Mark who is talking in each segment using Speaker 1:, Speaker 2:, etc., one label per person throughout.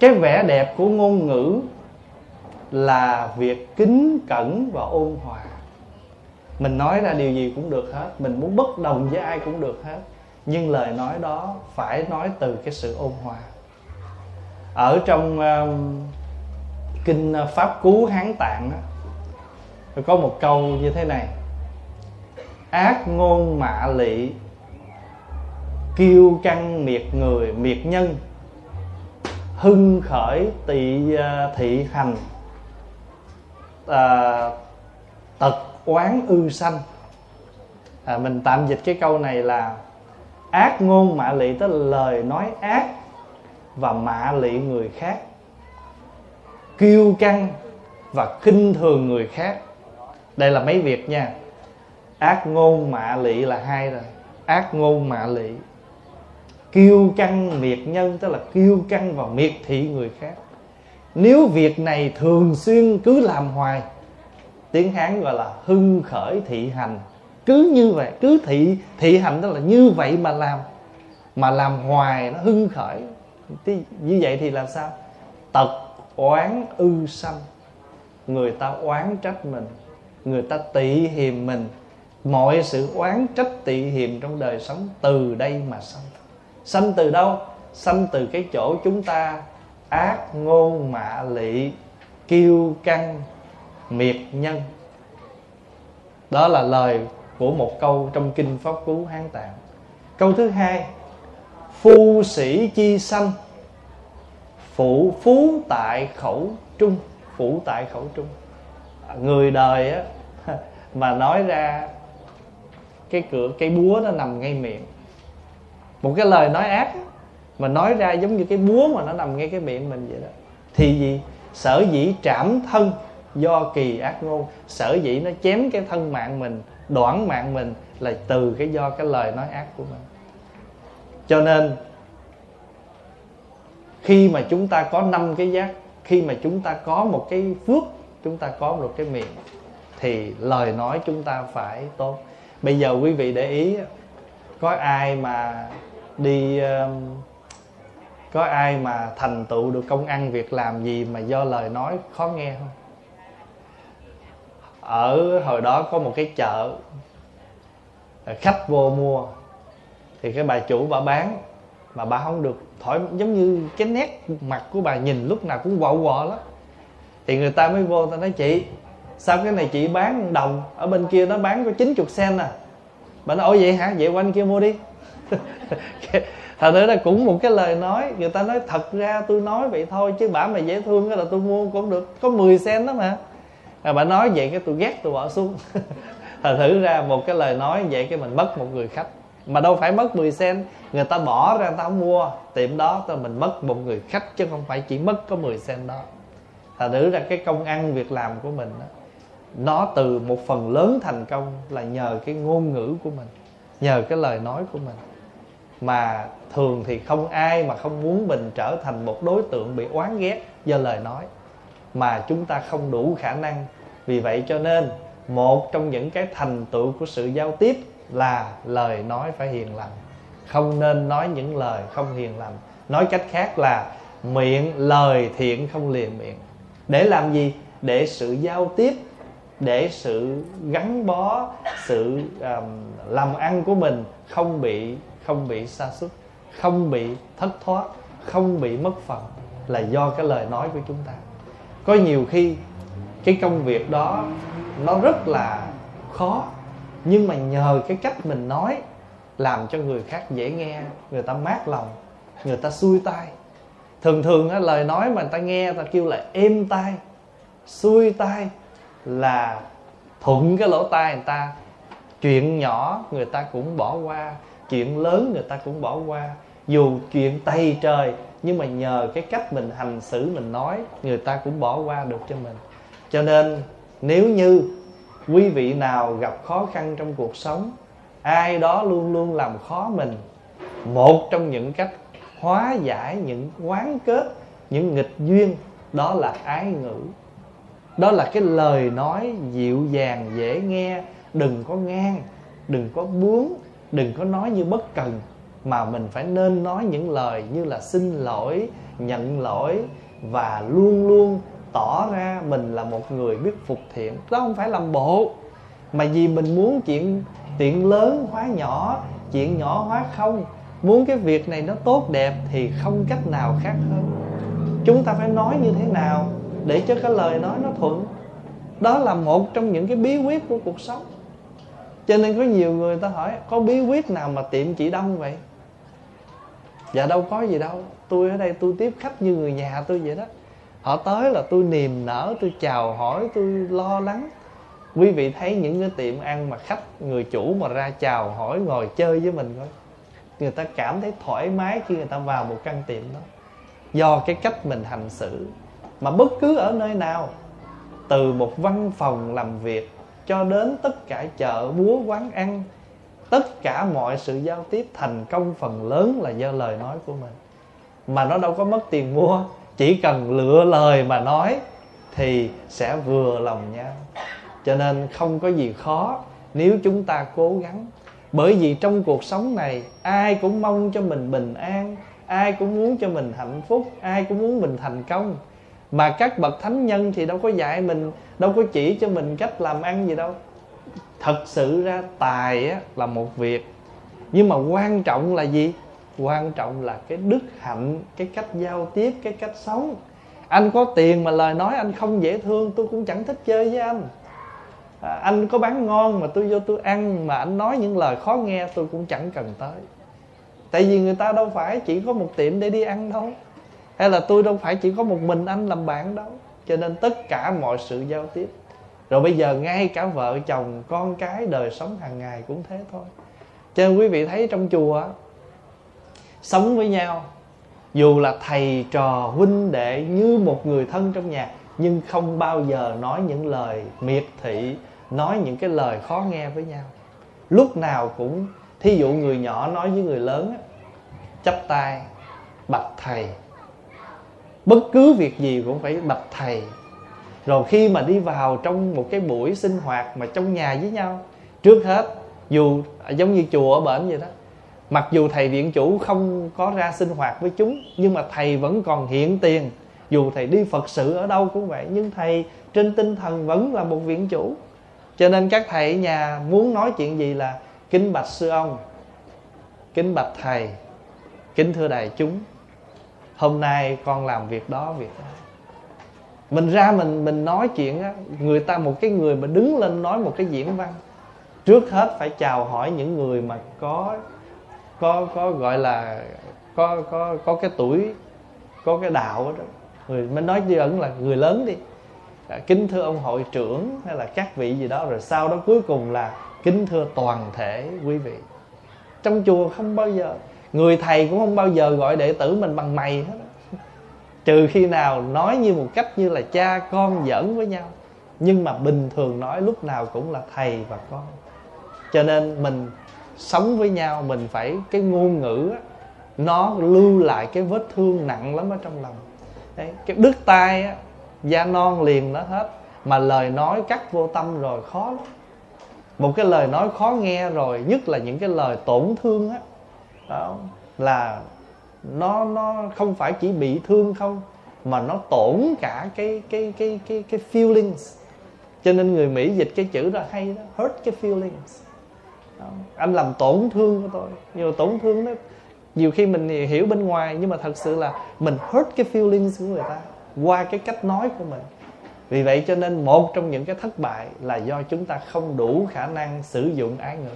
Speaker 1: cái vẻ đẹp của ngôn ngữ là việc kính cẩn và ôn hòa. Mình nói ra điều gì cũng được hết mình muốn bất đồng với ai cũng được hết. Nhưng lời nói đó phải nói từ cái sự ôn hòa. Ở trong uh, kinh pháp cú hán tạng đó, có một câu như thế này. Ác ngôn mạ lị kiêu căng miệt người miệt nhân hưng khởi tị à, thị hành à, tật oán ư sanh. À, mình tạm dịch cái câu này là ác ngôn mạ lị tức là lời nói ác và mạ lị người khác. Kiêu căng và khinh thường người khác. Đây là mấy việc nha. Ác ngôn mạ lị là hai rồi. Ác ngôn mạ lị kiêu căng miệt nhân, tức là kiêu căng và miệt thị người khác. Nếu việc này thường xuyên cứ làm hoài, tiếng hán gọi là hưng khởi thị hành. Cứ như vậy, cứ thị thị hành tức là như vậy mà làm mà làm hoài nó hưng khởi. Thì như vậy thì làm sao? Tật oán ư sanh. Người ta oán trách mình, người ta tị hiềm mình. Mọi sự oán trách tị hiềm trong đời sống từ đây mà sanh sanh từ đâu? Sanh từ cái chỗ chúng ta ác, ngôn, mạ, lị, kiêu, căng, miệt, nhân. Đó là lời của một câu trong kinh pháp cú hán tạng. Câu thứ hai, phu sĩ chi sanh, phụ phú tại khẩu trung phụ tại khẩu trung. Người đời á, mà nói ra cái cửa, cái búa nó nằm ngay miệng một cái lời nói ác mà nói ra giống như cái búa mà nó nằm ngay cái miệng mình vậy đó. Thì gì? Sở dĩ trảm thân do kỳ ác ngôn. Sở dĩ nó chém cái thân mạng mình đoạn mạng mình là từ cái do cái lời nói ác của mình. Cho nên, khi mà chúng ta có năm cái giác, khi mà chúng ta có một cái phước, chúng ta có một cái miệng, thì lời nói chúng ta phải tốt. Bây giờ quý vị để ý có ai mà đi um, có ai mà thành tựu được công ăn việc làm gì mà do lời nói khó nghe không? Ở hồi đó có một cái chợ à, khách vô mua, thì cái bà chủ bà bán, mà bà không được thoải, giống như cái nét mặt của bà nhìn lúc nào cũng quọ quọ lắm. Thì người ta mới vô ta nói, chị, sao cái này chị bán đồng, ở bên kia nó bán có 90 sen à? Bà nói ôi vậy hả? Vậy quanh kia mua đi thật ra là cũng một cái lời nói người ta nói thật ra tôi nói vậy thôi chứ bả mày dễ thương là tôi mua cũng được. Có 10 sen đó mà. À, bà nói vậy cái tôi ghét tôi bỏ xuống. Thật thử ra một cái lời nói vậy cái mình mất một người khách. Mà đâu phải mất 10 sen người ta bỏ ra tao mua. Tiệm đó tao mình mất một người khách chứ không phải chỉ mất có 10 sen đó. Thật thử ra cái công ăn việc làm của mình đó, nó từ một phần lớn thành công là nhờ cái ngôn ngữ của mình nhờ cái lời nói của mình mà thường thì không ai mà không muốn mình trở thành một đối tượng bị oán ghét do lời nói. Mà chúng ta không đủ khả năng. Vì vậy cho nên một trong những cái thành tựu của sự giao tiếp là lời nói phải hiền lành. Không nên nói những lời không hiền lành. Nói cách khác là miệng lời thiện không lìa miệng. Để làm gì? Để sự giao tiếp để sự gắn bó sự um, làm ăn của mình không bị không bị sa sút không bị thất thoát không bị mất phần là do cái lời nói của chúng ta. Có nhiều khi cái công việc đó nó rất là khó nhưng mà nhờ cái cách mình nói làm cho người khác dễ nghe người ta mát lòng người ta xuôi tai thường thường á, lời nói mà người ta nghe ta kêu là êm tai xuôi tai là thuận cái lỗ tai người ta chuyện nhỏ người ta cũng bỏ qua chuyện lớn người ta cũng bỏ qua. Dù chuyện tây trời, nhưng mà nhờ cái cách mình hành xử, mình nói, người ta cũng bỏ qua được cho mình. Cho nên, nếu như quý vị nào gặp khó khăn trong cuộc sống, ai đó luôn luôn làm khó mình, một trong những cách hóa giải những quán kết những nghịch duyên, đó là ái ngữ. Đó là cái lời nói dịu dàng, dễ nghe, đừng có ngang, đừng có bướng đừng có nói như bất cần, mà mình phải nên nói những lời như là xin lỗi, nhận lỗi và luôn luôn tỏ ra mình là một người biết phục thiện. Đó không phải làm bộ, mà vì mình muốn chuyện chuyện lớn hóa nhỏ, chuyện nhỏ hóa không, muốn cái việc này nó tốt đẹp thì không cách nào khác hơn chúng ta phải nói như thế nào để cho cái lời nói nó thuận? Đó là một trong những cái bí quyết của cuộc sống cho nên có nhiều người ta hỏi, có bí quyết nào mà tiệm chị đông vậy? Dạ đâu có gì đâu. Tôi ở đây tôi tiếp khách như người nhà tôi vậy đó. Họ tới là tôi niềm nở, tôi chào hỏi, tôi lo lắng. Quý vị thấy những cái tiệm ăn mà khách, người chủ mà ra chào hỏi, ngồi chơi với mình thôi. Người ta cảm thấy thoải mái khi người ta vào một căn tiệm đó. Do cái cách mình hành xử. Mà bất cứ ở nơi nào, từ một văn phòng làm việc cho đến tất cả chợ, búa, quán ăn, tất cả mọi sự giao tiếp thành công phần lớn là do lời nói của mình. Mà nó đâu có mất tiền mua, chỉ cần lựa lời mà nói thì sẽ vừa lòng nhau. Cho nên không có gì khó nếu chúng ta cố gắng. Bởi vì trong cuộc sống này, ai cũng mong cho mình bình an, ai cũng muốn cho mình hạnh phúc, ai cũng muốn mình thành công mà các bậc thánh nhân thì đâu có dạy mình đâu có chỉ cho mình cách làm ăn gì đâu. Thật sự ra tài á, là một việc. Nhưng mà quan trọng là gì? Quan trọng là cái đức hạnh cái cách giao tiếp cái cách sống. Anh có tiền mà lời nói anh không dễ thương tôi cũng chẳng thích chơi với anh. À, anh có bán ngon mà tôi vô tôi ăn mà anh nói những lời khó nghe tôi cũng chẳng cần tới. Tại vì người ta đâu phải chỉ có một tiệm để đi ăn đâu hay là tôi đâu phải chỉ có một mình anh làm bạn đâu. Cho nên tất cả mọi sự giao tiếp. Rồi bây giờ ngay cả vợ chồng, con cái, đời sống hàng ngày cũng thế thôi. Cho nên quý vị thấy trong chùa sống với nhau, dù là thầy trò, huynh đệ như một người thân trong nhà, nhưng không bao giờ nói những lời miệt thị, nói những cái lời khó nghe với nhau. Lúc nào cũng, thí dụ người nhỏ nói với người lớn chắp tay, bạch thầy bất cứ việc gì cũng phải bạch thầy. Rồi khi mà đi vào trong một cái buổi sinh hoạt mà trong nhà với nhau, trước hết, dù giống như chùa ở bển vậy đó, mặc dù thầy viện chủ không có ra sinh hoạt với chúng, nhưng mà thầy vẫn còn hiện tiền. Dù thầy đi phật sự ở đâu cũng vậy, nhưng thầy trên tinh thần vẫn là một viện chủ. Cho nên các thầy ở nhà muốn nói chuyện gì là kính bạch sư ông, kính bạch thầy, kính thưa đại chúng hôm nay con làm việc đó việc đó. Mình ra mình mình nói chuyện á người ta một cái người mà đứng lên nói một cái diễn văn trước hết phải chào hỏi những người mà có có có gọi là có có có cái tuổi có cái đạo đó. Người mới nói như ẩn là người lớn đi. À, kính thưa ông hội trưởng hay là các vị gì đó rồi sau đó cuối cùng là kính thưa toàn thể quý vị. Trong chùa không bao giờ người thầy cũng không bao giờ gọi đệ tử mình bằng mày hết trừ khi nào nói như một cách như là cha con giỡn với nhau. Nhưng mà bình thường nói lúc nào cũng là thầy và con. Cho nên mình sống với nhau mình phải cái ngôn ngữ á, nó lưu lại cái vết thương nặng lắm ở trong lòng. Đấy, cái đứt tay á, da non liền nó hết. Mà lời nói cắt vô tâm rồi khó lắm. Một cái lời nói khó nghe rồi nhất là những cái lời tổn thương á đó là nó nó không phải chỉ bị thương không, mà nó tổn cả cái cái cái cái cái feelings. Cho nên người mỹ dịch cái chữ đó hay đó, hurt cái feelings. Đó. anh làm tổn thương của tôi. Nhiều tổn thương đó, nhiều khi mình hiểu bên ngoài, nhưng mà thật sự là mình hurt cái feelings của người ta qua cái cách nói của mình. Vì vậy cho nên một trong những cái thất bại là do chúng ta không đủ khả năng sử dụng ái ngữ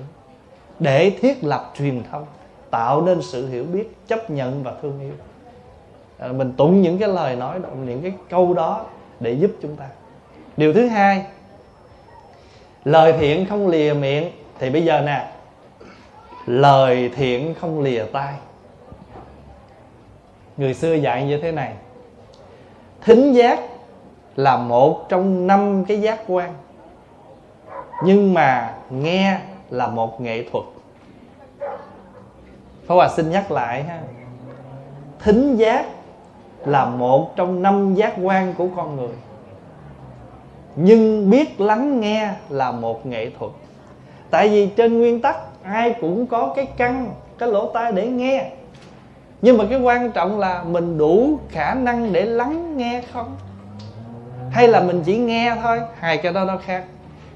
Speaker 1: để thiết lập truyền thông tạo nên sự hiểu biết chấp nhận và thương yêu. À, mình tụng những cái lời nói đó những cái câu đó để giúp chúng ta. Điều thứ hai lời thiện không lìa miệng. Thì bây giờ nè lời thiện không lìa tai. Người xưa dạy như thế này thính giác là một trong năm cái giác quan nhưng mà nghe là một nghệ thuật. Pháp Hòa xin nhắc lại ha. Thính giác là một trong năm giác quan của con người. Nhưng biết lắng nghe là một nghệ thuật. Tại vì trên nguyên tắc, ai cũng có cái căn, cái lỗ tai để nghe. Nhưng mà cái quan trọng là mình đủ khả năng để lắng nghe không? Hay là mình chỉ nghe thôi, hai cái đó nó khác.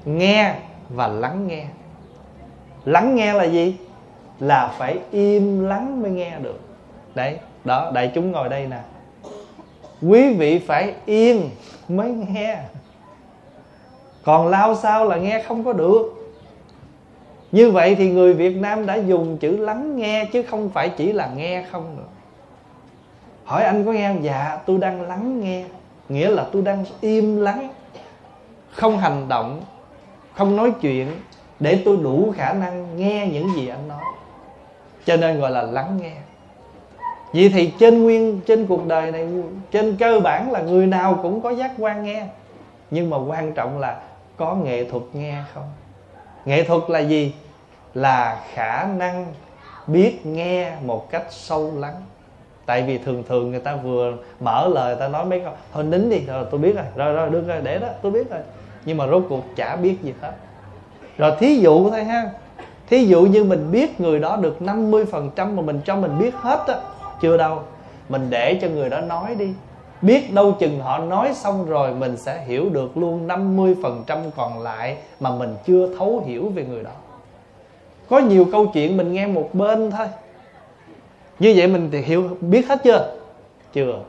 Speaker 1: Nghe và lắng nghe. Lắng nghe là gì? Là phải im lắng mới nghe được. Đấy, đó, đại chúng ngồi đây nè. Quý vị phải yên mới nghe. Còn lao sao là nghe không có được. Như vậy thì người việt nam đã dùng chữ lắng nghe chứ không phải chỉ là nghe không nữa hỏi anh có nghe không? Dạ tôi đang lắng nghe. Nghĩa là tôi đang im lắng, không hành động, không nói chuyện để tôi đủ khả năng nghe những gì anh nói cho nên gọi là lắng nghe. Vậy thì trên nguyên, trên cuộc đời này, trên cơ bản là người nào cũng có giác quan nghe. Nhưng mà quan trọng là có nghệ thuật nghe không? Nghệ thuật là gì? Là khả năng biết nghe một cách sâu lắng. Tại vì thường thường người ta vừa mở lời ta nói mấy câu, thôi nín đi, rồi tôi biết rồi rồi rồi, được rồi, để đó, tôi biết rồi. Nhưng mà rốt cuộc chả biết gì hết. Rồi thí dụ thôi ha thí dụ như mình biết người đó được 50% mà mình cho mình biết hết á, chưa đâu. Mình để cho người đó nói đi. Biết đâu chừng họ nói xong rồi mình sẽ hiểu được luôn 50% còn lại mà mình chưa thấu hiểu về người đó. Có nhiều câu chuyện mình nghe một bên thôi. Như vậy mình thì hiểu, biết hết chưa? Chưa.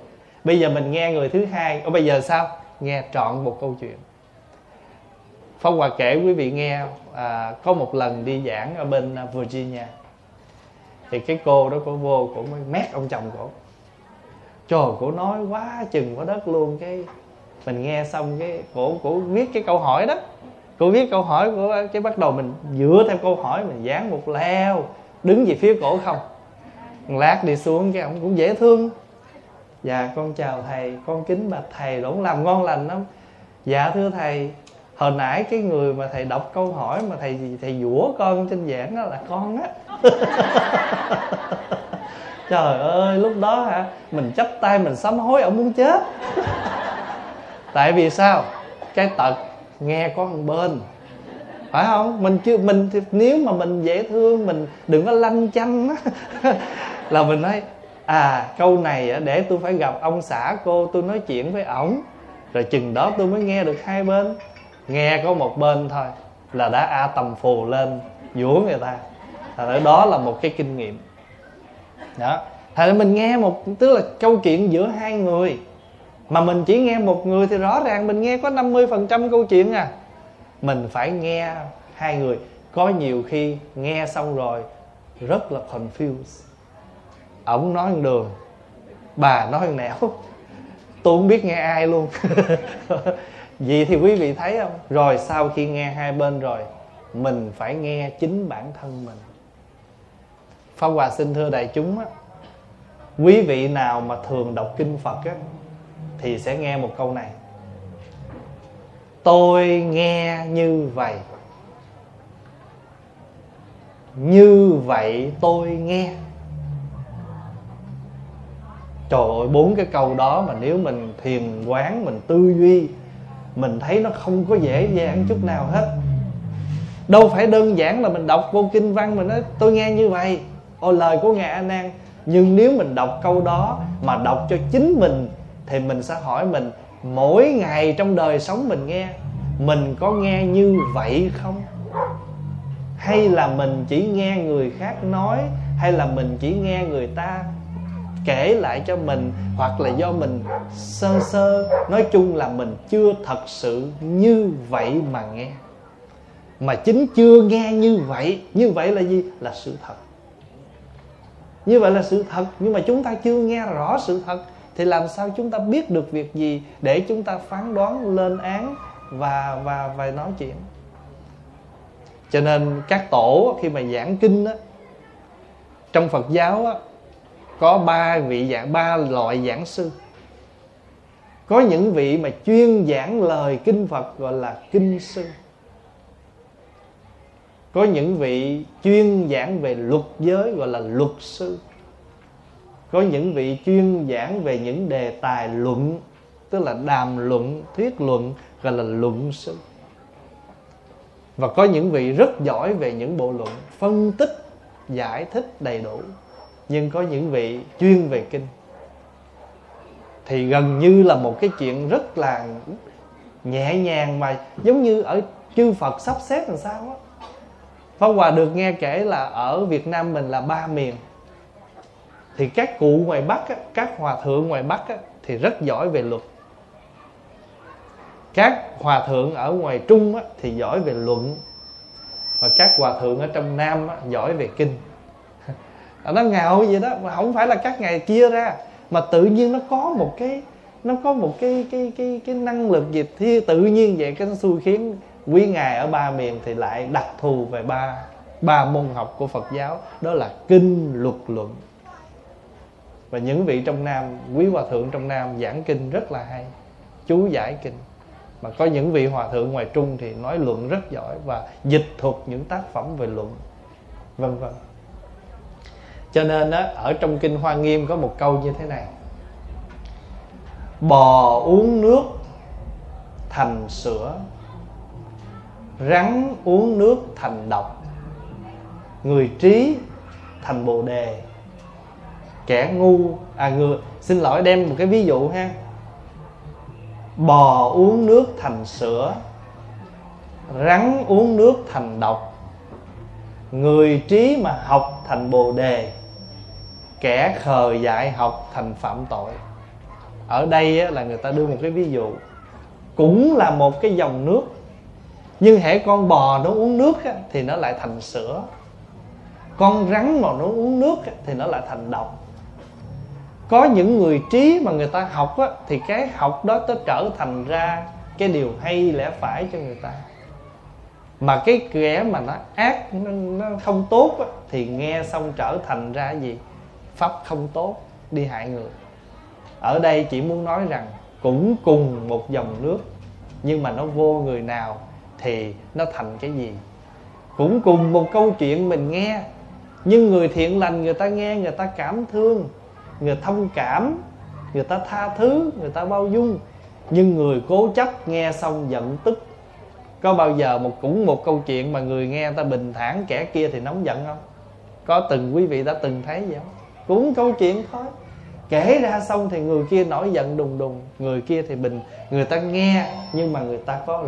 Speaker 1: Bây giờ mình nghe người thứ hai. Ở bây giờ sao? Nghe trọn một câu chuyện. Phong Hòa kể quý vị nghe à, có một lần đi giảng ở bên Virginia. Thì cái cô đó cô vô cổ mới mét ông chồng cổ trời cổ nói quá chừng quá đất luôn. Cái mình nghe xong cái cổ cổ viết cái câu hỏi đó. Cô viết câu hỏi của cái bắt đầu mình dựa theo câu hỏi mình dán một leo đứng về phía cổ không. Lát đi xuống cái ông cũng dễ thương. Dạ con chào thầy con kính bạch thầy đỗng làm ngon lành lắm. Dạ thưa thầy hồi nãy cái người mà thầy đọc câu hỏi mà thầy thầy dũa con trên giảng đó là con á. Trời ơi, lúc đó hả? Mình chấp tay, mình sám hối, ông muốn chết. Tại vì sao? Cái tật nghe có một bên. Phải không? Mình chưa, mình thì nếu mà mình dễ thương, mình đừng có lanh chanh á, là mình nói à câu này để tôi phải gặp ông xã cô, tôi nói chuyện với ổng, rồi chừng đó tôi mới nghe được hai bên nghe có một bên thôi là đã a tầm phù lên vũa người ta. Thành đó là một cái kinh nghiệm. Đó. Thành mình nghe một, tức là câu chuyện giữa hai người. Mà mình chỉ nghe một người thì rõ ràng mình nghe có 50% câu chuyện à. Mình phải nghe hai người. Có nhiều khi nghe xong rồi rất là confused. Ổng nói một đường, bà nói một nẻo. Tôi không biết nghe ai luôn. vậy thì quý vị thấy không? Rồi sau khi nghe hai bên rồi, mình phải nghe chính bản thân mình. Pháp Hòa xin thưa đại chúng á, Quý vị nào mà thường đọc kinh Phật á, Thì sẽ nghe một câu này. Tôi nghe như vậy. Như vậy tôi nghe. Trời ơi, bốn cái câu đó mà nếu mình thiền quán, Mình tư duy mình thấy nó không có dễ dàng chút nào hết. Đâu phải đơn giản là mình đọc vô kinh văn Mình nói tôi nghe như vậy. Ô lời của Ngài A Nan. Nhưng nếu mình đọc câu đó Mà đọc cho chính mình, Thì mình sẽ hỏi mình, Mỗi ngày trong đời sống mình nghe, Mình có nghe như vậy không? Hay là mình chỉ nghe người khác nói, Hay là mình chỉ nghe người ta kể lại cho mình, hoặc là do mình sơ sơ nói chung là mình chưa thật sự như vậy mà nghe. Mà chính chưa nghe như vậy như vậy là gì? Là sự thật. Như vậy là sự thật, nhưng mà chúng ta chưa nghe rõ sự thật, thì làm sao chúng ta biết được việc gì để chúng ta phán đoán lên án và và và nói chuyện? Cho nên các tổ khi mà giảng kinh á, trong Phật giáo á có ba vị giảng, ba loại giảng sư. Có những vị mà chuyên giảng lời kinh Phật gọi là kinh sư. Có những vị chuyên giảng về luật giới gọi là luật sư. Có những vị chuyên giảng về những đề tài luận, tức là đàm luận, thuyết luận gọi là luận sư. Và có những vị rất giỏi về những bộ luận, phân tích, giải thích đầy đủ nhưng có những vị chuyên về kinh. Thì gần như là một cái chuyện rất là nhẹ nhàng mà giống như ở chư Phật sắp xếp làm sao á. Pháp Hòa được nghe kể là ở Việt Nam mình là ba miền. Thì các cụ ngoài Bắc á, các hòa thượng ngoài Bắc á, thì rất giỏi về luật. Các hòa thượng ở ngoài Trung á, thì giỏi về luận. Và các hòa thượng ở trong Nam á, giỏi về kinh. À, nó ngạo vậy đó, mà không phải là các ngày chia ra, mà tự nhiên nó có một cái, nó có một cái cái cái cái năng lực gì thì tự nhiên vậy cái nó xui khiến quý ngài ở ba miền thì lại đặc thù về ba ba môn học của Phật giáo, đó là kinh luật luận. Và những vị trong Nam, quý hòa thượng trong Nam giảng kinh rất là hay, chú giải kinh. Mà có những vị hòa thượng ngoài Trung thì nói luận rất giỏi và dịch thuật những tác phẩm về luận, vân vân cho nên á, ở trong kinh Hoa Nghiêm có một câu như thế này. Bò uống nước thành sữa rắn uống nước thành độc người trí thành bồ đề kẻ ngu à người xin lỗi đem một cái ví dụ ha. Bò uống nước thành sữa rắn uống nước thành độc người trí mà học thành bồ đề kẻ khờ dại học thành phạm tội. Ở đây là người ta đưa một cái ví dụ. Cũng là một cái dòng nước nhưng hễ con bò nó uống nước thì nó lại thành sữa. Con rắn mà nó uống nước thì nó lại thành độc. Có những người trí mà người ta học á, thì cái học đó nó trở thành ra cái điều hay lẽ phải cho người ta. Mà cái kẻ mà nó ác nó, nó không tốt á, thì nghe xong trở thành ra gì? Pháp không tốt, đi hại người. Ở đây chỉ muốn nói rằng cũng cùng một dòng nước, nhưng mà nó vô người nào thì nó thành cái gì? Cũng cùng một câu chuyện mình nghe, nhưng người thiện lành người ta nghe, người ta cảm thương, người thông cảm, người ta tha thứ, người ta bao dung. Nhưng người cố chấp nghe xong giận tức. Có bao giờ một, cũng một câu chuyện mà người nghe ta bình thản, kẻ kia thì nóng giận không? Có từng quý vị đã từng thấy vậy không? Cũng câu chuyện thôi. Kể ra xong thì người kia nổi giận đùng đùng. Người kia thì bình. Người ta nghe nhưng mà người ta có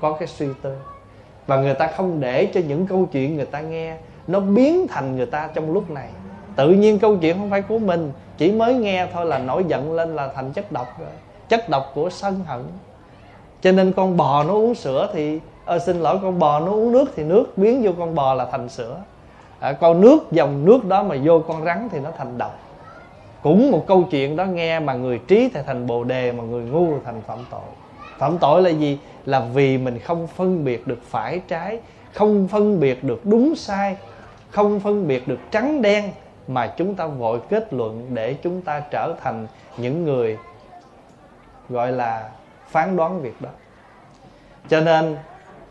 Speaker 1: có cái suy tư. Và người ta không để cho những câu chuyện người ta nghe nó biến thành người ta trong lúc này. Tự nhiên câu chuyện không phải của mình chỉ mới nghe thôi là nổi giận lên là thành chất độc rồi. Chất độc của sân hận. Cho nên con bò nó uống sữa thì ờ, xin lỗi con bò nó uống nước thì nước biến vô con bò là thành sữa à, con nước dòng nước đó mà vô con rắn thì nó thành độc. Cũng một câu chuyện đó nghe mà người trí thì thành bồ đề mà người ngu thì thành phạm tội. Phạm tội là gì? Là vì mình không phân biệt được phải trái không phân biệt được đúng sai không phân biệt được trắng đen mà chúng ta vội kết luận để chúng ta trở thành những người gọi là phán đoán việc đó. Cho nên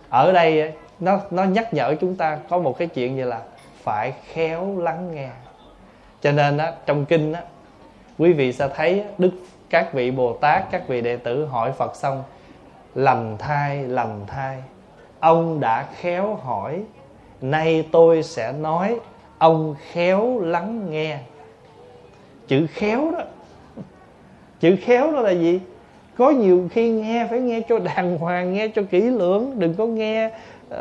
Speaker 1: ở đây nó nó nhắc nhở chúng ta có một cái chuyện như là phải khéo lắng nghe. Cho nên á, trong kinh á, quý vị sẽ thấy đức các vị bồ tát các vị đệ tử hỏi phật xong lành thai lành thai ông đã khéo hỏi nay tôi sẽ nói ông khéo lắng nghe. Chữ khéo đó. Chữ khéo đó là gì? Có nhiều khi nghe phải nghe cho đàng hoàng nghe cho kỹ lưỡng đừng có nghe uh,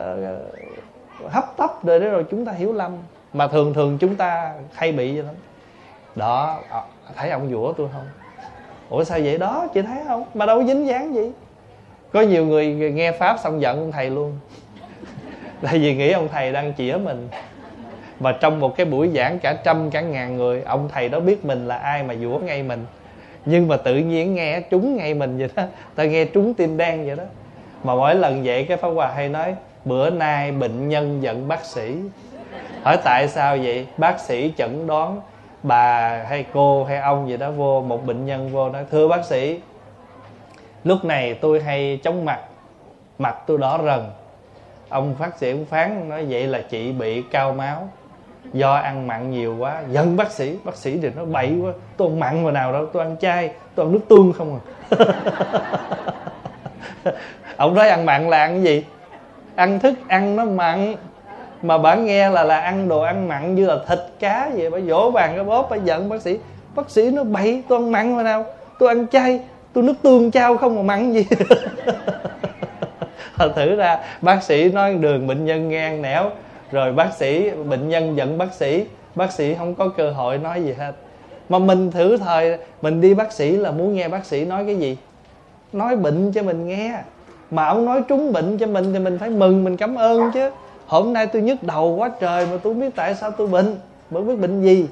Speaker 1: hấp tấp rồi đó, rồi chúng ta hiểu lầm. Mà thường thường chúng ta hay bị vậy lắm. Đó ờ, thấy ông dũa tôi không? Ủa, sao vậy đó? Chị thấy không? Mà đâu có dính dáng gì. Có nhiều người nghe pháp xong giận ông thầy luôn. Tại vì nghĩ ông thầy đang chĩa mình. Và trong một cái buổi giảng cả trăm, cả ngàn người, ông thầy đó biết mình là ai mà dũa ngay mình. Nhưng mà tự nhiên nghe trúng ngay mình vậy đó. Ta nghe trúng tim đen vậy đó. Mà mỗi lần vậy cái pháp hòa hay nói bữa nay bệnh nhân giận bác sĩ. Hỏi tại sao vậy? Bác sĩ chẩn đoán bà hay cô hay ông gì đó vô, một bệnh nhân vô nói, thưa bác sĩ, lúc này tôi hay chóng mặt mặt tôi đỏ rần. Ông bác sĩ cũng phán, nói vậy là chị bị cao máu, do ăn mặn nhiều quá. Giận bác sĩ bác sĩ thì nó bậy quá, tôi ăn mặn vào nào đâu, tôi ăn chay, tôi ăn nước tương không à. Ông nói ăn mặn là ăn cái gì? Ăn thức ăn nó mặn. Mà bà nghe là là ăn đồ ăn mặn như là thịt cá vậy, bà vỗ bàn cái bóp, bà giận bác sĩ. Bác sĩ nó bậy, tôi ăn mặn mà nào, tôi ăn chay, tôi nước tương trao không mà mặn gì. Thật thử ra, bác sĩ nói đường bệnh nhân ngang nẻo, rồi bác sĩ, bệnh nhân giận bác sĩ. Bác sĩ không có cơ hội nói gì hết. Mà mình thử thời, mình đi bác sĩ là muốn nghe bác sĩ nói cái gì? Nói bệnh cho mình nghe mà ông nói trúng bệnh cho mình thì mình phải mừng, mình cảm ơn chứ. Hôm nay tôi nhức đầu quá trời mà tôi không biết tại sao tôi bệnh. Bởi biết bệnh gì?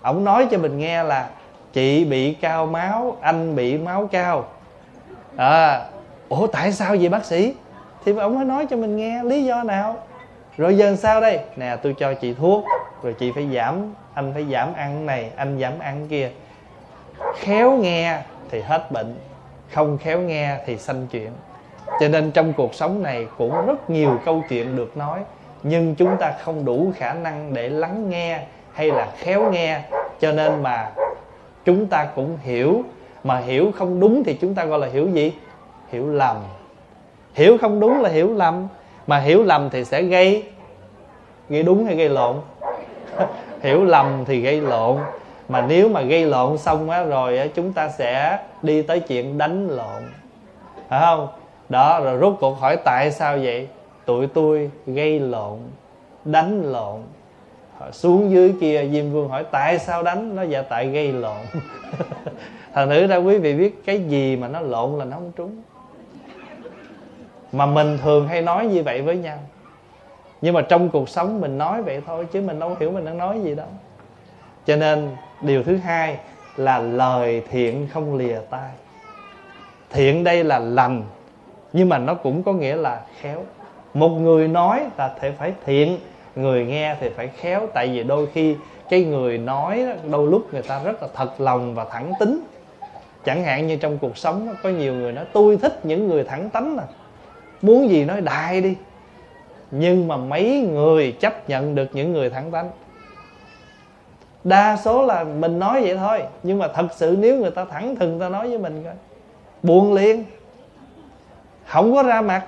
Speaker 1: Ông nói cho mình nghe là chị bị cao máu, anh bị máu cao. À ủa, tại sao vậy bác sĩ? Thì ông mới nói cho mình nghe, lý do nào? Rồi giờ sao đây? Nè, tôi cho chị thuốc, rồi chị phải giảm, anh phải giảm ăn này, anh giảm ăn kia. Khéo nghe thì hết bệnh, không khéo nghe thì sanh chuyện cho nên trong cuộc sống này cũng rất nhiều câu chuyện được nói nhưng chúng ta không đủ khả năng để lắng nghe hay là khéo nghe. Cho nên mà chúng ta cũng hiểu mà hiểu không đúng thì chúng ta gọi là hiểu gì? Hiểu lầm. Hiểu không đúng là hiểu lầm mà hiểu lầm thì sẽ gây gây đúng hay gây lộn? Hiểu lầm thì gây lộn mà nếu mà gây lộn xong á rồi á, chúng ta sẽ đi tới chuyện đánh lộn. Phải không? Đó, rồi rút cuộc hỏi tại sao vậy? Tụi tôi gây lộn, đánh lộn. Xuống dưới kia, diêm vương hỏi, tại sao đánh? Nó dạ tại gây lộn. Thành nữ ra quý vị biết cái gì mà nó lộn là nó không trúng. Mà mình thường hay nói như vậy với nhau. Nhưng mà trong cuộc sống mình nói vậy thôi, chứ mình đâu hiểu mình đang nói gì đâu. Cho nên, điều thứ hai là lời thiện không lìa tai. Thiện đây là lành nhưng mà nó cũng có nghĩa là khéo. Một người nói là thể phải thiện, người nghe thì phải khéo. Tại vì đôi khi cái người nói đôi lúc người ta rất là thật lòng và thẳng tính. Chẳng hạn như trong cuộc sống có nhiều người nói, tôi thích những người thẳng tánh à. Muốn gì nói đại đi. Nhưng mà mấy người chấp nhận được những người thẳng tánh. Đa số là mình nói vậy thôi. Nhưng mà thật sự nếu người ta thẳng thừng ta nói với mình coi. Buồn liền không có ra mặt,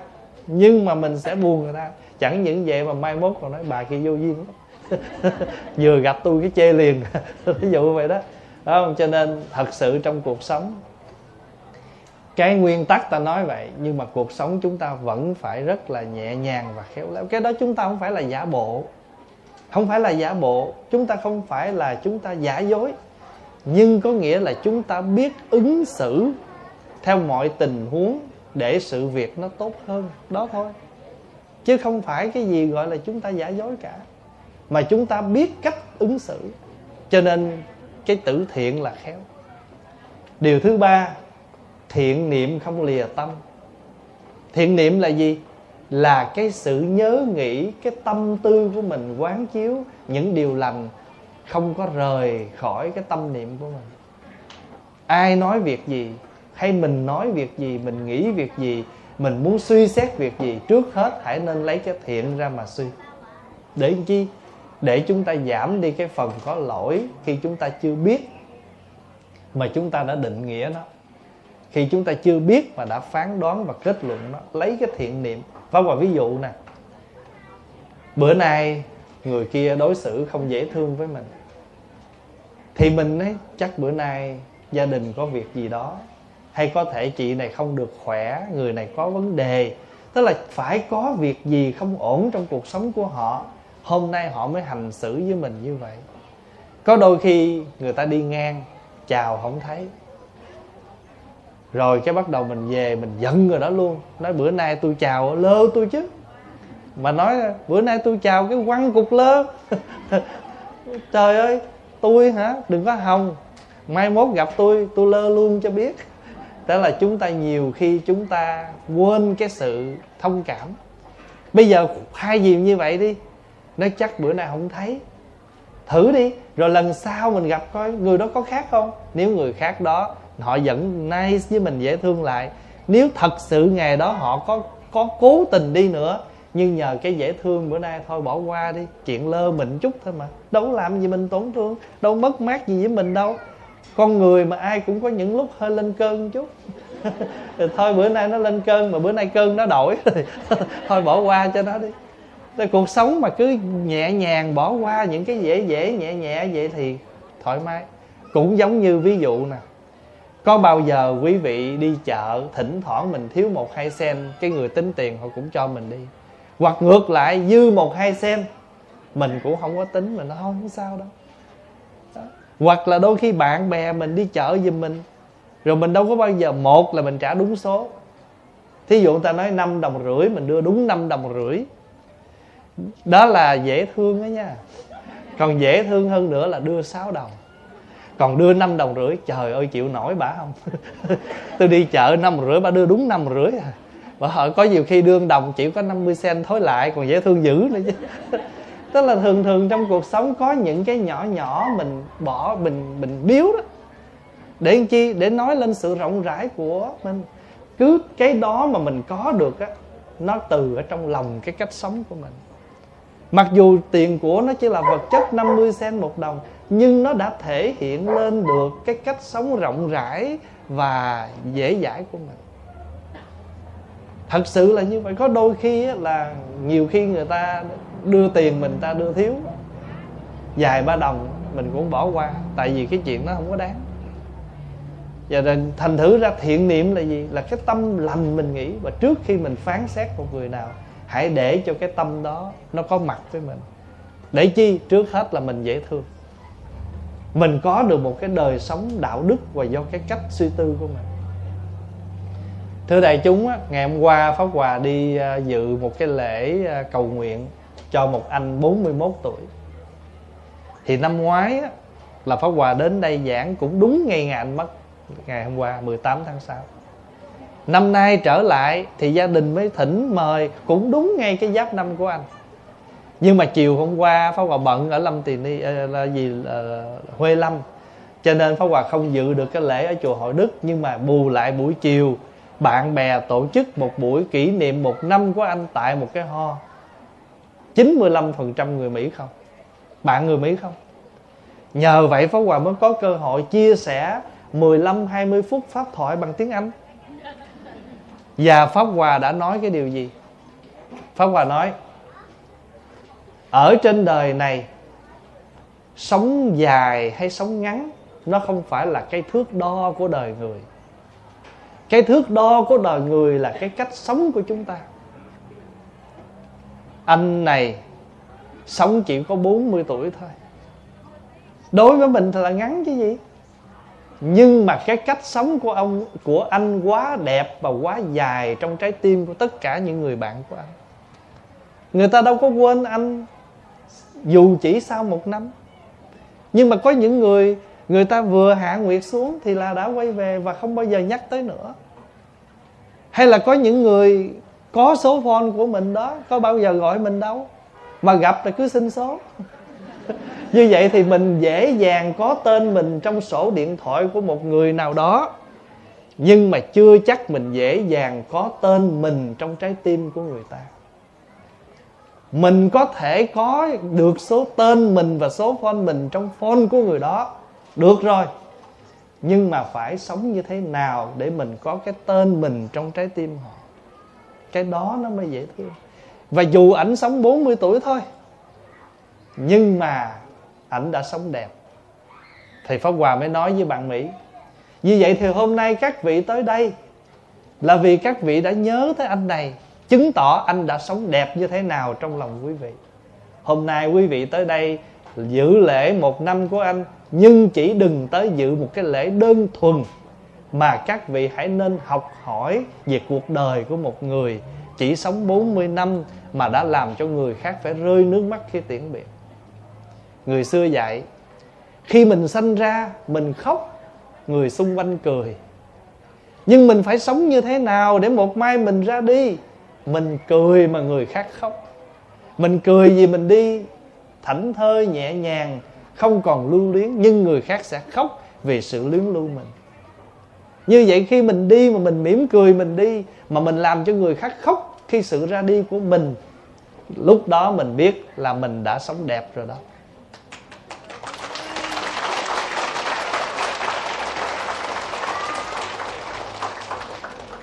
Speaker 1: nhưng mà mình sẽ buồn người ta. Chẳng những vậy mà mai mốt còn nói, bà kia vô duyên vừa gặp tôi cái chê liền. Ví dụ vậy đó. Đó không? Cho nên thật sự trong cuộc sống, cái nguyên tắc ta nói vậy, nhưng mà cuộc sống chúng ta vẫn phải rất là nhẹ nhàng và khéo léo. Cái đó chúng ta không phải là giả bộ. Không phải là giả bộ. Chúng ta không phải là chúng ta giả dối. Nhưng có nghĩa là chúng ta biết ứng xử theo mọi tình huống để sự việc nó tốt hơn đó thôi. Chứ không phải cái gì gọi là chúng ta giả dối cả. Mà chúng ta biết cách ứng xử. Cho nên cái tử thiện là khéo. Điều thứ ba, thiện niệm không lìa tâm. Thiện niệm là gì? Là cái sự nhớ nghĩ cái tâm tư của mình quán chiếu những điều lành không có rời khỏi cái tâm niệm của mình. Ai nói việc gì hay mình nói việc gì, mình nghĩ việc gì, mình muốn suy xét việc gì trước hết, hãy nên lấy cái thiện ra mà suy. Để chi? Để chúng ta giảm đi cái phần có lỗi khi chúng ta chưa biết mà chúng ta đã định nghĩa nó. Khi chúng ta chưa biết mà đã phán đoán và kết luận nó, lấy cái thiện niệm. Phá qua ví dụ nè. Bữa nay người kia đối xử không dễ thương với mình. Thì mình ấy, chắc bữa nay gia đình có việc gì đó hay có thể chị này không được khỏe, người này có vấn đề. Tức là phải có việc gì không ổn trong cuộc sống của họ, hôm nay họ mới hành xử với mình như vậy. Có đôi khi người ta đi ngang, chào không thấy. Rồi cái bắt đầu mình về, mình giận người đó luôn. Nói, bữa nay tôi chào lơ tôi chứ. Mà nói, bữa nay tôi chào cái quăng cục lơ. Trời ơi, tôi hả? Đừng có hồng mai mốt gặp tôi tôi lơ luôn cho biết đó là chúng ta nhiều khi chúng ta quên cái sự thông cảm. Bây giờ hai gì như vậy đi, nó chắc bữa nay không thấy. Thử đi, rồi lần sau mình gặp coi người đó có khác không? Nếu người khác đó, họ vẫn nice với mình, dễ thương lại. Nếu thật sự ngày đó họ có có cố tình đi nữa, nhưng nhờ cái dễ thương bữa nay thôi, bỏ qua đi. Chuyện lơ mình chút thôi mà. Đâu làm gì mình tổn thương, đâu mất mát gì với mình đâu con người mà ai cũng có những lúc hơi lên cơn chút. Thôi bữa nay nó lên cơn mà bữa nay cơn nó đổi thôi bỏ qua cho nó đi. Tại cuộc sống mà cứ nhẹ nhàng bỏ qua những cái dễ dễ nhẹ nhẹ vậy thì thoải mái. Cũng giống như ví dụ nè có bao giờ quý vị đi chợ thỉnh thoảng mình thiếu một hai sen cái người tính tiền họ cũng cho mình đi. Hoặc ngược lại dư một hai sen mình cũng không có tính mình nó không, sao đâu. đó hoặc là đôi khi bạn bè mình đi chợ giùm mình. Rồi mình đâu có bao giờ, một là mình trả đúng số. Thí dụ người ta nói 5 đồng rưỡi, mình đưa đúng 5 đồng rưỡi. Đó là dễ thương đó nha. Còn dễ thương hơn nữa là đưa 6 đồng. Còn đưa 5 đồng rưỡi, trời ơi, chịu nổi bả không? Tôi đi chợ năm rưỡi, bà đưa đúng năm rưỡi à. Bà hỏi có nhiều khi đương đồng chỉ có 50 sen thối lại, còn dễ thương dữ nữa chứ. tức là thường thường trong cuộc sống có những cái nhỏ nhỏ mình bỏ, mình mình biếu đó. Để làm chi? Để nói lên sự rộng rãi của mình. Cứ cái đó mà mình có được á, nó từ ở trong lòng cái cách sống của mình. Mặc dù tiền của nó chỉ là vật chất 50 sen một đồng, nhưng nó đã thể hiện lên được cái cách sống rộng rãi và dễ dãi của mình. Thật sự là như vậy. Có đôi khi là nhiều khi người ta đưa tiền mình ta đưa thiếu. Vài ba đồng, mình cũng bỏ qua, tại vì cái chuyện nó không có đáng. Và rồi thành thử ra thiện niệm là gì? Là cái tâm lành mình nghĩ, và trước khi mình phán xét một người nào, hãy để cho cái tâm đó nó có mặt với mình. Để chi? Trước hết là mình dễ thương. Mình có được một cái đời sống đạo đức và do cái cách suy tư của mình. Thưa đại chúng ngày hôm qua pháp hòa đi à, dự một cái lễ à, cầu nguyện cho một anh 41 tuổi. Thì năm ngoái là pháp hòa đến đây giảng cũng đúng ngày ngày anh mất, ngày hôm qua 18 tháng 6 năm nay trở lại thì gia đình mới thỉnh mời, cũng đúng ngay cái giáp năm của anh. Nhưng mà chiều hôm qua pháp hòa bận ở lâm tiền đi ờ, là gì là huê lâm. Cho nên pháp hòa không dự được cái lễ ở chùa hội đức, nhưng mà bù lại buổi chiều, bạn bè tổ chức một buổi kỷ niệm một năm của anh tại một cái ho. 95% người Mỹ không? Bạn người Mỹ không? Nhờ vậy Pháp Hòa mới có cơ hội chia sẻ 15-20 phút Pháp thoại bằng tiếng Anh. Và Pháp Hòa đã nói cái điều gì? Pháp Hòa nói, Ở trên đời này, Sống dài hay sống ngắn, Nó không phải là cái thước đo của đời người. Cái thước đo của đời người là cái cách sống của chúng ta. Anh này Sống chỉ có 40 tuổi thôi. Đối với mình thì là ngắn chứ gì. Nhưng mà cái cách sống của ông, của anh quá đẹp và quá dài trong trái tim của tất cả những người bạn của anh. Người ta đâu có quên anh, dù chỉ sau một năm. Nhưng mà có những người người ta vừa hạ nguyệt xuống thì là đã quay về và không bao giờ nhắc tới nữa. Hay là có những người có số phone của mình đó, có bao giờ gọi mình đâu, mà gặp là cứ xin số. Như vậy thì mình dễ dàng có tên mình trong sổ điện thoại của một người nào đó, nhưng mà chưa chắc mình dễ dàng có tên mình trong trái tim của người ta. Mình có thể có được số tên mình và số phone mình trong phone của người đó, được rồi. Nhưng mà phải sống như thế nào để mình có cái tên mình trong trái tim họ? Cái đó nó mới dễ thương. Và dù ảnh sống 40 tuổi thôi, nhưng mà ảnh đã sống đẹp. Thì pháp hòa mới nói với bạn mỹ, như vậy thì hôm nay các vị tới đây là vì các vị đã nhớ tới anh này, chứng tỏ anh đã sống đẹp như thế nào trong lòng quý vị. Hôm nay quý vị tới đây giữ lễ một năm của anh, nhưng chỉ đừng tới dự một cái lễ đơn thuần mà các vị hãy nên học hỏi về cuộc đời của một người chỉ sống 40 năm mà đã làm cho người khác phải rơi nước mắt khi tiễn biệt. Người xưa dạy, khi mình sanh ra, mình khóc, người xung quanh cười. Nhưng mình phải sống như thế nào để một mai mình ra đi? Mình cười mà người khác khóc. Mình cười vì mình đi, thảnh thơi nhẹ nhàng, không còn lưu luyến, nhưng người khác sẽ khóc vì sự luyến lưu mình như vậy khi mình đi mà mình mỉm cười mình đi, mà mình làm cho người khác khóc khi sự ra đi của mình, lúc đó mình biết là mình đã sống đẹp rồi đó.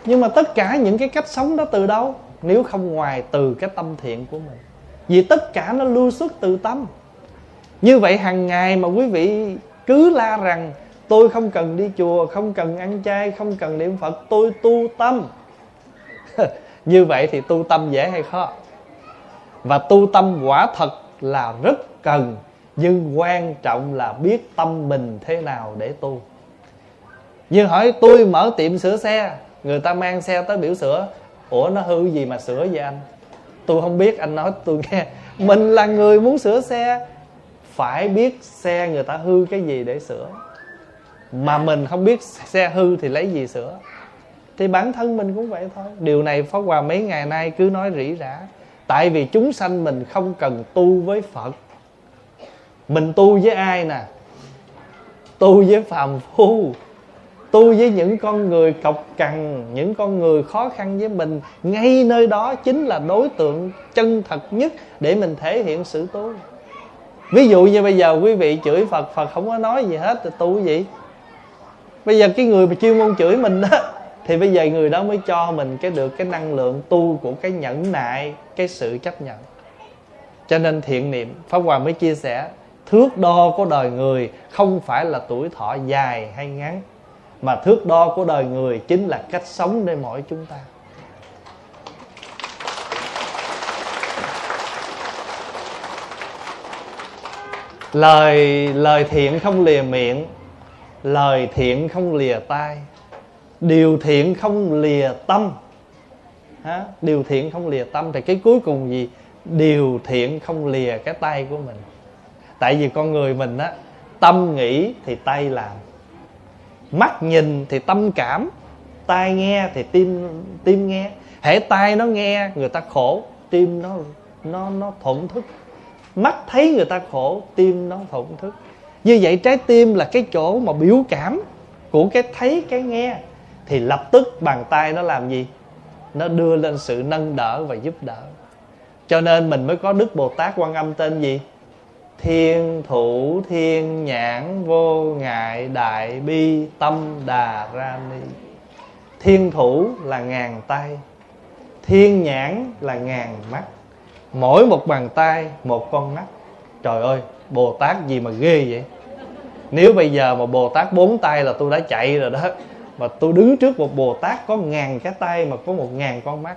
Speaker 1: Nhưng mà tất cả những cái cách sống đó từ đâu? Nếu không ngoài từ cái tâm thiện của mình. Vì tất cả nó lưu xuất từ tâm. Như vậy hàng ngày mà quý vị cứ la rằng tôi không cần đi chùa, không cần ăn chay, không cần niệm phật, tôi tu tâm. Như vậy thì tu tâm dễ hay khó? Và tu tâm quả thật là rất cần, nhưng quan trọng là biết tâm mình thế nào để tu. Như hỏi, tôi mở tiệm sửa xe, người ta mang xe tới biểu sửa. Ủa, nó hư gì mà sửa vậy anh? Tôi không biết, anh nói tôi nghe. Mình là người muốn sửa xe, phải biết xe người ta hư cái gì để sửa mà mình không biết xe hư thì lấy gì sửa. Thì bản thân mình cũng vậy thôi. Điều này pháp hòa mấy ngày nay cứ nói rỉ rả. Tại vì chúng sanh mình không cần tu với phật. Mình tu với ai nè? Tu với phàm phu. Tu với những con người cọc cằn, những con người khó khăn với mình. Ngay nơi đó chính là đối tượng chân thật nhất để mình thể hiện sự tu. Ví dụ như bây giờ quý vị chửi phật phật không có nói gì hết thì tu cái gì? Bây giờ cái người mà chuyên môn chửi mình đó, thì bây giờ người đó mới cho mình cái được cái năng lượng tu của cái nhẫn nại, cái sự chấp nhận. Cho nên thiện niệm, pháp hòa mới chia sẻ, thước đo của đời người không phải là tuổi thọ dài hay ngắn, mà thước đo của đời người chính là cách sống để mỗi chúng ta. Lời lời thiện không lìa miệng lời thiện không lìa tai, điều thiện không lìa tâm. Hả? điều thiện không lìa tâm, thì cái cuối cùng gì? Điều thiện không lìa cái tay của mình. Tại vì con người mình á, tâm nghĩ thì tay làm, mắt nhìn thì tâm cảm, tai nghe thì tim tim nghe. Hễ tai nó nghe, người ta khổ, tim nó nó nó thổn thức. Mắt thấy người ta khổ, tim nó thổn thức như vậy trái tim là cái chỗ mà biểu cảm của cái thấy, cái nghe. Thì lập tức bàn tay nó làm gì? Nó đưa lên sự nâng đỡ và giúp đỡ. Cho nên mình mới có đức bồ tát quan âm tên gì? Thiên thủ, thiên nhãn, vô ngại, đại bi, tâm đà ra ni. Thiên thủ là ngàn tay, thiên nhãn là ngàn mắt. Mỗi một bàn tay, một con mắt. Trời ơi bồ tát gì mà ghê vậy? Nếu bây giờ mà bồ tát bốn tay là tôi đã chạy rồi đó, mà tôi đứng trước một bồ tát có ngàn cái tay mà có một ngàn con mắt.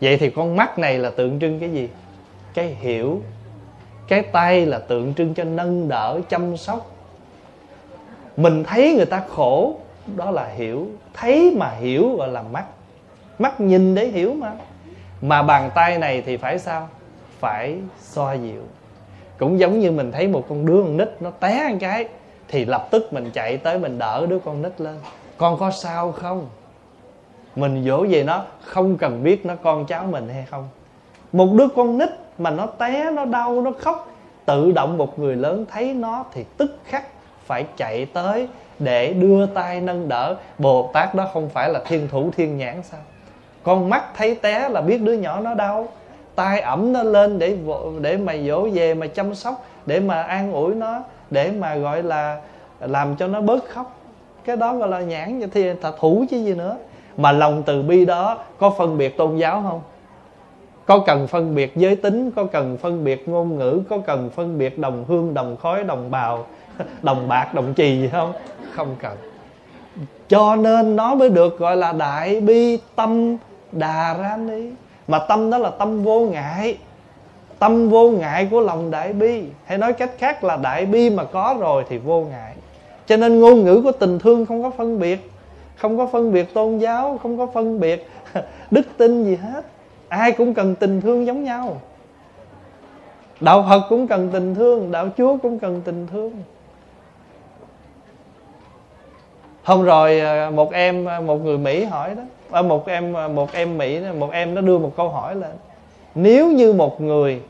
Speaker 1: Vậy thì con mắt này là tượng trưng cái gì? Cái hiểu. Cái tay là tượng trưng cho nâng đỡ, chăm sóc. Mình thấy người ta khổ, đó là hiểu. Thấy mà hiểu gọi là mắt. Mắt nhìn để hiểu mà. Mà bàn tay này thì phải sao? Phải xoa dịu cũng giống như mình thấy một con đứa con nít nó té một cái, thì lập tức mình chạy tới mình đỡ đứa con nít lên. Con có sao không? Mình dỗ về nó, không cần biết nó con cháu mình hay không. Một đứa con nít mà nó té, nó đau, nó khóc, tự động một người lớn thấy nó thì tức khắc phải chạy tới để đưa tay nâng đỡ. Bồ tát đó không phải là thiên thủ thiên nhãn sao? Con mắt thấy té là biết đứa nhỏ nó đau tay ẩm nó lên để để mà dỗ về, mà chăm sóc, để mà an ủi nó, để mà gọi là làm cho nó bớt khóc. Cái đó gọi là nhãn thì ta thủ chứ gì nữa. Mà lòng từ bi đó có phân biệt tôn giáo không? Có cần phân biệt giới tính, có cần phân biệt ngôn ngữ, có cần phân biệt đồng hương, đồng khói, đồng bào, đồng bạc, đồng trì gì không? Không cần. Cho nên nó mới được gọi là đại bi tâm đà ra ni mà tâm đó là tâm vô ngại. Tâm vô ngại của lòng đại bi. Hay nói cách khác là đại bi mà có rồi thì vô ngại. Cho nên ngôn ngữ của tình thương không có phân biệt. Không có phân biệt tôn giáo, không có phân biệt đức tin gì hết. Ai cũng cần tình thương giống nhau. Đạo phật cũng cần tình thương, đạo chúa cũng cần tình thương. Hôm rồi à, một em à, một người mỹ hỏi đó À, một em à, một em mỹ một em nó đưa một câu hỏi lên nếu như một người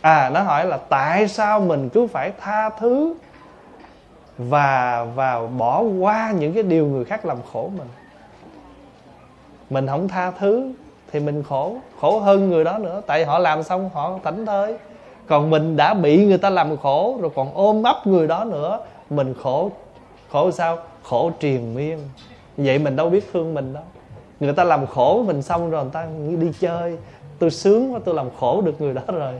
Speaker 1: à nó hỏi là tại sao mình cứ phải tha thứ và và bỏ qua những cái điều người khác làm khổ mình? Mình không tha thứ thì mình khổ khổ hơn người đó nữa. Tại họ làm xong, họ thảnh thơi còn mình đã bị người ta làm khổ, rồi còn ôm ấp người đó nữa, mình khổ khổ sao? Khổ triền miên vậy mình đâu biết thương mình đâu. Người ta làm khổ mình xong rồi, người ta đi chơi. Tôi sướng quá, tôi làm khổ được người đó rồi.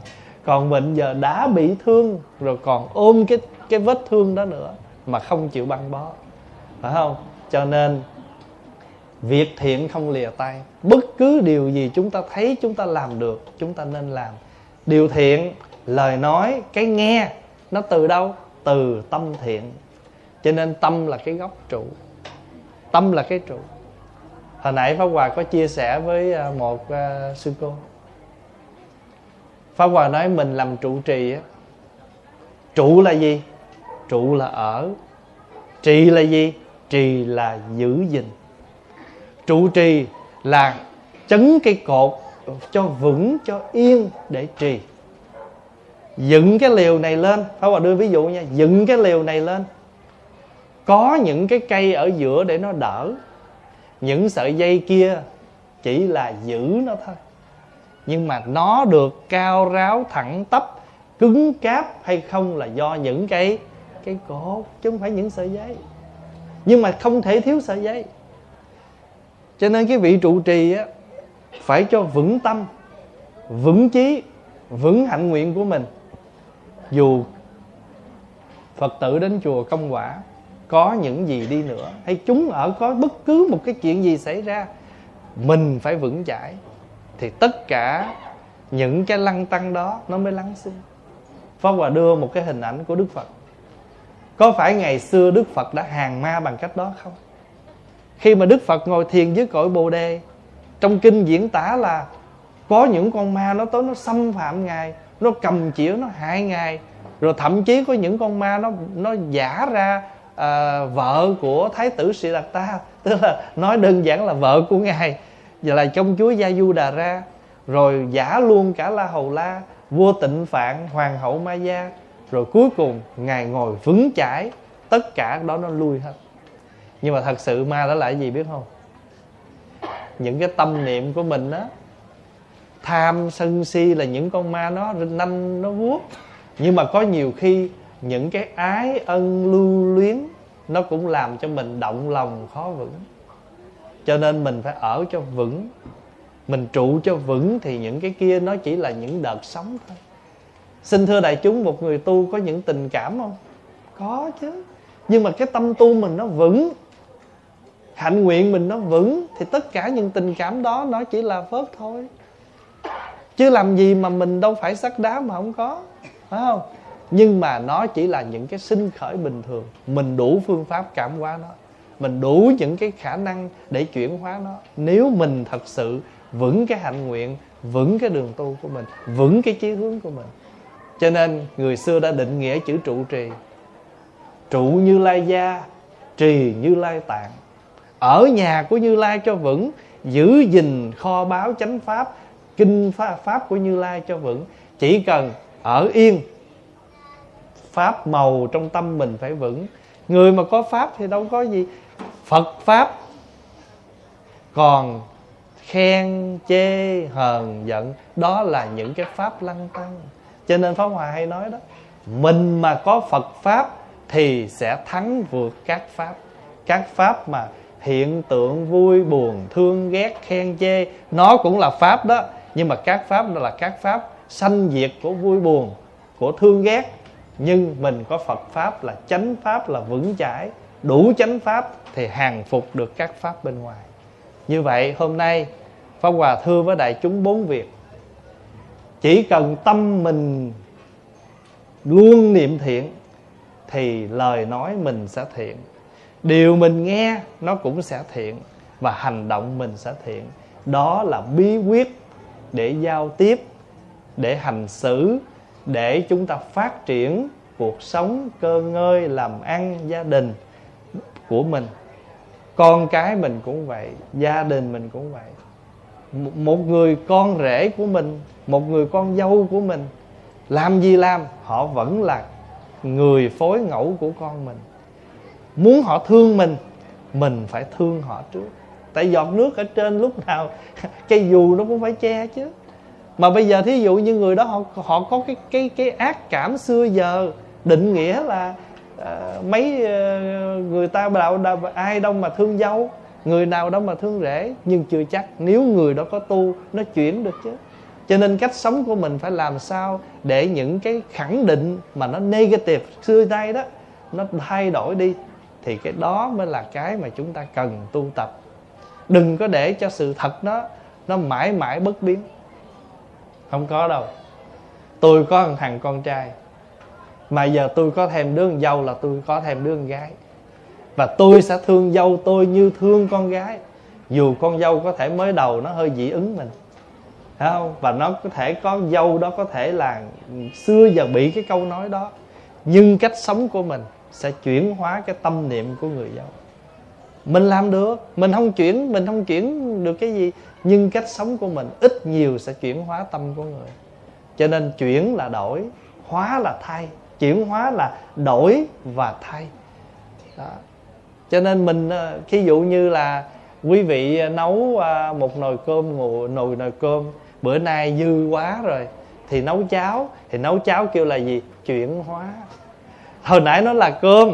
Speaker 1: Còn mình giờ đã bị thương, rồi còn ôm cái cái vết thương đó nữa, mà không chịu băng bó. Phải không? Cho nên, việc thiện không lìa tay. Bất cứ điều gì chúng ta thấy chúng ta làm được, chúng ta nên làm. Điều thiện, lời nói, cái nghe, nó từ đâu? Từ tâm thiện. Cho nên tâm là cái gốc trụ tâm là cái trụ. Hồi nãy pháp hòa có chia sẻ với à, một uh, sư cô. Pháp hòa nói mình làm trụ trì á trụ là gì? Trụ là ở. Trì là gì? Trì là giữ gìn. Trụ trì là chấn cây cột cho vững cho yên để trì. Dựng cái liều này lên. Pháp hòa đưa ví dụ nha dựng cái liều này lên có những cái cây ở giữa để nó đỡ. Những sợi dây kia chỉ là giữ nó thôi. Nhưng mà nó được cao ráo thẳng tắp, cứng cáp hay không là do những cái cái cột chứ không phải những sợi dây. Nhưng mà không thể thiếu sợi dây. Cho nên cái vị trụ trì á, phải cho vững tâm, vững chí, vững hạnh nguyện của mình. Dù phật tử đến chùa công quả có những gì đi nữa, hay chúng ở có bất cứ một cái chuyện gì xảy ra, mình phải vững chãi, thì tất cả những cái lăng tăng đó nó mới lắng xuống Pháp Hòa đưa một cái hình ảnh của Đức Phật Có phải ngày xưa Đức Phật đã hàng ma bằng cách đó không? Khi mà Đức Phật ngồi thiền dưới cội Bồ Đề, Trong kinh diễn tả là Có những con ma nó tới nó xâm phạm Ngài, Nó cầm chĩa nó hại Ngài, Rồi thậm chí có những con ma nó nó giả ra à, vợ của Thái tử Sĩ Đạt Ta Tức là nói đơn giản là vợ của Ngài. Và là công chúa Gia Du Đà Ra. Rồi giả luôn cả La Hầu La vua tịnh phạn hoàng hậu ma gia. Rồi cuối cùng ngài ngồi vững chãi. Tất cả đó nó lui hết. Nhưng mà thật sự ma đó là cái gì biết không? Những cái tâm niệm của mình á tham sân si là những con ma nó nanh nó vuốt. Nhưng mà có nhiều khi những cái ái ân lưu luyến, nó cũng làm cho mình động lòng khó vững. Cho nên mình phải ở cho vững. Mình trụ cho vững thì những cái kia nó chỉ là những đợt sóng thôi. Xin thưa đại chúng, một người tu có những tình cảm không? Có chứ. Nhưng mà cái tâm tu mình nó vững, hạnh nguyện mình nó vững, thì tất cả những tình cảm đó nó chỉ là phớt thôi. Chứ làm gì mà mình đâu phải sắt đá mà không có, phải không? Nhưng mà nó chỉ là những cái sinh khởi bình thường. Mình đủ phương pháp cảm hóa nó. Mình đủ những cái khả năng để chuyển hóa nó. Nếu mình thật sự vững cái hạnh nguyện, vững cái đường tu của mình, vững cái chí hướng của mình. Cho nên người xưa đã định nghĩa chữ trụ trì. Trụ như lai gia, trì như lai tạng. Ở nhà của như lai cho vững, giữ gìn kho báo chánh pháp, kinh pháp của như lai cho vững. Chỉ cần ở yên pháp màu trong tâm mình phải vững. Người mà có pháp thì đâu có gì. Phật pháp còn khen chê hờn giận, đó là những cái pháp lăng tăng. Cho nên pháp hòa hay nói đó, mình mà có phật pháp thì sẽ thắng vượt các pháp. Các pháp mà hiện tượng vui, buồn, thương, ghét, khen chê, nó cũng là pháp đó. Nhưng mà các pháp đó là các pháp sanh diệt của vui, buồn, của thương, ghét nhưng mình có phật pháp là chánh pháp là vững chãi, đủ chánh pháp thì hàng phục được các pháp bên ngoài. Như vậy, hôm nay Pháp Hòa thưa với đại chúng bốn việc. Chỉ cần tâm mình luôn niệm thiện, Thì lời nói mình sẽ thiện. Điều mình nghe, nó cũng sẽ thiện, Và hành động mình sẽ thiện. Đó là bí quyết để giao tiếp, Để hành xử để chúng ta phát triển cuộc sống cơ ngơi, làm ăn gia đình của mình. Con cái mình cũng vậy, gia đình mình cũng vậy. Một người con rể của mình, một người con dâu của mình, làm gì làm, họ vẫn là người phối ngẫu của con mình. Muốn họ thương mình mình phải thương họ trước. Tại giọt nước ở trên lúc nào, cây dù nó cũng phải che chứ mà bây giờ thí dụ như người đó họ họ có cái cái cái ác cảm xưa giờ định nghĩa là uh, mấy uh, người ta đạo, đạo ai đâu mà thương dâu người nào đó mà thương rể nhưng chưa chắc nếu người đó có tu nó chuyển được chứ. Cho nên cách sống của mình phải làm sao để những cái khẳng định mà nó negative xưa nay đó nó thay đổi đi thì cái đó mới là cái mà chúng ta cần tu tập. Đừng có để cho sự thật nó nó mãi mãi bất biến không có đâu. Tôi có một thằng con trai. Mà giờ tôi có thèm đứa con dâu là tôi có thèm đứa con gái. Và tôi sẽ thương dâu tôi như thương con gái. Dù con dâu có thể mới đầu nó hơi dị ứng mình. Phải không? Và nó có thể có dâu đó có thể là xưa giờ bị cái câu nói đó. Nhưng cách sống của mình sẽ chuyển hóa cái tâm niệm của người dâu. Mình làm được. Mình không chuyển, mình không chuyển được cái gì nhưng cách sống của mình ít nhiều sẽ chuyển hóa tâm của người. Cho nên chuyển là đổi, hóa là thay. Chuyển hóa là đổi và thay. Đó. cho nên mình ờ, ví dụ như là quý vị nấu ờ, một nồi cơm nồi nồi cơm, bữa nay dư quá rồi, thì nấu cháo. Thì nấu cháo kêu là gì? Chuyển hóa. Hồi nãy nó là cơm.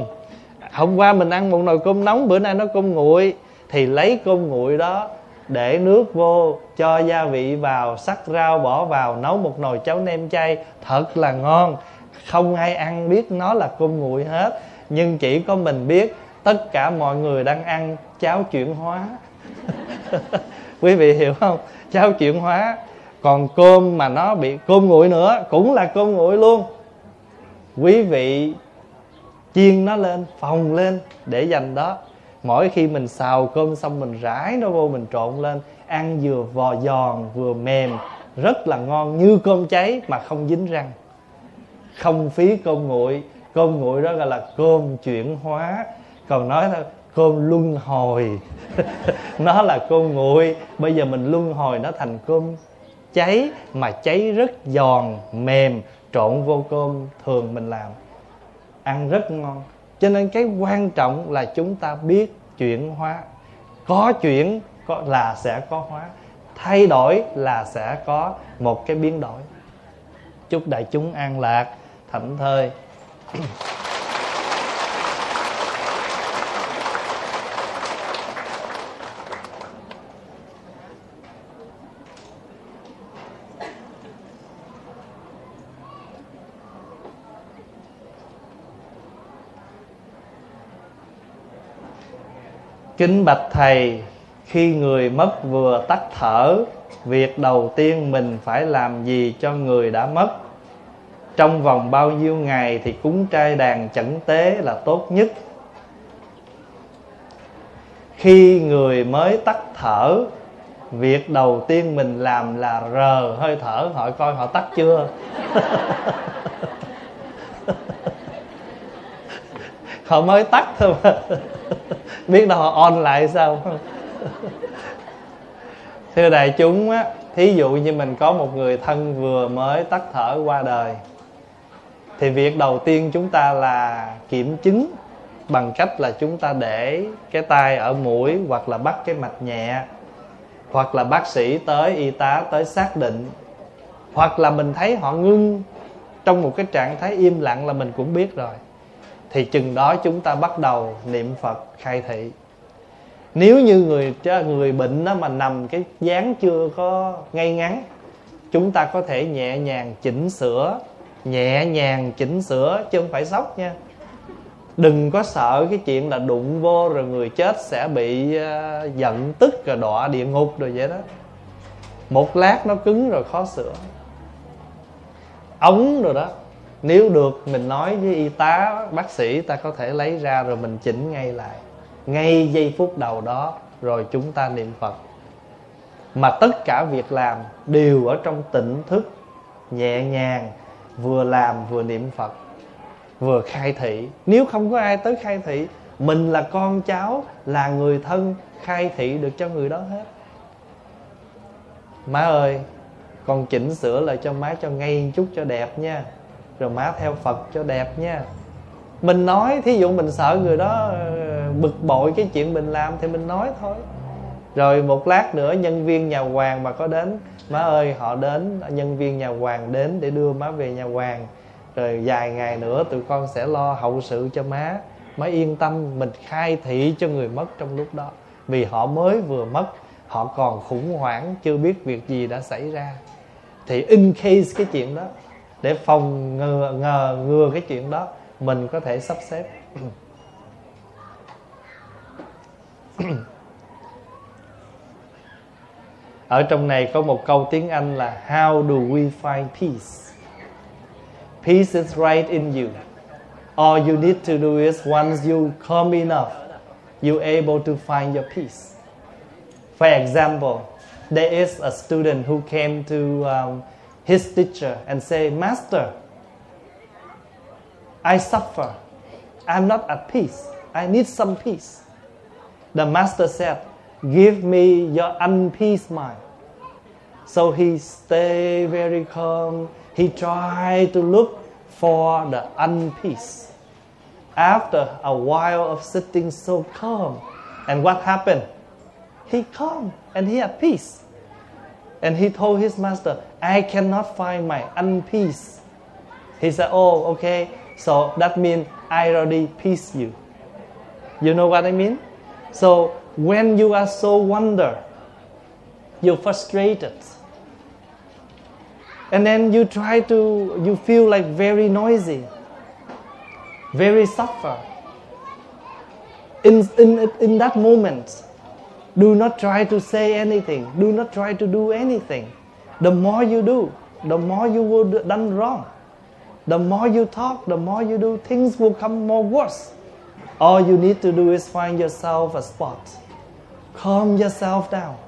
Speaker 1: Hôm qua mình ăn một nồi cơm nóng, bữa nay nó cơm nguội. Thì lấy cơm nguội đó để nước vô, cho gia vị vào, sắc rau bỏ vào, nấu một nồi cháo nem chay. Thật là ngon. Không ai ăn biết nó là cơm nguội hết. Nhưng chỉ có mình biết, tất cả mọi người đang ăn cháo chuyển hóa. Quý vị hiểu không? Cháo chuyển hóa. Còn cơm mà nó bị cơm nguội nữa, cũng là cơm nguội luôn. Quý vị chiên nó lên, phồng lên để dành đó mỗi khi mình xào cơm xong mình rải nó vô, mình trộn lên, ăn vừa vò giòn, vừa mềm, rất là ngon như cơm cháy mà không dính răng. Không phí cơm nguội. Cơm nguội đó gọi là cơm chuyển hóa. Còn nói là cơm luân hồi. Nó là cơm nguội. Bây giờ mình luân hồi nó thành cơm cháy mà cháy rất giòn, mềm, trộn vô cơm thường mình làm. Ăn rất ngon cho nên cái quan trọng là chúng ta biết chuyển hóa. Có chuyển, có là sẽ có hóa. Thay đổi là sẽ có một cái biến đổi. Chúc đại chúng an lạc, thảnh thơi. Kính bạch thầy, khi người mất vừa tắt thở, việc đầu tiên mình phải làm gì cho người đã mất? Trong vòng bao nhiêu ngày thì cúng trai đàn chẩn tế là tốt nhất? Khi người mới tắt thở, việc đầu tiên mình làm là rờ hơi thở, hỏi coi họ tắt chưa? họ mới tắt thôi mà. Biết đâu họ on lại sao. Thưa đại chúng á, thí dụ như mình có một người thân vừa mới tắt thở qua đời, thì việc đầu tiên chúng ta là kiểm chứng bằng cách là chúng ta để cái tay ở mũi hoặc là bắt cái mạch nhẹ, hoặc là bác sĩ tới, y tá tới xác định, hoặc là mình thấy họ ngưng trong một cái trạng thái im lặng là mình cũng biết rồi thì chừng đó chúng ta bắt đầu niệm phật khai thị. Nếu như người người bệnh đó mà nằm cái dáng chưa có ngay ngắn chúng ta có thể nhẹ nhàng chỉnh sửa nhẹ nhàng chỉnh sửa chứ không phải sốc nha. Đừng có sợ cái chuyện là đụng vô rồi người chết sẽ bị uh, giận tức rồi đọa địa ngục rồi vậy đó. Một lát nó cứng rồi khó sửa. Ống rồi đó nếu được, mình nói với y tá, bác sĩ, ta có thể lấy ra rồi mình chỉnh ngay lại. Ngay giây phút đầu đó, rồi chúng ta niệm phật. Mà tất cả việc làm đều ở trong tỉnh thức, nhẹ nhàng, vừa làm vừa niệm phật, vừa khai thị. Nếu không có ai tới khai thị, mình là con cháu, là người thân, khai thị được cho người đó hết. Má ơi, con chỉnh sửa lại cho má cho ngay chút cho đẹp nha rồi má theo phật cho đẹp nha. Mình nói, thí dụ mình sợ người đó ờ, bực bội cái chuyện mình làm thì mình nói thôi. Rồi một lát nữa, nhân viên nhà hoàng mà có đến, má ơi, họ đến, nhân viên nhà hoàng đến để đưa má về nhà hoàng. Rồi vài ngày nữa, tụi con sẽ lo hậu sự cho má. Má yên tâm, mình khai thị cho người mất trong lúc đó. Vì họ mới vừa mất, họ còn khủng hoảng, chưa biết việc gì đã xảy ra. Thì in case cái chuyện đó để phòng ngừa ngừa ngừa cái chuyện đó mình có thể sắp xếp ở trong này có một câu tiếng Anh là How do we find peace? Peace is right in you. All you need to do is once you calm enough, you able to find your peace. For example, there is a student who came to um, his teacher and say, Master, I suffer. I'm not at peace. I need some peace. The master said, Give me your unpeace mind. So he stay very calm. He tried to look for the unpeace. After a while of sitting so calm, and what happened? He calm and he had peace. And he told his master, I cannot find my unpeace. He said, Oh, okay. So that means I already peace you. You know what I mean? So when you are so wonder, you're frustrated. And then you try to, you feel like very noisy, very suffer. In, in, in that moment, do not try to say anything. Do not try to do anything. The more you do, the more you will do done wrong. The more you talk, the more you do, things will come more worse. All you need to do is find yourself a spot. Calm yourself down.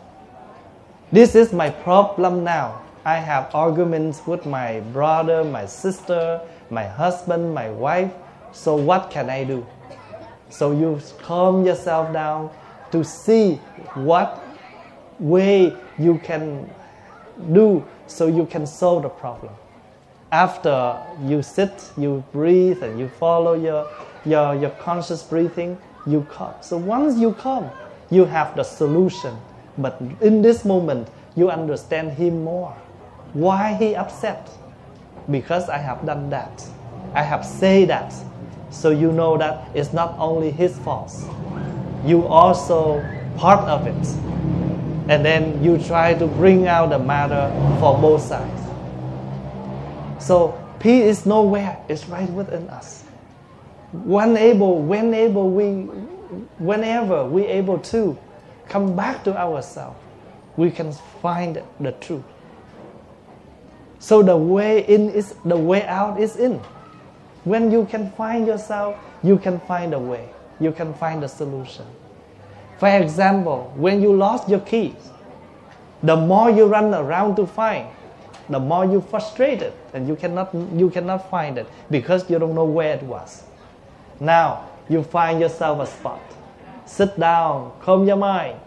Speaker 1: This is my problem now. I have arguments with my brother, my sister, my husband, my wife. So what can I do? So you calm yourself down to see what way you can do so you can solve the problem. After you sit, you breathe, and you follow your, your, your conscious breathing, you come. So once you come, you have the solution. But in this moment, you understand him more. Why he upset? Because I have done that. I have said that. So you know that it's not only his fault. You also part of it. And then you try to bring out the matter for both sides. So peace is nowhere, it's right within us. Whenever, whenever we whenever we able to come back to ourselves, we can find the truth. So the way in is the way out is in. When you can find yourself, you can find a way. You can find a solution. For example, when you lost your keys, the more you run around to find, the more you frustrated and you cannot you cannot find it because you don't know where it was. Now you find yourself a spot. Sit down, calm your mind,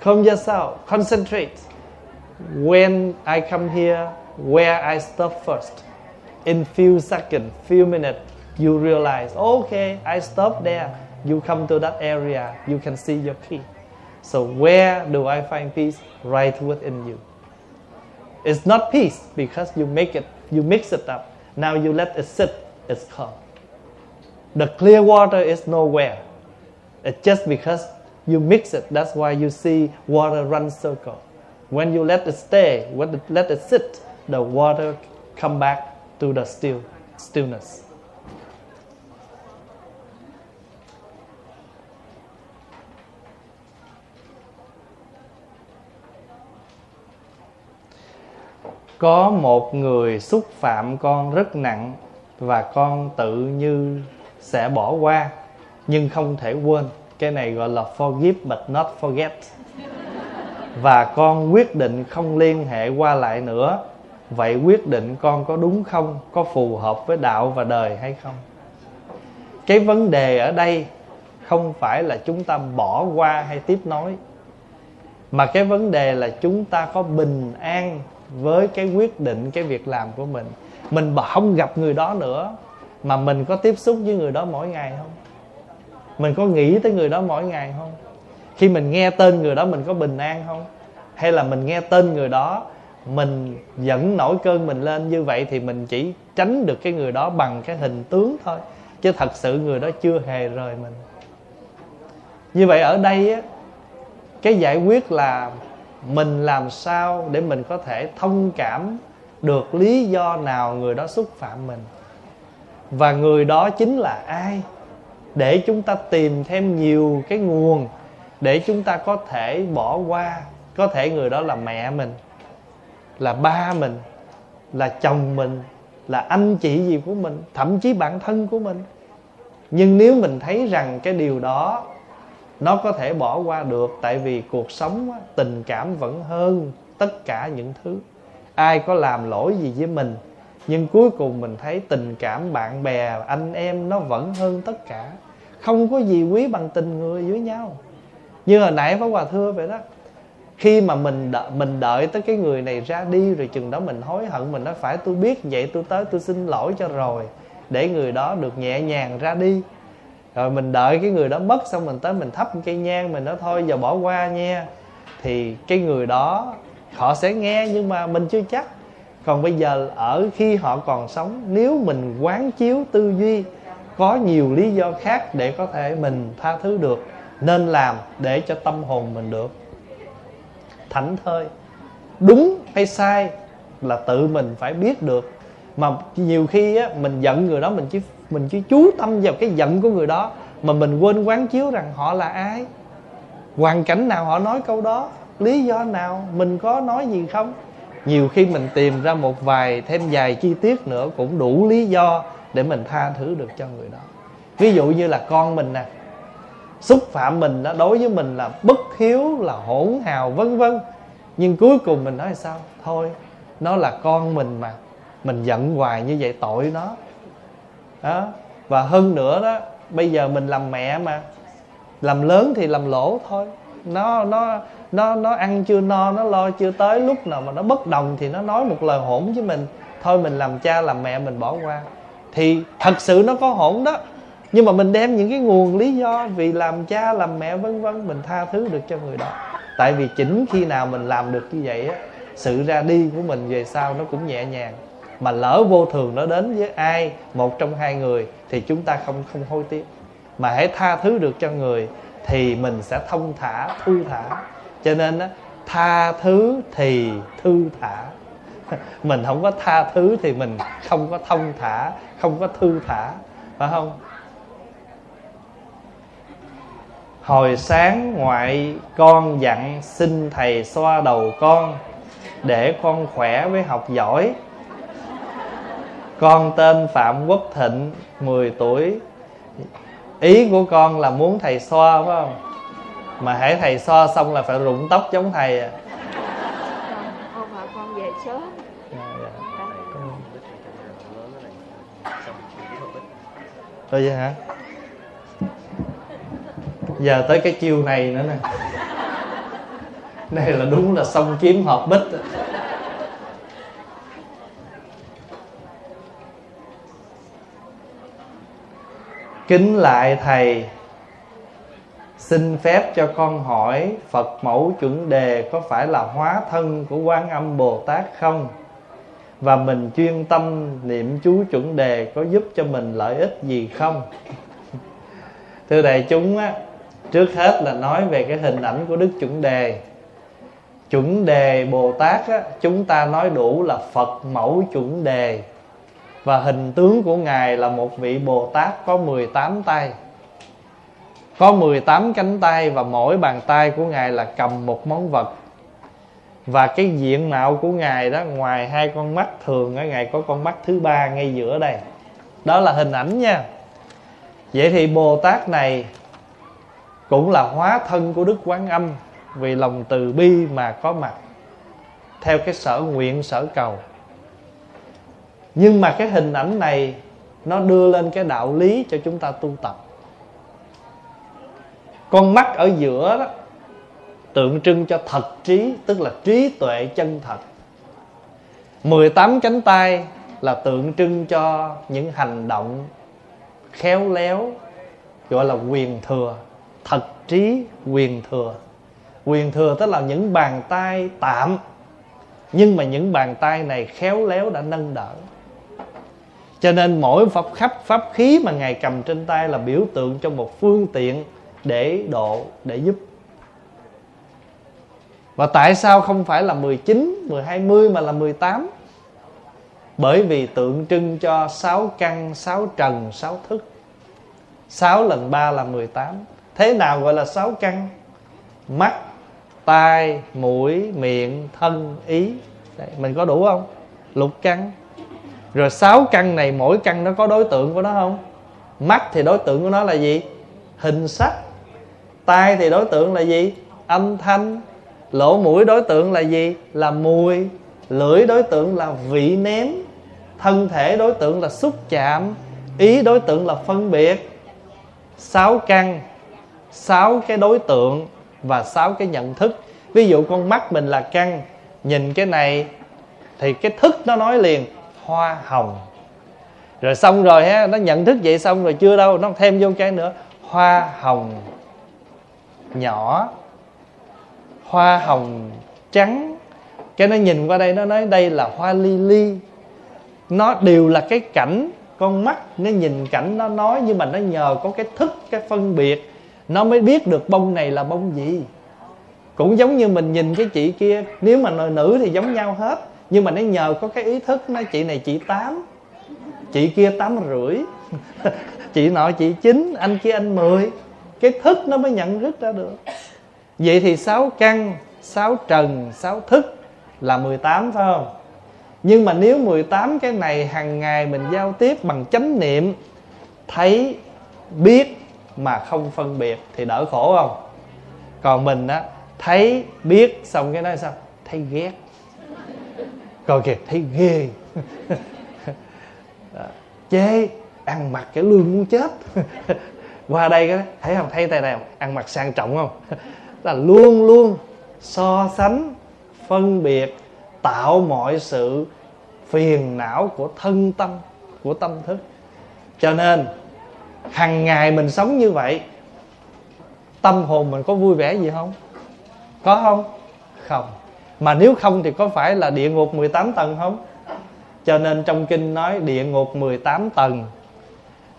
Speaker 1: calm yourself, concentrate. When I come here, where I stop first. In few seconds, few minutes, you realize, okay, I stop there. You come to that area, you can see your peace. So where do I find peace? Right within you. It's not peace because you make it, you mix it up. Now you let it sit, it's calm. The clear water is nowhere. It's just because you mix it. That's why you see water run circle. When you let it stay, when it, let it sit, the water come back to the still stillness. Có một người xúc phạm con rất nặng và con tự như sẽ bỏ qua, nhưng không thể quên. Cái này gọi là forgive but not forget. Và con quyết định không liên hệ qua lại nữa. Vậy quyết định con có đúng không, có phù hợp với đạo và đời hay không? Cái vấn đề ở đây không phải là chúng ta bỏ qua hay tiếp nối, mà cái vấn đề là chúng ta có bình an với cái quyết định, cái việc làm của mình. Mình không gặp người đó nữa, mà mình có tiếp xúc với người đó mỗi ngày không? Mình có nghĩ tới người đó mỗi ngày không? Khi mình nghe tên người đó, mình có bình an không? Hay là mình nghe tên người đó, mình dẫn nổi cơn mình lên như vậy thì mình chỉ tránh được cái người đó bằng cái hình tướng thôi, chứ thật sự người đó chưa hề rời mình. Như vậy ở đây á, cái giải quyết là mình làm sao để mình có thể thông cảm được lý do nào người đó xúc phạm mình? Và người đó chính là ai? Để chúng ta tìm thêm nhiều cái nguồn để chúng ta có thể bỏ qua. Có thể người đó là mẹ mình, là ba mình, là chồng mình, là anh chị gì của mình, thậm chí bản thân của mình. Nhưng nếu mình thấy rằng cái điều đó nó có thể bỏ qua được tại vì cuộc sống tình cảm vẫn hơn tất cả những thứ. Ai có làm lỗi gì với mình nhưng cuối cùng mình thấy tình cảm bạn bè anh em nó vẫn hơn tất cả. Không có gì quý bằng tình người với nhau. Như hồi nãy phó hòa thưa vậy đó khi mà mình đợi, mình đợi tới cái người này ra đi rồi chừng đó mình hối hận mình nói phải tôi biết vậy tôi tới tôi xin lỗi cho rồi. Để người đó được nhẹ nhàng ra đi rồi mình đợi cái người đó mất xong mình tới mình thắp cây nhang mình nói thôi giờ bỏ qua nha. Thì cái người đó họ sẽ nghe nhưng mà mình chưa chắc. Còn bây giờ ở khi họ còn sống nếu mình quán chiếu tư duy có nhiều lý do khác để có thể mình tha thứ được nên làm để cho tâm hồn mình được thảnh thơi. Đúng hay sai là tự mình phải biết được. Mà nhiều khi á, mình giận người đó mình chỉ mình chỉ chú tâm vào cái giận của người đó mà mình quên quán chiếu rằng họ là ai. Hoàn cảnh nào họ nói câu đó, lý do nào, mình có nói gì không? Nhiều khi mình tìm ra một vài thêm vài chi tiết nữa cũng đủ lý do để mình tha thứ được cho người đó. Ví dụ như là con mình nè. Xúc phạm mình đó, đối với mình là bất hiếu, là hỗn hào, vân vân. Nhưng cuối cùng mình nói sao? Thôi, nó là con mình mà. Mình giận hoài như vậy, tội nó đó. Và hơn nữa đó, bây giờ mình làm mẹ mà. Làm lớn thì làm lỗ thôi. Nó nó nó nó ăn chưa no, nó lo chưa tới lúc nào mà nó bất đồng thì nó nói một lời hỗn với mình. Thôi mình làm cha, làm mẹ, mình bỏ qua. Thì thật sự nó có hỗn đó. Nhưng mà mình đem những cái nguồn lý do vì làm cha, làm mẹ, vân vân, mình tha thứ được cho người đó. Tại vì chính khi nào mình làm được như vậy á, sự ra đi của mình về sau nó cũng nhẹ nhàng mà lỡ vô thường nó đến với ai, một trong hai người, thì chúng ta không không hối tiếc. Mà hãy tha thứ được cho người, thì mình sẽ thông thả, thư thả. Cho nên á, tha thứ thì thư thả. Mình không có tha thứ thì mình không có thông thả, không có thư thả, phải không? Hồi sáng ngoại con dặn xin thầy xoa đầu con, để con khỏe với học giỏi con tên phạm quốc thịnh 10 tuổi. Ý của con là muốn thầy xoa phải không? Mà hãy thầy xoa xong là phải rụng tóc giống thầy à.
Speaker 2: Con mà con về sớm. Dạ, dạ.
Speaker 1: Thôi vậy hả? Giờ tới cái chiêu này nữa nè. Này là đúng là song kiếm hợp bích kính lại thầy xin phép cho con hỏi phật mẫu chuẩn đề có phải là hóa thân của quan âm bồ tát không? Và mình chuyên tâm niệm chú chuẩn đề có giúp cho mình lợi ích gì không? Thưa đại chúng á trước hết là nói về cái hình ảnh của đức chuẩn đề. Chuẩn đề bồ tát á, chúng ta nói đủ là phật mẫu chuẩn đề và hình tướng của ngài là một vị bồ tát có 18 tay. Có 18 cánh tay và mỗi bàn tay của ngài là cầm một món vật. Và cái diện mạo của ngài đó, ngoài hai con mắt thường á, ngài có con mắt thứ ba ngay giữa đây. Đó là hình ảnh nha. Vậy thì bồ tát này cũng là hóa thân của đức quán âm vì lòng từ bi mà có mặt theo cái sở nguyện sở cầu nhưng mà cái hình ảnh này nó đưa lên cái đạo lý cho chúng ta tu tập. Con mắt ở giữa đó tượng trưng cho thật trí, tức là trí tuệ chân thật. 18 cánh tay là tượng trưng cho những hành động khéo léo, gọi là quyền thừa, thật trí quyền thừa. Quyền thừa tức là những bàn tay tạm. Nhưng mà những bàn tay này khéo léo đã nâng đỡ cho nên mỗi pháp khắp pháp khí mà ngài cầm trên tay là biểu tượng cho một phương tiện để độ để giúp. Và tại sao không phải là 19, 20 mà là 18 bởi vì tượng trưng cho sáu căn, sáu trần, sáu thức. 6 lần 3 là 18 Thế nào gọi là sáu căn? Mắt, tai, mũi, miệng, thân, ý. Đấy, Mình có đủ không? Lục căn. Rồi sáu căn này, mỗi căn nó có đối tượng của nó không? Mắt thì đối tượng của nó là gì? Hình sắc. Tai thì đối tượng là gì? Âm thanh. Lỗ mũi đối tượng là gì? Là mùi. Lưỡi đối tượng là vị nếm. Thân thể đối tượng là xúc chạm. Ý đối tượng là phân biệt. Sáu căn. Sáu cái đối tượng và sáu cái nhận thức. Ví dụ con mắt mình là căn, nhìn cái này, thì cái thức nó nói liền hoa hồng. Rồi xong rồi ha, nó nhận thức vậy xong rồi chưa đâu, nó thêm vô cái nữa. Hoa hồng nhỏ, hoa hồng trắng. Cái nó nhìn qua đây, nó nói đây là hoa lily. Nó đều là cái cảnh, con mắt nó nhìn cảnh nó nói, nhưng mà nó nhờ có cái thức, cái phân biệt. Nó mới biết được bông này là bông gì. Cũng giống như mình nhìn cái chị kia, nếu mà nội nữ thì giống nhau hết nhưng mà nó nhờ có cái ý thức nó chị này chị tám, chị kia tám rưỡi, chị nọ chị chín, anh kia anh mười, cái thức nó mới nhận thức ra được. Vậy thì sáu căn, sáu trần, sáu thức là 18 phải không? Nhưng mà nếu 18 cái này hàng ngày mình giao tiếp bằng chánh niệm, thấy, biết mà không phân biệt thì đỡ khổ không? Còn mình á, thấy, biết xong cái nói sao? Thấy ghét coi kìa, thấy ghê. Chê ăn mặc cái lương muốn chết. Qua đây cái, thấy không? Thấy tay này ăn mặc sang trọng không? Là luôn luôn so sánh, phân biệt, tạo mọi sự phiền não của thân tâm, của tâm thức. Cho nên hàng ngày mình sống như vậy, tâm hồn mình có vui vẻ gì không? Có không? Không mà nếu không thì có phải là địa ngục 18 tầng không? Cho nên trong kinh nói địa ngục 18 tầng.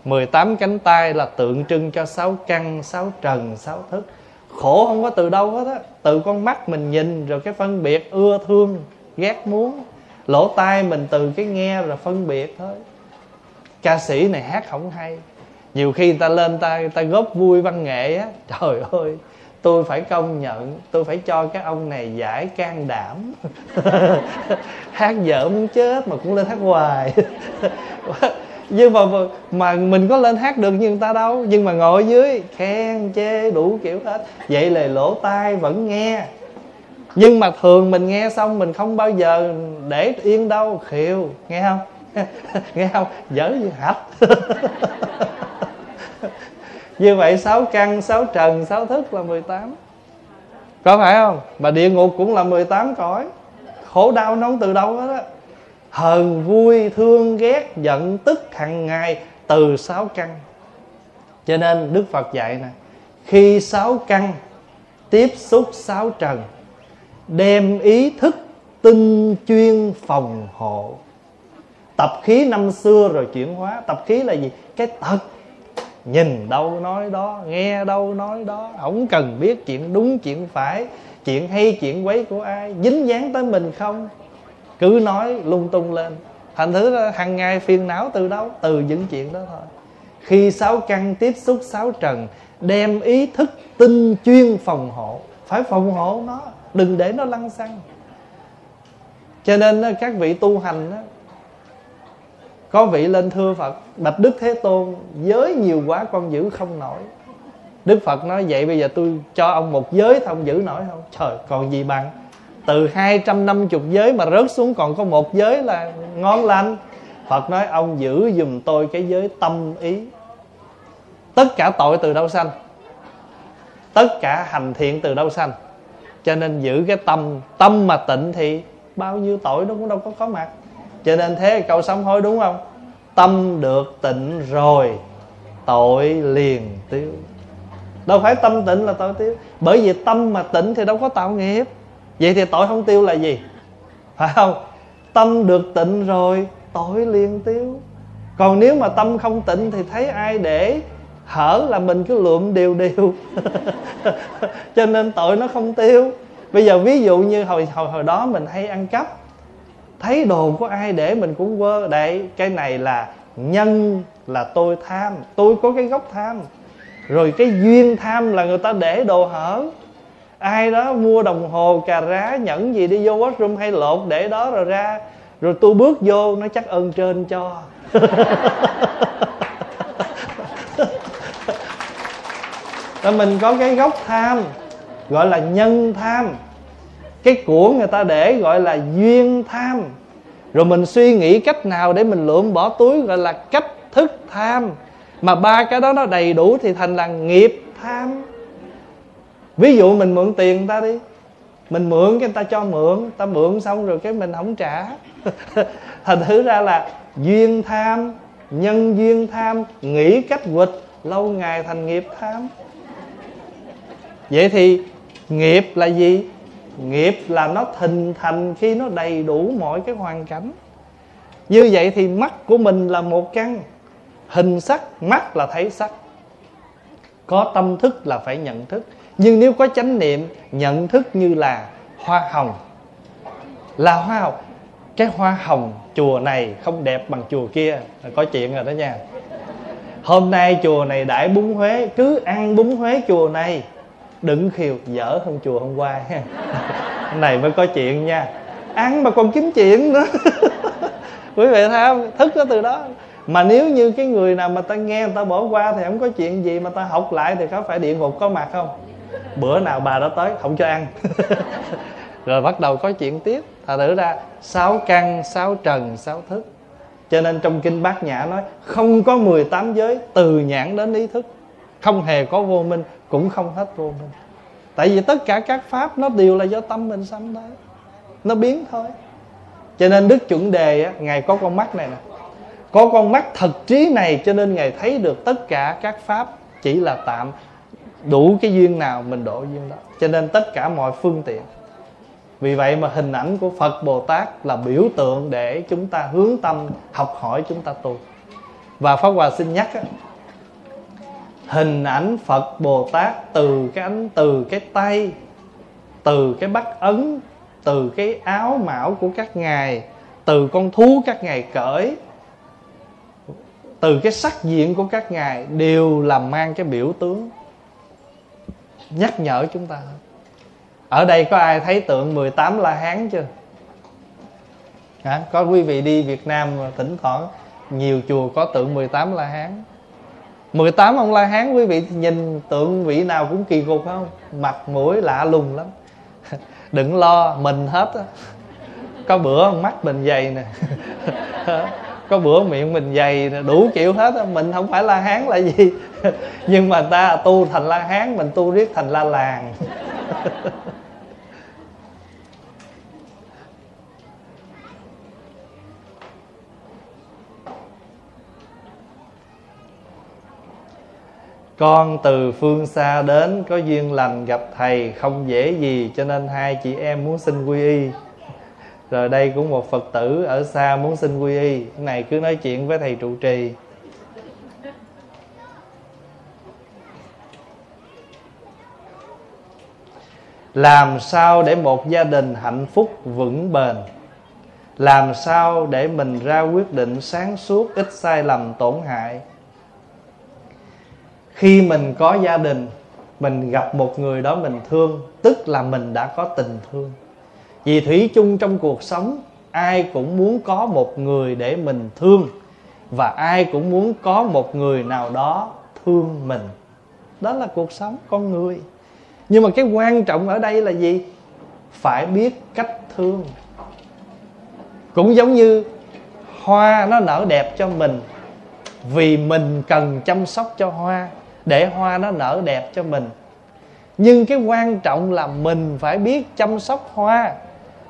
Speaker 1: 18 cánh tay là tượng trưng cho sáu căn, sáu trần, sáu thức. Khổ không có từ đâu hết á. Từ con mắt mình nhìn rồi cái phân biệt ưa thương, ghét muốn. Lỗ tai mình từ cái nghe rồi phân biệt thôi. Ca sĩ này hát không hay. Nhiều khi người ta lên ta, ta góp vui văn nghệ á. Trời ơi tôi phải công nhận, tôi phải cho các ông này giải can đảm. Hát dở muốn chết mà cũng lên hát hoài. Nhưng mà mà mình có lên hát được như người ta đâu. Nhưng mà ngồi dưới, khen, chê, đủ kiểu hết. Vậy là lỗ tai vẫn nghe. Nhưng mà thường mình nghe xong mình không bao giờ để yên đâu. Khiều nghe không? Nghe không? Dở như hạch như vậy sáu căn, sáu trần, sáu thức là 18 có phải không? Mà địa ngục cũng là 18 cõi. Khổ đau nó không từ đâu hết á. Hờn, vui, thương, ghét, giận, tức hàng ngày từ sáu căn. Cho nên đức phật dạy nè, khi sáu căn tiếp xúc sáu trần, đem ý thức tinh chuyên phòng hộ. Tập khí năm xưa rồi chuyển hóa. Tập khí là gì? Cái tật nhìn đâu nói đó nghe đâu nói đó. Không cần biết chuyện đúng chuyện phải chuyện hay chuyện quấy của ai dính dáng tới mình không? Cứ nói lung tung lên. Thành thứ hàng ngày phiền não từ đâu? Từ những chuyện đó thôi. Khi sáu căn tiếp xúc sáu trần đem ý thức tinh chuyên phòng hộ. Phải phòng hộ nó đừng để nó lăn xăng. Cho nên các vị tu hành đó, có vị lên thưa phật, bạch đức thế tôn, giới nhiều quá con giữ không nổi. Đức phật nói vậy, bây giờ tôi cho ông một giới thôi, ông giữ nổi không? Trời, còn gì bằng? Từ 250 giới mà rớt xuống còn có một giới là ngon lành. Phật nói, ông giữ dùm tôi cái giới tâm ý. Tất cả tội từ đâu sanh? Tất cả hành thiện từ đâu sanh? Cho nên giữ cái tâm Tâm mà tịnh thì bao nhiêu tội nó cũng đâu có có mặt. Cho nên thế câu sám hối đúng không? Tâm được tịnh rồi, Tội liền tiêu. Đâu phải tâm tịnh là tội tiêu. Bởi vì tâm mà tịnh thì đâu có tạo nghiệp. Vậy thì tội không tiêu là gì? Phải không? Tâm được tịnh rồi, tội liền tiêu. Còn nếu mà tâm không tịnh thì thấy ai để? Hở là mình cứ lượm đều đều. Cho nên tội nó không tiêu. Bây giờ ví dụ như hồi hồi hồi đó mình hay ăn cắp thấy đồ của ai để mình cũng quơ. Đấy cái này là nhân là tôi tham. Tôi có cái gốc tham. Rồi cái duyên tham là người ta để đồ hở. Ai đó mua đồng hồ cà rá nhẫn gì đi vô washroom hay lột để đó rồi ra. Rồi tôi bước vô nó chắc ơn trên cho. Là mình có cái gốc tham gọi là nhân tham cái của người ta để gọi là duyên tham. Rồi mình suy nghĩ cách nào để mình lượm bỏ túi gọi là cách thức tham. Mà ba cái đó nó đầy đủ thì thành là nghiệp tham. Ví dụ mình mượn tiền người ta đi. Mình mượn cái người ta cho mượn ta mượn xong rồi cái mình không trả. Thành thử ra là duyên tham, nhân duyên tham, nghĩ cách quịch, lâu ngày thành nghiệp tham. Vậy thì nghiệp là gì? Nghiệp là nó hình thành khi nó đầy đủ mọi cái hoàn cảnh. Như vậy thì mắt của mình là một căn. Hình sắc, mắt là thấy sắc. Có tâm thức là phải nhận thức. Nhưng nếu có chánh niệm, nhận thức như là hoa hồng. Là hoa hồng. Cái hoa hồng chùa này không đẹp bằng chùa kia. Là có chuyện rồi đó nha. Hôm nay chùa này đại bún huế. Cứ ăn bún huế chùa này đừng khiều dở hơn chùa hôm qua ha. Này mới có chuyện nha. Ăn mà còn kiếm chuyện nữa. Quý vị thấy không? Thức nó từ đó. Mà nếu như cái người nào mà ta nghe, người ta bỏ qua thì không có chuyện gì, mà ta học lại thì có phải địa ngục có mặt không? Bữa nào bà đó tới, không cho ăn. Rồi bắt đầu có chuyện tiếp. Thật thử ra, sáu căn, sáu trần, sáu thức. Cho nên trong kinh bát nhã nói, không có 18 giới từ nhãn đến ý thức không hề có vô minh cũng không hết vô minh. Tại vì tất cả các pháp nó đều là do tâm mình sanh đấy nó biến thôi. Cho nên đức chuẩn đề á, ngài có con mắt này nè. Có con mắt thật trí này cho nên ngài thấy được tất cả các pháp chỉ là tạm đủ cái duyên nào mình độ duyên đó. Cho nên tất cả mọi phương tiện. Vì vậy mà hình ảnh của phật bồ tát là biểu tượng để chúng ta hướng tâm học hỏi chúng ta tu. Và pháp hòa xin nhắc á, hình ảnh phật bồ tát từ cái ánh, từ cái tay, từ cái bắt ấn, từ cái áo mão của các ngài, từ con thú các ngài cởi, từ cái sắc diện của các ngài đều làm mang cái biểu tướng. Nhắc nhở chúng ta. Ở đây có ai thấy tượng 18 la hán chưa? Hả? Có quý vị đi Việt Nam thỉnh thoảng nhiều chùa có tượng 18 la hán. 18 ông la hán, quý vị nhìn tượng vị nào cũng kỳ cục không? Mặt mũi lạ lùng lắm. Đừng lo, mình hết á. Có bữa mắt mình dày nè. Có bữa miệng mình dày nè. Đủ kiểu hết á. Mình không phải la hán là gì. Nhưng mà ta tu thành la hán, mình tu riết thành la làng. Con từ phương xa đến, có duyên lành gặp thầy, không dễ gì, cho nên hai chị em muốn xin quy y. Rồi đây cũng một phật tử ở xa muốn xin quy y. Cái này cứ nói chuyện với thầy trụ trì. Làm sao để một gia đình hạnh phúc vững bền? Làm sao để mình ra quyết định sáng suốt, ít sai lầm tổn hại? Khi mình có gia đình, mình gặp một người đó mình thương, tức là mình đã có tình thương. Vì thủy chung trong cuộc sống, ai cũng muốn có một người để mình thương, và ai cũng muốn có một người nào đó thương mình. Đó là cuộc sống con người. Nhưng mà cái quan trọng ở đây là gì? Phải biết cách thương. Cũng giống như hoa nó nở đẹp cho mình, vì mình cần chăm sóc cho hoa để hoa nó nở đẹp cho mình. Nhưng cái quan trọng là mình phải biết chăm sóc hoa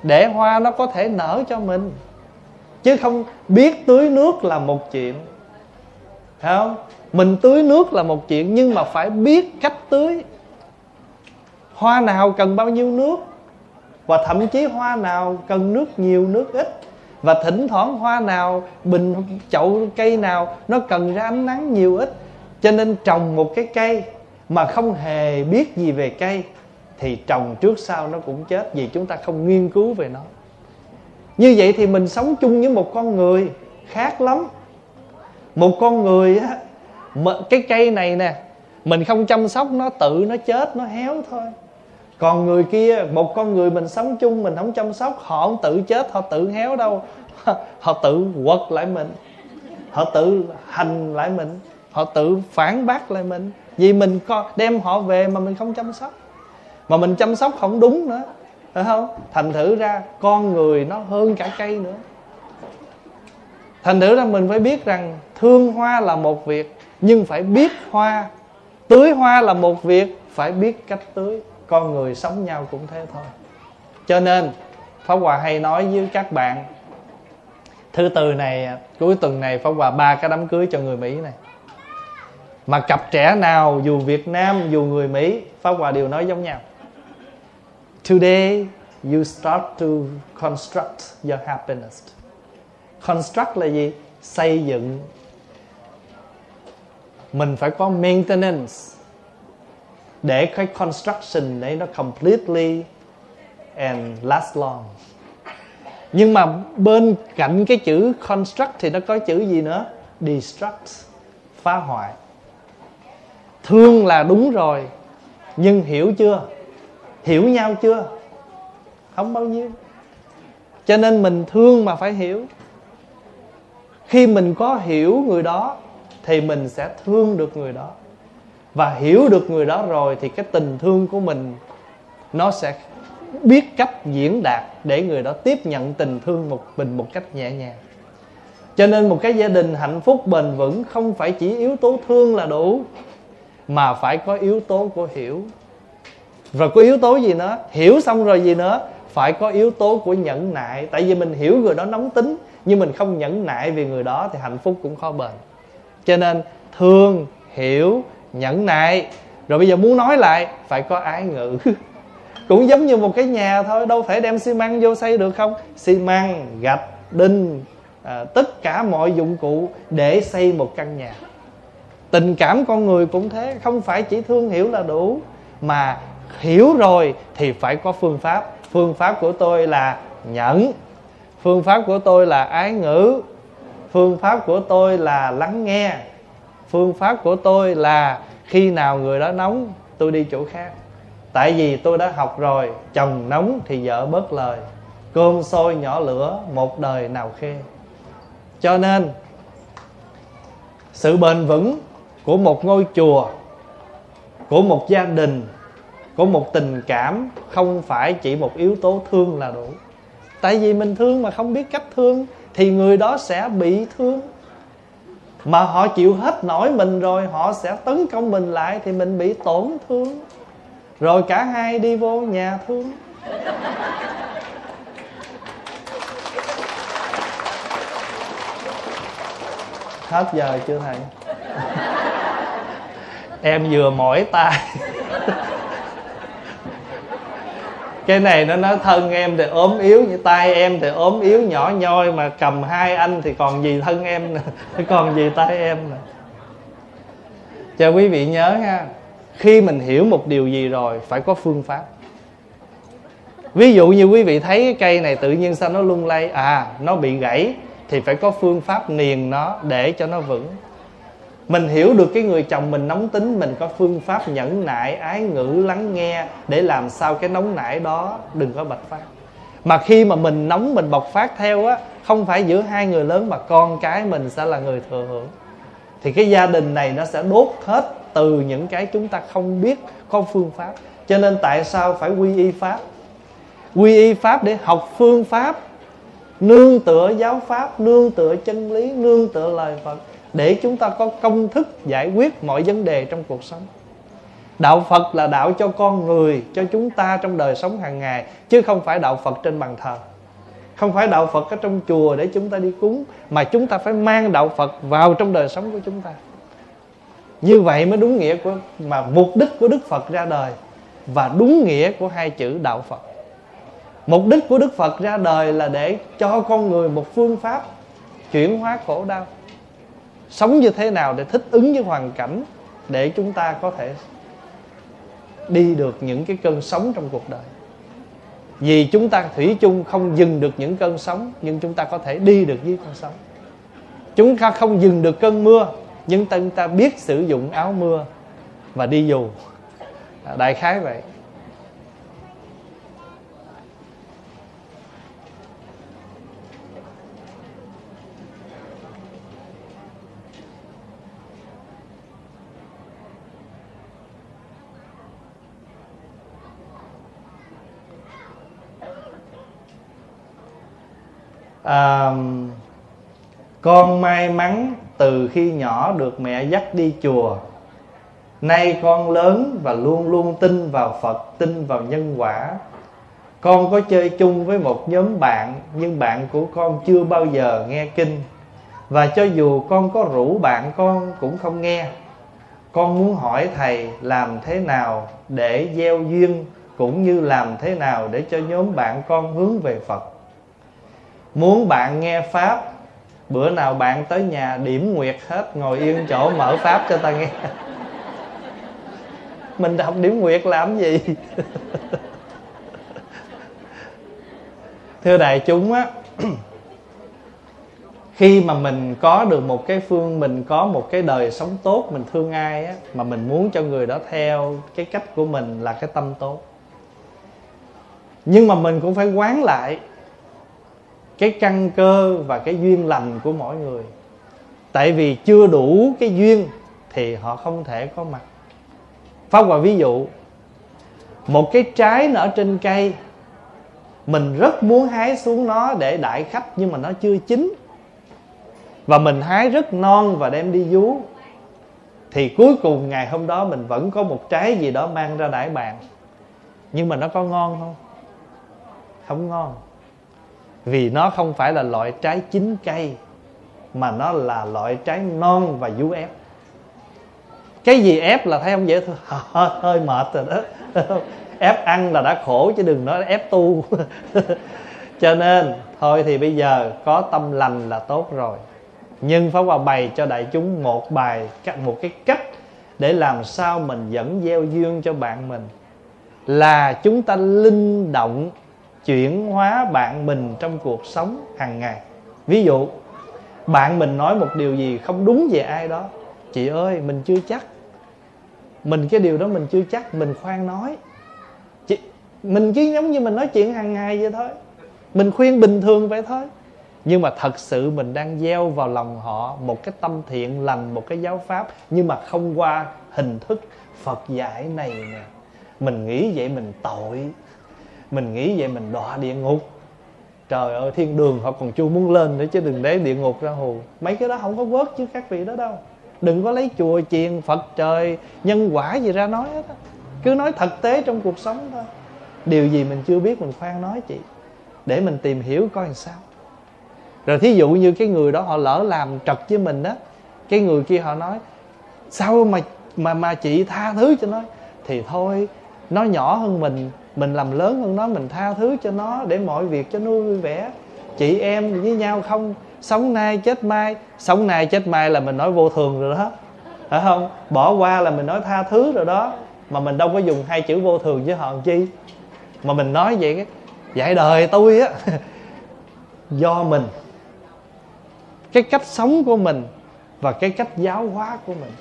Speaker 1: để hoa nó có thể nở cho mình. Chứ không biết tưới nước là một chuyện. Thấy không? Mình tưới nước là một chuyện nhưng mà phải biết cách tưới. Hoa nào cần bao nhiêu nước? Và thậm chí hoa nào cần nước nhiều, nước ít? Và thỉnh thoảng hoa nào, bình chậu, cây nào nó cần ra ánh nắng nhiều ít? Cho nên trồng một cái cây mà không hề biết gì về cây, thì trồng trước sau nó cũng chết vì chúng ta không nghiên cứu về nó. Như vậy thì mình sống chung với một con người khác lắm. Một con người á cái cây này nè, mình không chăm sóc nó, tự nó chết, nó héo thôi. Còn người kia, một con người mình sống chung, mình không chăm sóc, họ không tự chết, họ tự héo đâu. Họ tự quật lại mình, họ tự hành lại mình họ tự phản bác lại mình. Vì mình có đem họ về mà mình không chăm sóc. Mà mình chăm sóc không đúng nữa. Phải không? Thành thử ra, con người nó hơn cả cây nữa. Thành thử ra mình phải biết rằng thương hoa là một việc, nhưng phải biết hoa. Tưới hoa là một việc, phải biết cách tưới. Con người sống nhau cũng thế thôi. Cho nên, pháp hòa hay nói với các bạn, thứ tư này, cuối tuần này pháp hòa ba cái đám cưới cho người mỹ này mà cặp trẻ nào dù việt nam, dù người mỹ, pháp hòa đều nói giống nhau. Today, you start to construct your happiness. Construct là gì? Xây dựng. Mình phải có maintenance. Để cái construction đấy nó completely and last long. Nhưng mà bên cạnh cái chữ construct thì nó có chữ gì nữa? Destruct, phá hoại thương là đúng rồi, nhưng hiểu chưa? Hiểu nhau chưa? Không bao nhiêu. Cho nên mình thương mà phải hiểu. Khi mình có hiểu người đó, thì mình sẽ thương được người đó. Và hiểu được người đó rồi, thì cái tình thương của mình, nó sẽ biết cách diễn đạt để người đó tiếp nhận tình thương một mình một cách nhẹ nhàng. Cho nên một cái gia đình hạnh phúc bền vững không phải chỉ yếu tố thương là đủ mà phải có yếu tố của hiểu. Rồi có yếu tố gì nữa? Hiểu xong rồi gì nữa? Phải có yếu tố của nhẫn nại. Tại vì mình hiểu người đó nóng tính nhưng mình không nhẫn nại vì người đó thì hạnh phúc cũng khó bền. Cho nên thương hiểu nhẫn nại. Rồi bây giờ muốn nói lại phải có ái ngữ. Cũng giống như một cái nhà thôi đâu thể đem xi măng vô xây được không? Xi măng gạch đinh à, tất cả mọi dụng cụ để xây một căn nhà tình cảm con người cũng thế, không phải chỉ thương hiểu là đủ. Mà hiểu rồi thì phải có phương pháp. Phương pháp của tôi là nhẫn. Phương pháp của tôi là ái ngữ. Phương pháp của tôi là lắng nghe. Phương pháp của tôi là khi nào người đó nóng, tôi đi chỗ khác. Tại vì tôi đã học rồi, chồng nóng thì vợ bớt lời. Cơm sôi nhỏ lửa, một đời nào khê. Cho nên, sự bền vững của một ngôi chùa, của một gia đình, của một tình cảm không phải chỉ một yếu tố thương là đủ. Tại vì mình thương mà không biết cách thương thì người đó sẽ bị thương. Mà họ chịu hết nổi mình rồi, họ sẽ tấn công mình lại thì mình bị tổn thương. Rồi cả hai đi vô nhà thương. Hết giờ chưa thầy? Em vừa mỏi tay. Cái này nó nói thân em thì ốm yếu như tay em thì ốm yếu, nhỏ nhoi mà cầm hai anh thì còn gì thân em nè còn gì tay em nè cho quý vị nhớ ha khi mình hiểu một điều gì rồi, phải có phương pháp. Ví dụ như quý vị thấy cái cây này tự nhiên sao nó lung lay? À nó bị gãy thì phải có phương pháp niền nó để cho nó vững mình hiểu được cái người chồng mình nóng tính, mình có phương pháp nhẫn nại, ái ngữ, lắng nghe để làm sao cái nóng nảy đó đừng có bộc phát. Mà khi mà mình nóng, mình bộc phát theo á, không phải giữa hai người lớn mà con cái mình sẽ là người thừa hưởng. Thì cái gia đình này nó sẽ đốt hết từ những cái chúng ta không biết có phương pháp. Cho nên tại sao phải quy y pháp? Quy y pháp để học phương pháp, nương tựa giáo pháp, nương tựa chân lý, nương tựa lời phật để chúng ta có công thức giải quyết mọi vấn đề trong cuộc sống. Đạo phật là đạo cho con người, cho chúng ta trong đời sống hàng ngày, chứ không phải đạo phật trên bàn thờ. Không phải đạo phật ở trong chùa để chúng ta đi cúng, mà chúng ta phải mang đạo phật vào trong đời sống của chúng ta. Như vậy mới đúng nghĩa của, mà mục đích của đức phật ra đời, và đúng nghĩa của hai chữ đạo phật. Mục đích của đức phật ra đời là để cho con người một phương pháp chuyển hóa khổ đau sống như thế nào để thích ứng với hoàn cảnh để chúng ta có thể đi được những cái cơn sóng trong cuộc đời. Vì chúng ta thủy chung không dừng được những cơn sóng, nhưng chúng ta có thể đi được với con sóng. Chúng ta không dừng được cơn mưa, nhưng chúng ta biết sử dụng áo mưa và đi dù. À, đại khái vậy. À, con may mắn từ khi nhỏ được mẹ dắt đi chùa. Nay con lớn và luôn luôn tin vào phật tin vào nhân quả. Con có chơi chung với một nhóm bạn nhưng bạn của con chưa bao giờ nghe kinh. Và cho dù con có rủ bạn con cũng không nghe. Con muốn hỏi thầy làm thế nào để gieo duyên cũng như làm thế nào để cho nhóm bạn con hướng về phật muốn bạn nghe pháp, bữa nào bạn tới nhà điểm nguyệt hết, ngồi yên chỗ mở pháp cho ta nghe. Mình đọc điểm nguyệt làm gì? Thưa đại chúng á, khi mà mình có được một cái phương, mình có một cái đời sống tốt, mình thương ai á, mà mình muốn cho người đó theo cái cách của mình là cái tâm tốt. Nhưng mà mình cũng phải quán lại cái căn cơ và cái duyên lành của mỗi người. Tại vì chưa đủ cái duyên thì họ không thể có mặt. Pháp vào ví dụ, Một cái trái nó ở trên cây, Mình rất muốn hái xuống nó để đại khách Nhưng mà nó chưa chín. Và mình hái rất non và đem đi vú. Thì cuối cùng ngày hôm đó mình vẫn có một trái gì đó mang ra đãi bạn. Nhưng mà nó có ngon không? Không ngon. Vì nó không phải là loại trái chín cây Mà nó là loại trái non và vú ép. Cái gì ép là thấy không dễ thôi hơi, mệt rồi đó. Ép ăn là đã khổ chứ đừng nói ép tu. Cho nên thôi thì bây giờ có tâm lành là tốt rồi. Nhưng pháp hòa bày cho đại chúng một bài một cái cách để làm sao mình dẫn gieo duyên cho bạn mình. Là chúng ta linh động chuyển hóa bạn mình trong cuộc sống hàng ngày. Ví dụ bạn mình nói một điều gì không đúng về ai đó. Chị ơi mình chưa chắc. Mình cái điều đó mình chưa chắc mình khoan nói. Chị, mình chỉ giống như mình nói chuyện hàng ngày vậy thôi. Mình khuyên bình thường vậy thôi. Nhưng mà thật sự mình đang gieo vào lòng họ một cái tâm thiện lành một cái giáo pháp nhưng mà không qua hình thức phật dạy này nè. Mình nghĩ vậy mình tội mình nghĩ vậy mình đọa địa ngục. Trời ơi, thiên đường họ còn chưa muốn lên nữa chứ đừng để địa ngục ra hù. Mấy cái đó không có vớt chứ các vị đó đâu. Đừng có lấy chùa chiền phật trời, nhân quả gì ra nói hết á. Cứ nói thực tế trong cuộc sống thôi. Điều gì mình chưa biết mình khoan nói chị. Để mình tìm hiểu coi làm sao. Rồi thí dụ như cái người đó họ lỡ làm trật với mình đó cái người kia họ nói, sao mà mà mà chị tha thứ cho nó? Thì thôi, nó nhỏ hơn mình mình làm lớn hơn nó, mình tha thứ cho nó để mọi việc cho nó vui vẻ. Chị em với nhau không? Sống nay chết mai, sống nay chết mai là mình nói vô thường rồi đó. Phải không? Bỏ qua là mình nói tha thứ rồi đó. Mà mình đâu có dùng hai chữ vô thường với họ chi? Mà mình nói vậy cái, dạy đời tôi á, do mình, cái cách sống của mình và cái cách giáo hóa của mình.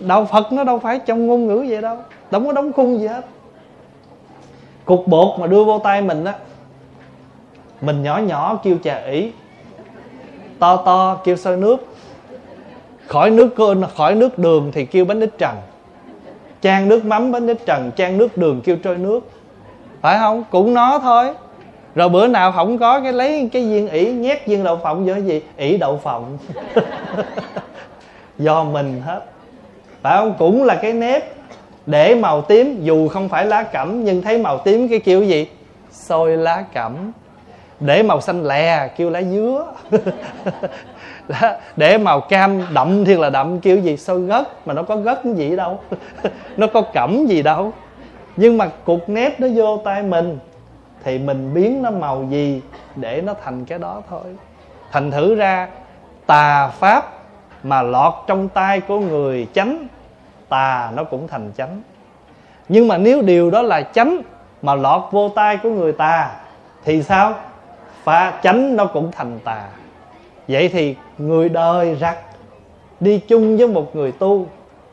Speaker 1: Đạo phật nó đâu phải trong ngôn ngữ vậy đâu đâu có đóng khung gì hết cục bột mà đưa vô tay mình á, mình nhỏ nhỏ kêu trà ý to to kêu sôi nước. Khỏi nước khỏi nước đường thì kêu bánh ít trần. Chan nước mắm bánh ít trần, chan nước đường kêu trôi nước. Phải không? Cũng nó thôi. Rồi bữa nào không có cái lấy cái viên ỉ, nhét viên đậu phộng vô cái gì? Ỉ đậu phộng. Do mình hết. Phải không? Cũng là cái nếp để màu tím, dù không phải lá cẩm, nhưng thấy màu tím cái kiểu gì? Xôi lá cẩm. Để màu xanh lè, kêu lá dứa. Để màu cam, đậm thì là đậm kêu gì? Sôi gất mà nó có gất gì đâu. Nó có cẩm gì đâu. Nhưng mà cục nếp nó vô tay mình, thì mình biến nó màu gì để nó thành cái đó thôi. Thành thử ra, tà pháp mà lọt trong tay của người chánh tà nó cũng thành chánh. Nhưng mà nếu điều đó là chánh mà lọt vô tay của người tà, thì sao? Pha chánh nó cũng thành tà. Vậy thì người đời rắc, đi chung với một người tu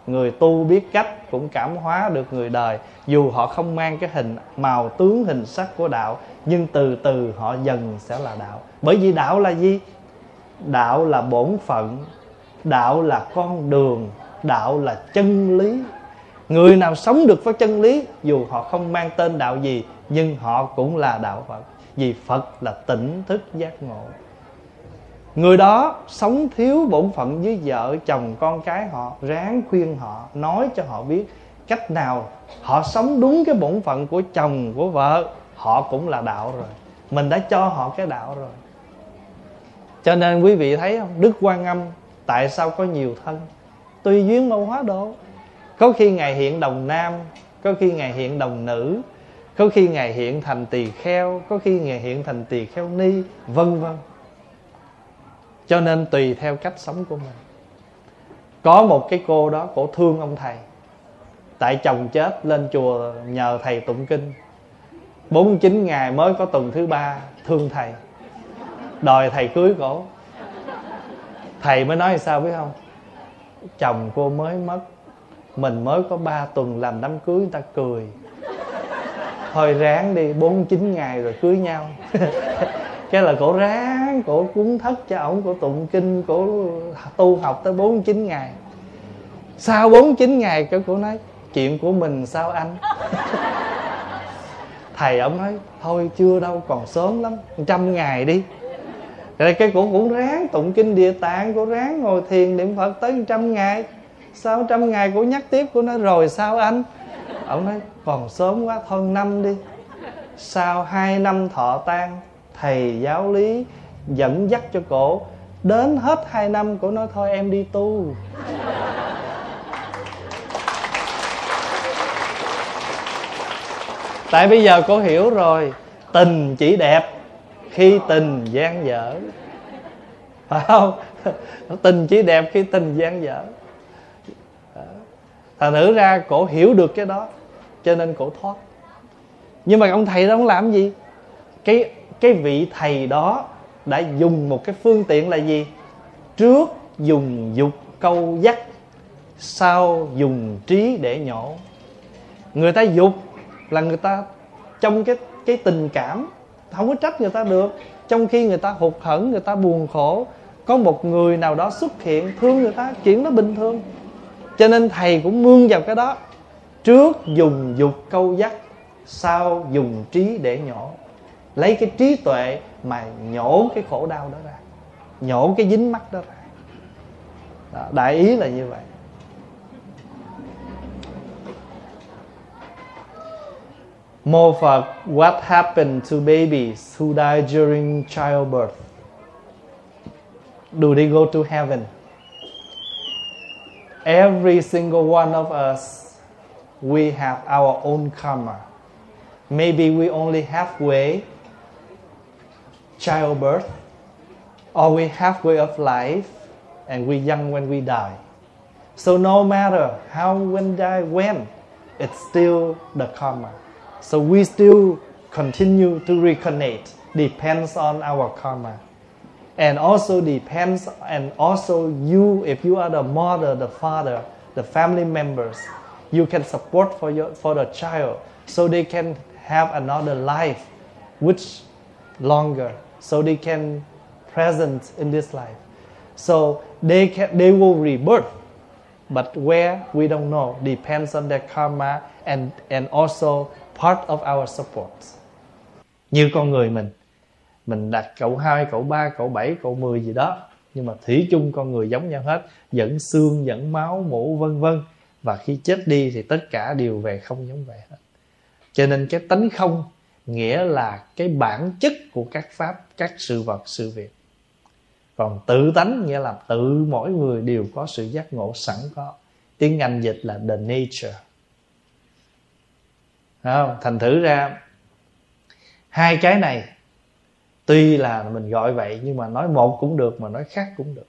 Speaker 1: người tu biết cách cũng cảm hóa được người đời, dù họ không mang cái hình màu tướng hình sắc của đạo, nhưng từ từ họ dần sẽ là đạo. Bởi vì đạo là gì? Đạo là bổn phận, đạo là con đường đạo là chân lý. Người nào sống được với chân lý, dù họ không mang tên đạo gì, nhưng họ cũng là đạo phật. Vì phật là tỉnh thức giác ngộ. Người đó sống thiếu bổn phận với vợ, chồng, con cái họ, ráng khuyên họ, nói cho họ biết cách nào họ sống đúng cái bổn phận của chồng, của vợ. Họ cũng là đạo rồi. Mình đã cho họ cái đạo rồi. Cho nên quý vị thấy không? Đức quan âm, tại sao có nhiều thân? Tùy duyên màu hóa độ. Có khi ngài hiện đồng nam, có khi ngài hiện đồng nữ, có khi ngài hiện thành tỳ kheo, có khi ngài hiện thành tỳ kheo ni, vân vân. Cho nên tùy theo cách sống của mình. Có một cái cô đó cổ thương ông thầy. Tại chồng chết lên chùa nhờ thầy tụng kinh. 49 ngày mới có tuần thứ ba thương thầy. Đòi thầy cưới cổ. Thầy mới nói sao biết không? Chồng cô mới mất. Mình mới có 3 tuần làm đám cưới, người ta cười. Thôi ráng đi 49 ngày rồi cưới nhau. Cái là cổ ráng, cổ cúng thất cho ổng, cổ tụng kinh, cổ tu học tới 49 ngày. Sau 49 ngày, cái cổ nói, chuyện của mình sao anh? Thầy ổng nói, thôi chưa đâu, còn sớm lắm trăm ngày đi rồi cái cổ cũng ráng, tụng kinh địa tạng cổ ráng ngồi thiền niệm phật tới trăm ngày. Sau trăm ngày cổ nhắc tiếp của nó rồi sao anh? Ông nói, còn sớm quá thôi năm đi. Sau hai năm thọ tan thầy giáo lý dẫn dắt cho cổ. Đến hết hai năm, cổ nói, thôi em đi tu. Tại bây giờ cô hiểu rồi, tình chỉ đẹp khi tình gian dở. Phải không? Tình chỉ đẹp khi tình gian dở. Thành thử ra cổ hiểu được cái đó, cho nên cổ thoát. Nhưng mà ông thầy đó không làm gì? Cái cái vị thầy đó đã dùng một cái phương tiện là gì? Trước dùng dục câu dắt, sau dùng trí để nhổ. Người ta dục là người ta trong cái cái tình cảm không có trách người ta được. Trong khi người ta hụt hẫng người ta buồn khổ có một người nào đó xuất hiện thương người ta chuyện đó bình thường. Cho nên thầy cũng mương vào cái đó. Trước dùng dục câu dắt sau dùng trí để nhổ. Lấy cái trí tuệ mà nhổ cái khổ đau đó ra. Nhổ cái dính mắt đó ra. Đó, đại ý là như vậy. Phật, what happened to babies who die during childbirth? Do they go to heaven? Every single one of us, we have our own karma. Maybe we only halfway childbirth, or we halfway of life, and we young when we die. So no matter how when die when, it's still the karma. So we still continue to reconnect. Depends on our karma. And also depends and also you if you are the mother, the father, the family members, you can support for your for the child so they can have another life which longer so they can present in this life. So they can they will rebirth but where we don't know depends on their karma and and also part of our support. Như con người mình mình đặt cậu hai, cậu ba, cậu bảy, cậu mười gì đó, nhưng mà thủy chung con người giống nhau hết, dẫn xương, dẫn máu mũ vân vân. Và khi chết đi thì tất cả đều về không giống vậy hết. Cho nên cái tánh không nghĩa là cái bản chất của các pháp, các sự vật, sự việc. Còn tự tánh nghĩa là tự mỗi người đều có sự giác ngộ sẵn có. Tiếng anh dịch là the nature không? thành thử ra hai cái này tuy là mình gọi vậy nhưng mà nói một cũng được mà nói khác cũng được.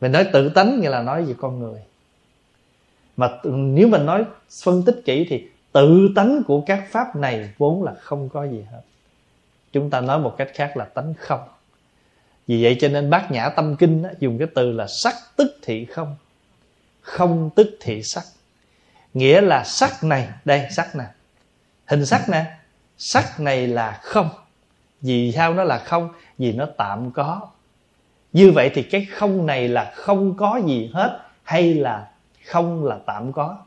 Speaker 1: Mình nói tự tánh nghĩa là nói về con người. Mà nếu mình nói phân tích kỹ thì tự tánh của các pháp này vốn là không có gì hết. Chúng ta nói một cách khác là tánh không. Vì vậy cho nên bát nhã tâm kinh á, dùng cái từ là sắc tức thị không. Không tức thị sắc nghĩa là sắc này, đây, sắc nè hình sắc nè, sắc này là không. Vì sao nó là không? Vì nó tạm có. Như vậy thì cái không này là không có gì hết hay là không là tạm có?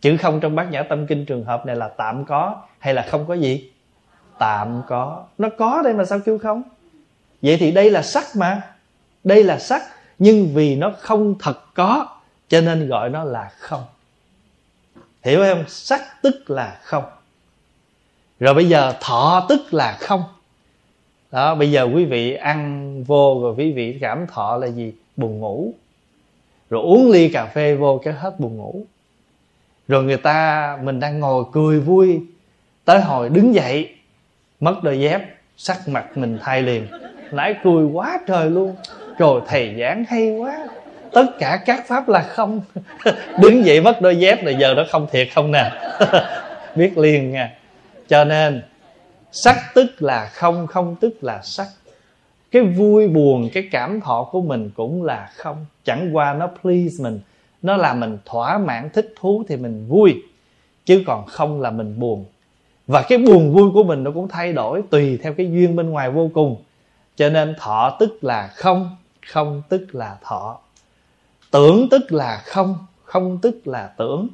Speaker 1: Chữ không trong bát nhã tâm kinh trường hợp này là tạm có hay là không có gì? Tạm có. Nó có đây mà sao kêu không? Vậy thì đây là sắc mà. Đây là sắc, nhưng vì nó không thật có, cho nên gọi nó là không hiểu không? Sắc tức là không. Rồi bây giờ thọ tức là không. Đó, bây giờ quý vị ăn vô rồi quý vị cảm thọ là gì? Buồn ngủ. Rồi uống ly cà phê vô cái hết buồn ngủ. Rồi người ta, mình đang ngồi cười vui, tới hồi đứng dậy, mất đôi dép, sắc mặt mình thay liền. Nãy cười quá trời luôn. Rồi thầy giảng hay quá tất cả các pháp là không. Đứng dậy mất đôi dép rồi giờ nó không thiệt không nè. Biết liền nha. Cho nên, sắc tức là không không tức là sắc. Cái vui buồn, cái cảm thọ của mình cũng là không. Chẳng qua nó please mình, nó làm mình thỏa mãn, thích thú thì mình vui, chứ còn không là mình buồn. Và cái buồn vui của mình nó cũng thay đổi tùy theo cái duyên bên ngoài vô cùng. Cho nên thọ tức là không không tức là thọ tưởng tức là không không tức là tưởng.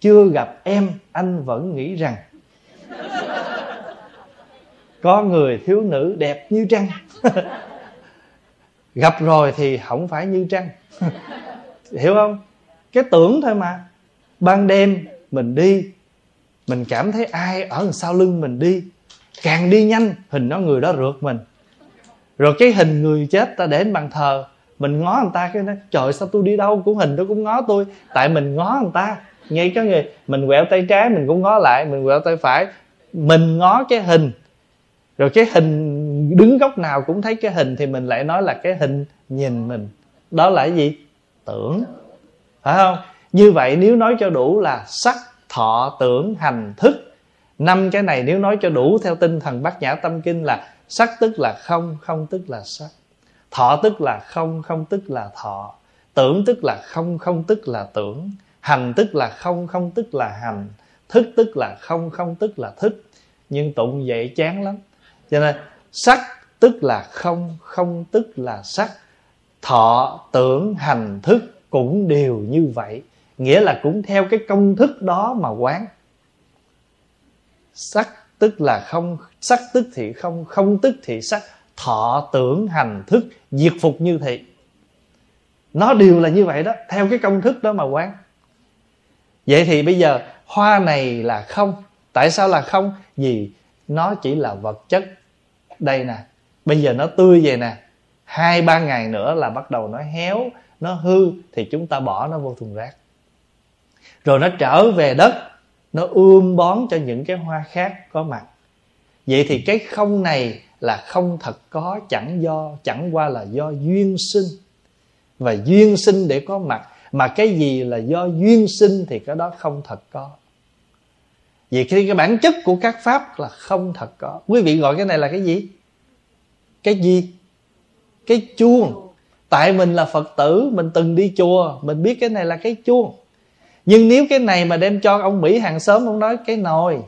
Speaker 1: Chưa gặp em, anh vẫn nghĩ rằng. Có người thiếu nữ đẹp như trăng. Gặp rồi thì không phải như trăng. Hiểu không? Cái tưởng thôi mà. Ban đêm mình đi, mình cảm thấy ai ở sau lưng mình đi. Càng đi nhanh, hình nó người đó rượt mình. Rồi cái hình người chết ta để bàn thờ mình ngó người ta cái nói trời, sao tôi đi đâu? Cũng hình đó cũng ngó tôi tại mình ngó người ta. Ngay cái người, mình quẹo tay trái mình cũng ngó lại, mình quẹo tay phải. Mình ngó cái hình. Rồi cái hình đứng góc nào cũng thấy cái hình thì mình lại nói là cái hình nhìn mình. Đó là cái gì? Tưởng. Phải không? Như vậy nếu nói cho đủ là sắc, thọ, tưởng, hành, thức. Năm cái này nếu nói cho đủ theo tinh thần bát nhã tâm kinh là sắc tức là không không tức là sắc thọ tức là không không tức là thọ tưởng tức là không không tức là tưởng hành tức là không không tức là hành thức tức là không không tức là thức nhưng tụng vậy chán lắm cho nên sắc tức là không không tức là sắc thọ tưởng hành thức cũng đều như vậy nghĩa là cũng theo cái công thức đó mà quán sắc tức là không sắc tức thì không không tức thì sắc thọ tưởng hành thức, diệt phục như thị. Nó đều là như vậy đó, theo cái công thức đó mà quán. Vậy thì bây giờ, hoa này là không. Tại sao là không? Vì nó chỉ là vật chất. Đây nè, bây giờ nó tươi vậy nè. Hai, ba ngày nữa là bắt đầu nó héo, nó hư, thì chúng ta bỏ nó vô thùng rác. Rồi nó trở về đất, nó ươm bón cho những cái hoa khác có mặt. Vậy thì cái không này là không thật có, chẳng do, chẳng qua là do duyên sinh. Và duyên sinh để có mặt, mà cái gì là do duyên sinh thì cái đó không thật có. Vì khi cái bản chất của các pháp là không thật có. Quý vị gọi cái này là cái gì? Cái gì? Cái chuông. Tại mình là phật tử, mình từng đi chùa, mình biết cái này là cái chuông. Nhưng nếu cái này mà đem cho ông mỹ hàng xóm, ông nói, cái nồi.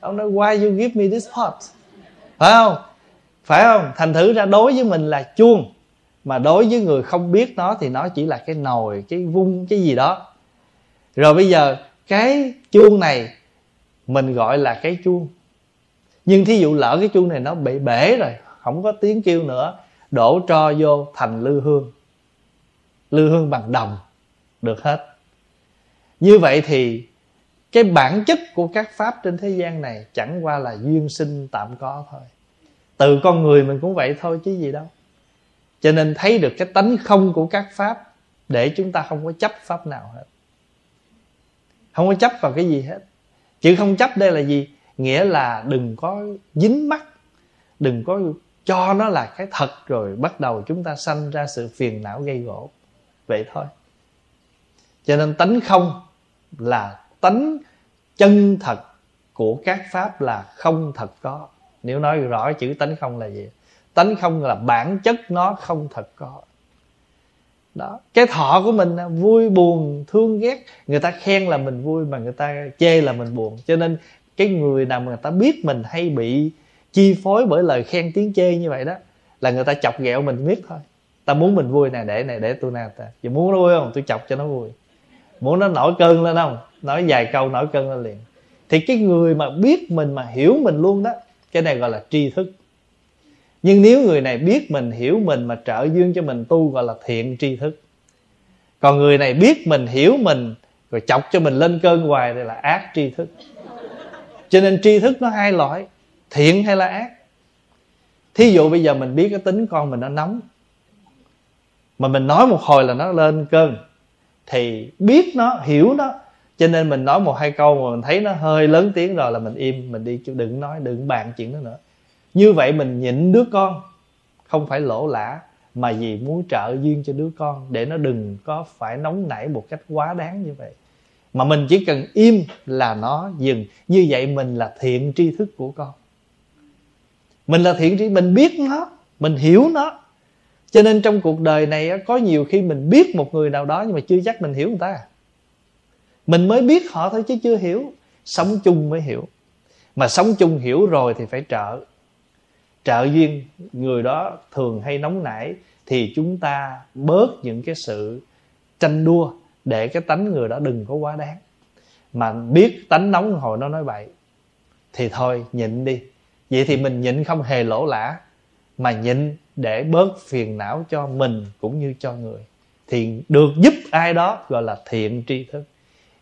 Speaker 1: Ông nói, why you give me this pot? Phải không? Phải không? Thành thử ra đối với mình là chuông, mà đối với người không biết nó thì nó chỉ là cái nồi, cái vung, cái gì đó. Rồi bây giờ, cái chuông này mình gọi là cái chuông. Nhưng thí dụ lỡ cái chuông này nó bị bể rồi, không có tiếng kêu nữa, đổ tro vô thành lư hương. Lư hương bằng đồng, được hết. Như vậy thì cái bản chất của các pháp trên thế gian này chẳng qua là duyên sinh tạm có thôi từ con người mình cũng vậy thôi, chứ gì đâu. Cho nên thấy được cái tánh không của các pháp để chúng ta không có chấp pháp nào hết. Không có chấp vào cái gì hết. Chữ không chấp đây là gì? Nghĩa là đừng có dính mắt đừng có cho nó là cái thật rồi bắt đầu chúng ta sanh ra sự phiền não gây gỗ. Vậy thôi. Cho nên tánh không là tánh chân thật của các pháp là không thật có nếu nói rõ chữ tánh không là gì? Tánh không là bản chất nó không thật có. Đó. Cái thọ của mình vui, buồn, thương, ghét, người ta khen là mình vui mà người ta chê là mình buồn. Cho nên cái người nào mà người ta biết mình hay bị chi phối bởi lời khen tiếng chê như vậy đó, là người ta chọc ghẹo mình biết thôi. Ta muốn mình vui nè, để này để tôi nè ta. Giờ muốn nó vui không? Tôi chọc cho nó vui. Muốn nó nổi cơn lên không? Nói vài câu nổi cơn lên liền. Thì cái người mà biết mình mà hiểu mình luôn đó cái này gọi là tri thức. Nhưng nếu người này biết mình, hiểu mình mà trợ duyên cho mình tu gọi là thiện tri thức. Còn người này biết mình, hiểu mình, rồi chọc cho mình lên cơn hoài thì là ác tri thức. Cho nên tri thức nó hai loại, thiện hay là ác. Thí dụ bây giờ mình biết cái tính con mình nó nóng, mà mình nói một hồi là nó lên cơn, thì biết nó, hiểu nó cho nên mình nói một hai câu mà mình thấy nó hơi lớn tiếng rồi là mình im, mình đi chứ đừng nói, đừng bàn chuyện đó nữa. Như vậy mình nhịn đứa con, không phải lỗ lã, mà vì muốn trợ duyên cho đứa con để nó đừng có phải nóng nảy một cách quá đáng như vậy. Mà mình chỉ cần im là nó dừng. Như vậy mình là thiện tri thức của con. Mình là thiện tri, mình biết nó, mình hiểu nó. Cho nên trong cuộc đời này có nhiều khi mình biết một người nào đó nhưng mà chưa chắc mình hiểu người ta mình mới biết họ thôi chứ chưa hiểu. Sống chung mới hiểu. Mà sống chung hiểu rồi thì phải trợ. Trợ duyên, người đó thường hay nóng nảy thì chúng ta bớt những cái sự tranh đua để cái tánh người đó đừng có quá đáng. Mà biết tánh nóng hồi nó nói vậy thì thôi, nhịn đi. Vậy thì mình nhịn không hề lỗ lã, mà nhịn để bớt phiền não cho mình cũng như cho người. Thì được giúp ai đó gọi là thiện tri thức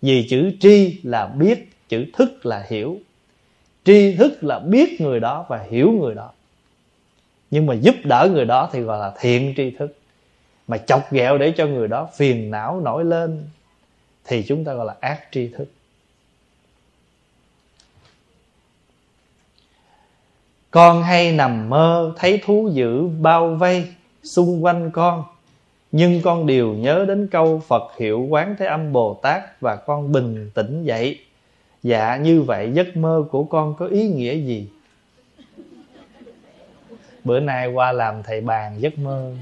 Speaker 1: vì chữ tri là biết, chữ thức là hiểu. Tri thức là biết người đó và hiểu người đó. Nhưng mà giúp đỡ người đó thì gọi là thiện tri thức. Mà chọc ghẹo để cho người đó phiền não nổi lên thì chúng ta gọi là ác tri thức. Con hay nằm mơ thấy thú dữ bao vây xung quanh con nhưng con đều nhớ đến câu phật hiệu quán thế âm bồ tát và con bình tĩnh dậy. Dạ như vậy giấc mơ của con có ý nghĩa gì? Bữa nay qua làm thầy bàn giấc mơ.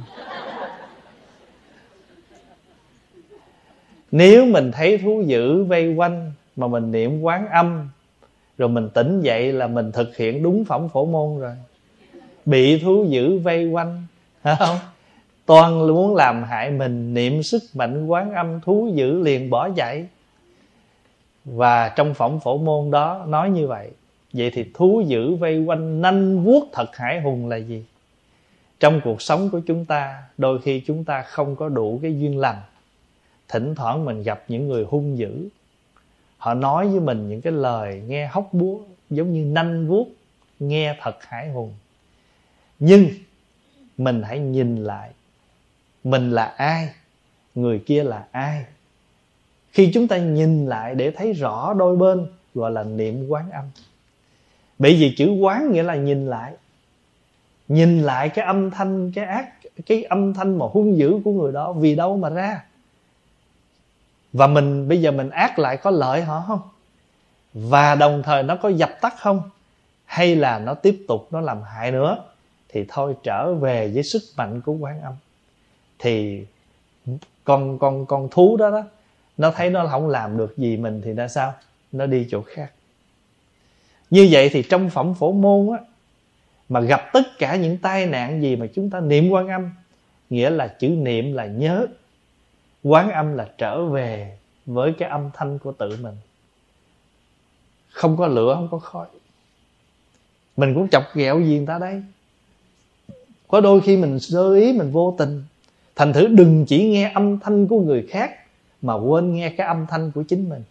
Speaker 1: Nếu mình thấy thú dữ vây quanh mà mình niệm quán âm, rồi mình tỉnh dậy là mình thực hiện đúng phẩm phổ môn rồi. Bị thú dữ vây quanh phải không? Toàn muốn làm hại mình, niệm sức mạnh quán âm thú dữ liền bỏ chạy và trong phẩm phổ môn đó nói như vậy vậy thì thú dữ vây quanh nanh vuốt thật hải hùng là gì? Trong cuộc sống của chúng ta, đôi khi chúng ta không có đủ cái duyên lành. Thỉnh thoảng mình gặp những người hung dữ, họ nói với mình những cái lời nghe hóc búa, giống như nanh vuốt, nghe thật hải hùng. Nhưng mình hãy nhìn lại mình là ai, người kia là ai. Khi chúng ta nhìn lại để thấy rõ đôi bên gọi là niệm quán âm. Bởi vì chữ quán nghĩa là nhìn lại. Nhìn lại cái âm thanh, cái ác, cái âm thanh mà hung dữ của người đó vì đâu mà ra? Và mình, bây giờ mình ác lại có lợi họ không? Và đồng thời nó có dập tắt không? Hay là nó tiếp tục, nó làm hại nữa? Thì thôi trở về với sức mạnh của quán âm thì con con con thú đó đó, nó thấy nó không làm được gì mình thì ra sao? Nó đi chỗ khác. Như vậy thì trong phẩm phổ môn á, mà gặp tất cả những tai nạn gì mà chúng ta niệm quan âm, nghĩa là chữ niệm là nhớ, quán âm là trở về với cái âm thanh của tự mình. Không có lửa, không có khói. Mình cũng chọc ghẹo gì người ta đấy có đôi khi mình sơ ý, mình vô tình thành thử đừng chỉ nghe âm thanh của người khác mà quên nghe cái âm thanh của chính mình.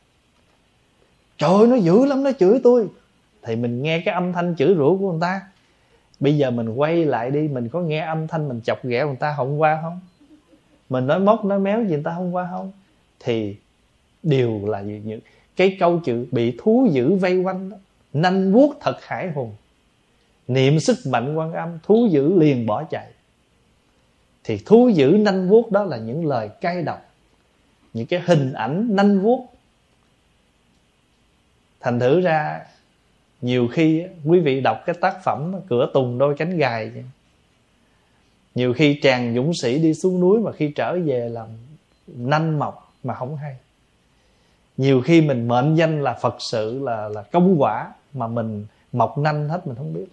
Speaker 1: Trời ơi, nó dữ lắm, nó chửi tôi. Thì mình nghe cái âm thanh chửi rủa của người ta. Bây giờ mình quay lại đi, mình có nghe âm thanh mình chọc ghẹo người ta hôm qua không? Mình nói móc, nói méo gì người ta hôm qua không? Thì đều là những cái câu chữ bị thú dữ vây quanh đó, nanh vuốt thật hải hùng. Niệm sức mạnh quan âm, thú dữ liền bỏ chạy thì thú dữ nanh vuốt đó là những lời cay độc, những cái hình ảnh nanh vuốt. Thành thử ra, nhiều khi quý vị đọc cái tác phẩm cửa tùng đôi cánh gài nhiều khi chàng dũng sĩ đi xuống núi mà khi trở về làm nanh mọc mà không hay. Nhiều khi mình mệnh danh là phật sự, là là công quả mà mình mọc nanh hết mình không biết.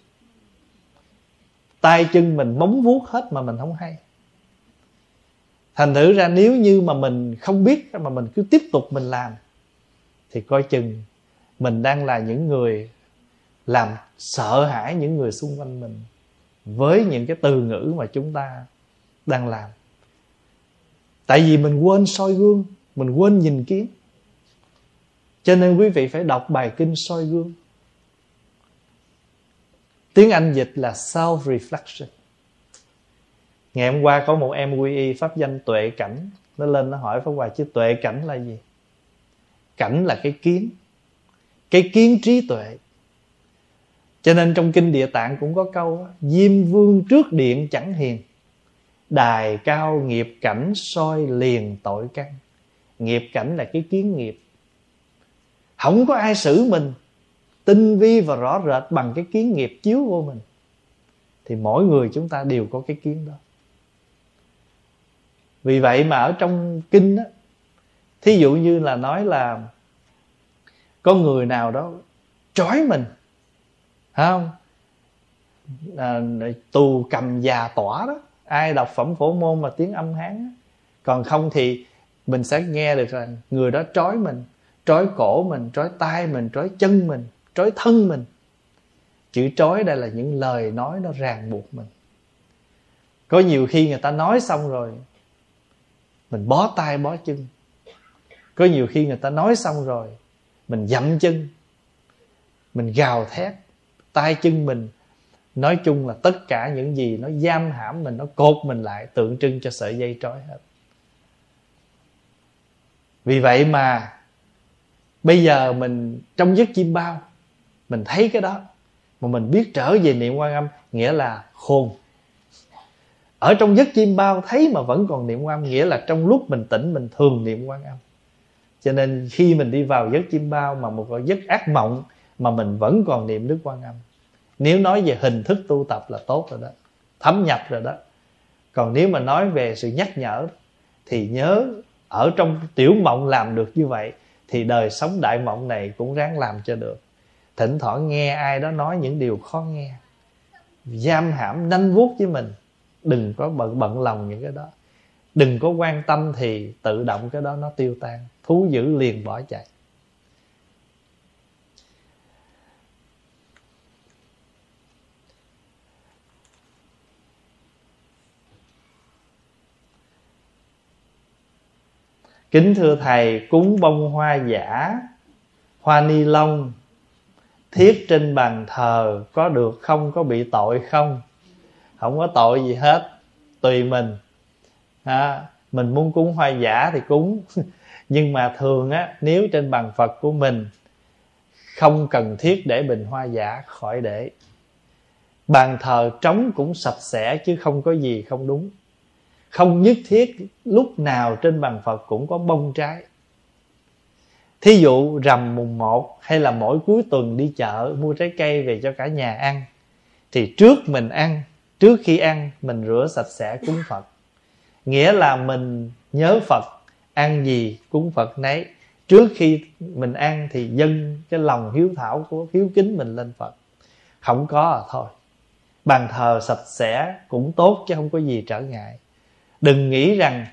Speaker 1: Tay chân mình bóng vuốt hết mà mình không hay thành thử ra nếu như mà mình không biết mà mình cứ tiếp tục mình làm, thì coi chừng mình đang là những người làm sợ hãi những người xung quanh mình với những cái từ ngữ mà chúng ta đang làm. Tại vì mình quên soi gương, mình quên nhìn kiến. Cho nên quý vị phải đọc bài kinh soi gương. Tiếng anh dịch là self reflection ngày hôm qua có một em quy y pháp danh tuệ cảnh. Nó lên nó hỏi pháp hòa chứ tuệ cảnh là gì? Cảnh là cái kiến. Cái kiến trí tuệ. Cho nên trong kinh địa tạng cũng có câu diêm vương trước điện chẳng hiền, đài cao nghiệp cảnh soi liền tội căn. Nghiệp cảnh là cái kiến nghiệp. Không có ai xử mình, tinh vi và rõ rệt bằng cái kiến nghiệp chiếu vô mình. Thì mỗi người chúng ta đều có cái kiến đó vì vậy mà ở trong kinh á thí dụ như là nói là có người nào đó trói mình không? À, tù cầm già tỏa đó ai đọc phẩm phổ môn mà tiếng âm hán đó. còn không thì mình sẽ nghe được rằng người đó trói mình trói cổ mình trói tay mình trói chân mình trói thân mình. Chữ trói đây là những lời nói nó ràng buộc mình. Có nhiều khi người ta nói xong rồi mình bó tay, bó chân. Có nhiều khi người ta nói xong rồi, mình dậm chân, mình gào thét, tay chân mình. Nói chung là tất cả những gì nó giam hãm mình, nó cột mình lại, tượng trưng cho sợi dây trói hết. Vì vậy mà bây giờ mình trong giấc chim bao, mình thấy cái đó, mà mình biết trở về niệm quan âm, nghĩa là khôn ở trong giấc chim bao thấy mà vẫn còn niệm quan âm nghĩa là trong lúc mình tỉnh mình thường niệm quan âm. Cho nên khi mình đi vào giấc chim bao mà một giấc ác mộng mà mình vẫn còn niệm đức quan âm, nếu nói về hình thức tu tập là tốt rồi đó, thấm nhập rồi đó. Còn nếu mà nói về sự nhắc nhở thì nhớ ở trong tiểu mộng làm được như vậy thì đời sống đại mộng này cũng ráng làm cho được. Thỉnh thoảng nghe ai đó nói những điều khó nghe, giam hãm, nanh vuốt với mình đừng có bận bận lòng những cái đó. Đừng có quan tâm thì tự động cái đó nó tiêu tan. Thú dữ liền bỏ chạy. Kính thưa thầy, cúng bông hoa giả, hoa ni lông thiết trên bàn thờ có được không, có bị tội không? Không có tội gì hết tùy mình. À, mình muốn cúng hoa giả thì cúng. Nhưng mà thường á nếu trên bàn phật của mình không cần thiết để bình hoa giả khỏi để. Bàn thờ trống cũng sạch sẽ chứ không có gì không đúng. Không nhất thiết lúc nào trên bàn phật cũng có bông trái. Thí dụ rằm mùng 1 hay là mỗi cuối tuần đi chợ mua trái cây về cho cả nhà ăn thì trước mình ăn trước khi ăn, mình rửa sạch sẽ cúng phật. Nghĩa là mình nhớ phật, ăn gì cúng phật nấy. Trước khi mình ăn thì dâng cái lòng hiếu thảo của, hiếu kính mình lên phật. Không có à thôi. Bàn thờ sạch sẽ cũng tốt chứ không có gì trở ngại. Đừng nghĩ rằng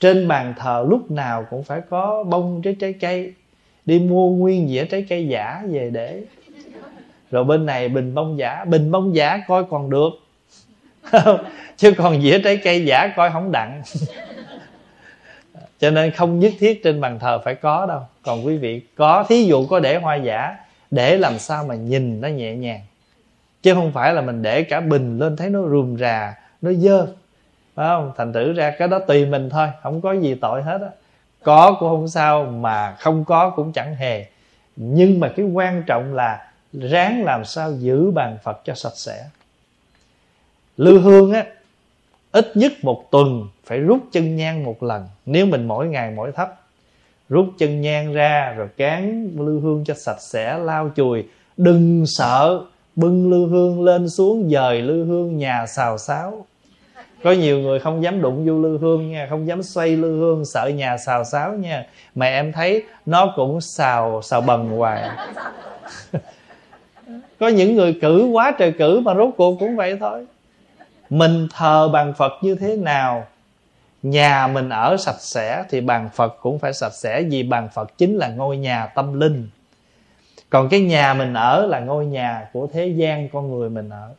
Speaker 1: trên bàn thờ lúc nào cũng phải có bông trái trái cây. Đi mua nguyên dĩa trái cây giả về để. Rồi bên này bình bông giả, bình bông giả coi còn được. chứ còn dĩa trái cây giả coi không đặng. Cho nên không nhất thiết trên bàn thờ phải có đâu. Còn quý vị, có, thí dụ có để hoa giả, để làm sao mà nhìn nó nhẹ nhàng. Chứ không phải là mình để cả bình lên thấy nó rùm rà, nó dơ. Phải không? Thành thử ra cái đó tùy mình thôi, không có gì tội hết á. Có cũng không sao, mà không có cũng chẳng hề. Nhưng mà cái quan trọng là ráng làm sao giữ bàn phật cho sạch sẽ lư hương á, ít nhất một tuần phải rút chân nhang một lần, nếu mình mỗi ngày mỗi thấp. Rút chân nhang ra rồi cán lư hương cho sạch sẽ, lau chùi. Đừng sợ, bưng lư hương lên xuống dời lư hương nhà xào xáo. Có nhiều người không dám đụng vô lư hương nha, không dám xoay lư hương sợ nhà xào xáo nha. Mà em thấy nó cũng xào xào bần hoài. Có những người cử quá trời cử mà rốt cuộc cũng vậy thôi mình thờ bàn phật như thế nào? Nhà mình ở sạch sẽ thì bàn phật cũng phải sạch sẽ, vì bàn phật chính là ngôi nhà tâm linh. Còn cái nhà mình ở là ngôi nhà của thế gian con người mình ở.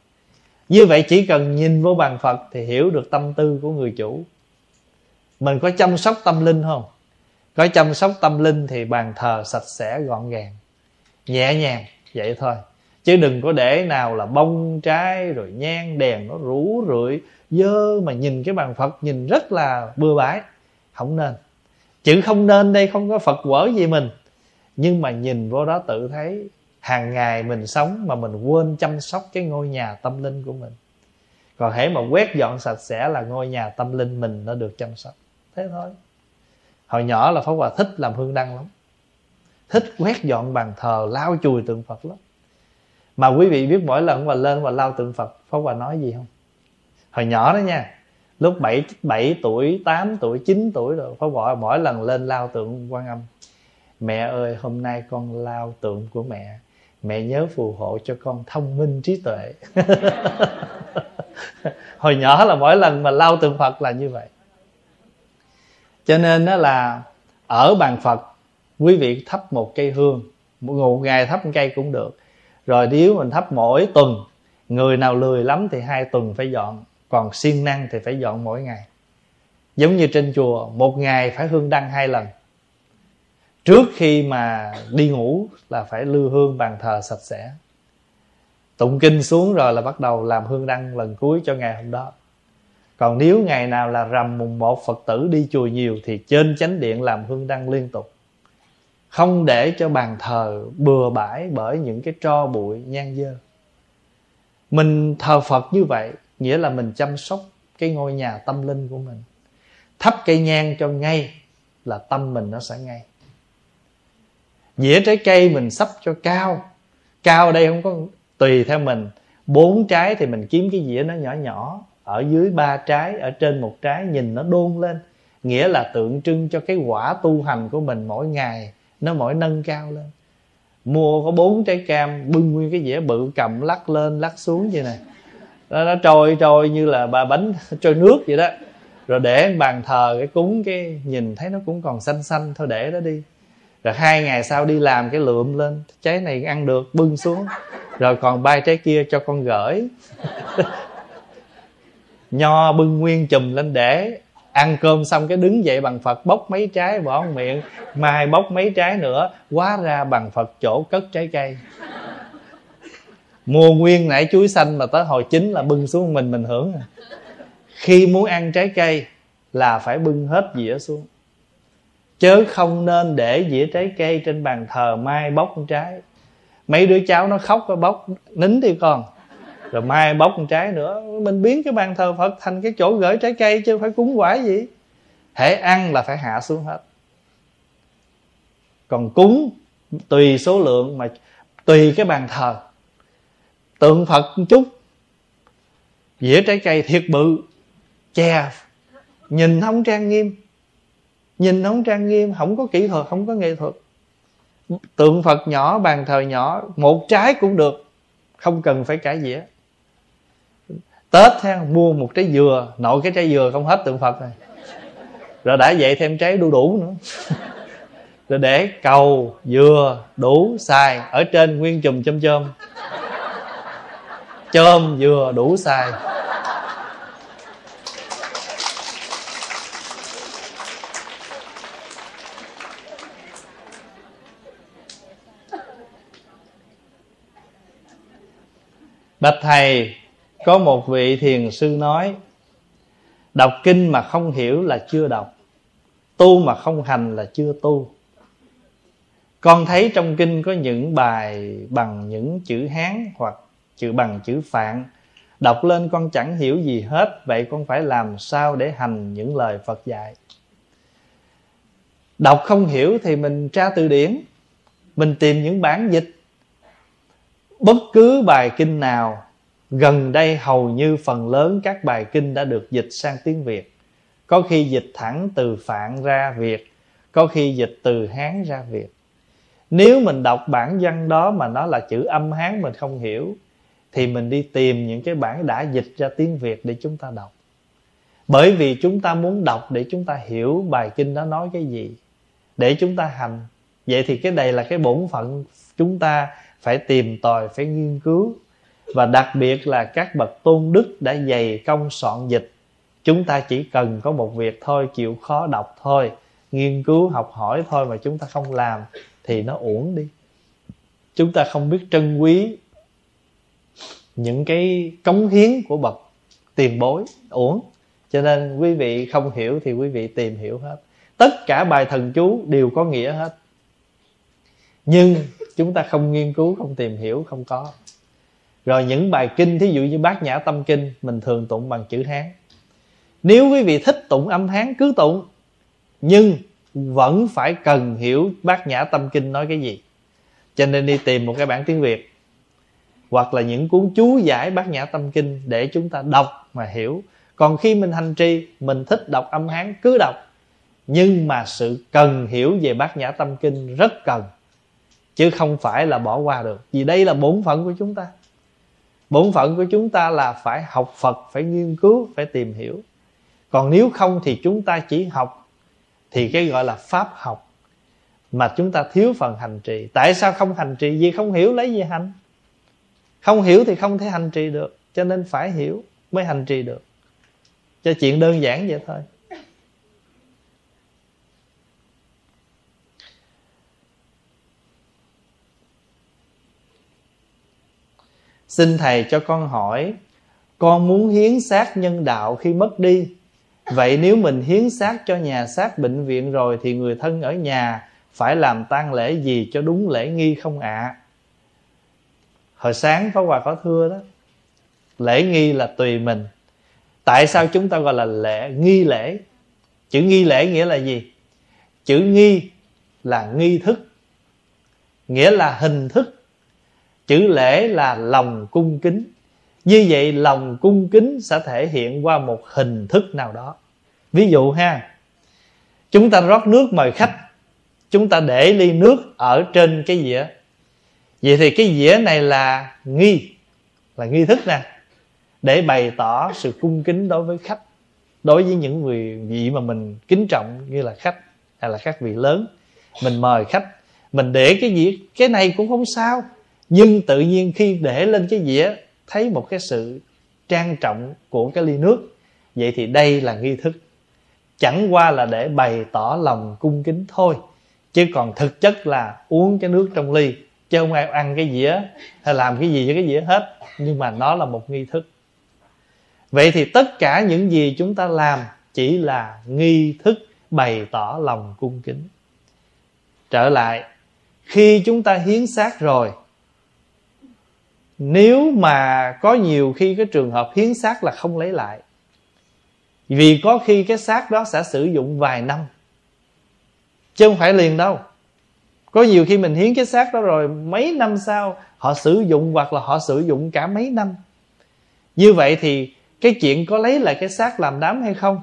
Speaker 1: Như vậy chỉ cần nhìn vô bàn phật thì hiểu được tâm tư của người chủ. Mình có chăm sóc tâm linh không? Có chăm sóc tâm linh thì bàn thờ sạch sẽ gọn gàng, nhẹ nhàng, vậy thôi chứ đừng có để nào là bông, trái, rồi nhang, đèn nó rủ rượi, dơ mà nhìn cái bàn phật nhìn rất là bừa bãi. Không nên. Chữ không nên đây không có phật quở gì mình. Nhưng mà nhìn vô đó tự thấy hàng ngày mình sống mà mình quên chăm sóc cái ngôi nhà tâm linh của mình. Còn hễ mà quét dọn sạch sẽ là ngôi nhà tâm linh mình nó được chăm sóc. Thế thôi. Hồi nhỏ là pháp hòa thích làm hương đăng lắm. Thích quét dọn bàn thờ, lau chùi tượng phật lắm mà quý vị biết mỗi lần mà lên và lao tượng phật pháp hòa nói gì không? Hồi nhỏ đó nha lúc 7, 7 tuổi 8 tuổi 9 tuổi rồi pháp hòa mỗi lần lên lao tượng quan âm mẹ ơi hôm nay con lao tượng của mẹ mẹ nhớ phù hộ cho con thông minh trí tuệ. Hồi nhỏ là mỗi lần mà lao tượng phật là như vậy. Cho nên đó là ở bàn phật quý vị thắp một cây hương một ngày thắp một cây cũng được rồi nếu mình thắp mỗi tuần, người nào lười lắm thì hai tuần phải dọn, còn siêng năng thì phải dọn mỗi ngày. Giống như trên chùa, một ngày phải hương đăng hai lần. Trước khi mà đi ngủ là phải lưu hương bàn thờ sạch sẽ. Tụng kinh xuống rồi là bắt đầu làm hương đăng lần cuối cho ngày hôm đó. Còn nếu ngày nào là rằm mùng một phật tử đi chùa nhiều thì trên chánh điện làm hương đăng liên tục không để cho bàn thờ bừa bãi bởi những cái tro bụi nhang dơ. Mình thờ phật như vậy nghĩa là mình chăm sóc cái ngôi nhà tâm linh của mình. Thắp cây nhang cho ngay là tâm mình nó sẽ ngay. Dĩa trái cây mình sắp cho cao. Cao ở đây không có tùy theo mình. Bốn trái thì mình kiếm cái dĩa nó nhỏ nhỏ. Ở dưới ba trái, ở trên một trái nhìn nó đôn lên. Nghĩa là tượng trưng cho cái quả tu hành của mình mỗi ngày nó mỗi nâng cao lên. Mua có bốn trái cam bưng nguyên cái dĩa bự cầm lắc lên lắc xuống vậy này nó, nó trôi trôi như là bà bánh trôi nước vậy đó. Rồi để bàn thờ cái cúng cái nhìn thấy nó cũng còn xanh xanh thôi để đó đi. Rồi hai ngày sau đi làm cái lượm lên trái này ăn được bưng xuống. Rồi còn ba trái kia cho con gửi. Nho bưng nguyên chùm lên để ăn cơm xong cái đứng dậy bằng phật, bốc mấy trái bỏ miệng, mai bốc mấy trái nữa quá ra bằng phật chỗ cất trái cây. Mua nguyên nãy chuối xanh mà tới hồi chín là bưng xuống mình mình hưởng à. khi muốn ăn trái cây là phải bưng hết dĩa xuống. Chớ không nên để dĩa trái cây trên bàn thờ mai bốc trái. Mấy đứa cháu nó khóc, nó bốc, nín đi con rồi mai bóc con trái nữa. Mình biến cái bàn thờ phật thành cái chỗ gửi trái cây chứ phải cúng quả gì? Hễ ăn là phải hạ xuống hết. Còn cúng tùy số lượng mà tùy cái bàn thờ. Tượng phật một chút dĩa trái cây thiệt bự chè, nhìn không trang nghiêm. Nhìn không trang nghiêm không có kỹ thuật không có nghệ thuật. Tượng phật nhỏ bàn thờ nhỏ một trái cũng được không cần phải cả dĩa tết ha mua một trái dừa. Nội cái trái dừa không hết tượng phật này. Rồi đã vậy thêm trái đu đủ nữa. Rồi để cầu, dừa, đủ, xài ở trên nguyên chùm chôm chôm. Chôm, dừa, đủ, xài. Bạch thầy có một vị thiền sư nói, đọc kinh mà không hiểu là chưa đọc, tu mà không hành là chưa tu. Con thấy trong kinh có những bài bằng những chữ hán hoặc chữ bằng chữ phạn. Đọc lên con chẳng hiểu gì hết, vậy con phải làm sao để hành những lời phật dạy? Đọc không hiểu thì mình tra từ điển, mình tìm những bản dịch. Bất cứ bài kinh nào gần đây hầu như phần lớn các bài kinh đã được dịch sang tiếng việt. Có khi dịch thẳng từ phạn ra việt, có khi dịch từ hán ra việt. Nếu mình đọc bản văn đó mà nó là chữ âm hán mình không hiểu, thì mình đi tìm những cái bản đã dịch ra tiếng việt để chúng ta đọc. Bởi vì chúng ta muốn đọc để chúng ta hiểu bài kinh đó nói cái gì, để chúng ta hành. Vậy thì cái này là cái bổn phận chúng ta phải tìm tòi, phải nghiên cứu và đặc biệt là các bậc tôn đức đã dày công soạn dịch. Chúng ta chỉ cần có một việc thôi, chịu khó đọc thôi, nghiên cứu, học hỏi thôi mà chúng ta không làm thì nó uổng đi. Chúng ta không biết trân quý những cái cống hiến của bậc tiền bối, uổng. Cho nên quý vị không hiểu thì quý vị tìm hiểu hết. Tất cả bài thần chú đều có nghĩa hết. Nhưng chúng ta không nghiên cứu, không tìm hiểu, không có rồi những bài kinh, thí dụ như bát nhã tâm kinh, mình thường tụng bằng chữ hán. Nếu quý vị thích tụng âm hán, cứ tụng. Nhưng vẫn phải cần hiểu bát nhã tâm kinh nói cái gì. Cho nên đi tìm một cái bản tiếng việt, hoặc là những cuốn chú giải bát nhã tâm kinh để chúng ta đọc mà hiểu. Còn khi mình hành trì, mình thích đọc âm hán, cứ đọc. Nhưng mà sự cần hiểu về bát nhã tâm kinh rất cần, chứ không phải là bỏ qua được. Vì đây là bổn phận của chúng ta bổn phận của chúng ta là phải học phật, phải nghiên cứu, phải tìm hiểu. Còn nếu không thì chúng ta chỉ học thì cái gọi là pháp học mà chúng ta thiếu phần hành trì. Tại sao không hành trì? Vì không hiểu lấy gì hành. Không hiểu thì không thể hành trì được, cho nên phải hiểu mới hành trì được. Cho chuyện đơn giản vậy thôi. Xin thầy cho con hỏi, con muốn hiến xác nhân đạo khi mất đi. Vậy nếu mình hiến xác cho nhà xác bệnh viện rồi thì người thân ở nhà phải làm tang lễ gì cho đúng lễ nghi không ạ? À? hồi sáng Pháp Hòa có thưa đó, lễ nghi là tùy mình. Tại sao chúng ta gọi là lễ nghi lễ? Chữ nghi lễ nghĩa là gì? Chữ nghi là nghi thức, nghĩa là hình thức chữ lễ là lòng cung kính. Như vậy, lòng cung kính sẽ thể hiện qua một hình thức nào đó. Ví dụ ha, chúng ta rót nước mời khách. Chúng ta để ly nước ở trên cái dĩa. Vậy thì cái dĩa này là nghi là nghi thức nè, để bày tỏ sự cung kính đối với khách. Đối với những người, vị mà mình kính trọng như là khách hay là các vị lớn, mình mời khách, mình để cái dĩa. Cái này cũng không sao nhưng tự nhiên khi để lên cái dĩa, thấy một cái sự trang trọng của cái ly nước, vậy thì đây là nghi thức. Chẳng qua là để bày tỏ lòng cung kính thôi, chứ còn thực chất là uống cái nước trong ly, chứ không ai ăn cái dĩa hay làm cái gì với cái dĩa hết, nhưng mà nó là một nghi thức. Vậy thì tất cả những gì chúng ta làm chỉ là nghi thức bày tỏ lòng cung kính. Trở lại, khi chúng ta hiến xác rồi nếu mà có nhiều khi cái trường hợp hiến xác là không lấy lại, vì có khi cái xác đó sẽ sử dụng vài năm, chứ không phải liền đâu. Có nhiều khi mình hiến cái xác đó rồi, mấy năm sau họ sử dụng hoặc là họ sử dụng cả mấy năm. Như vậy thì cái chuyện có lấy lại cái xác làm đám hay không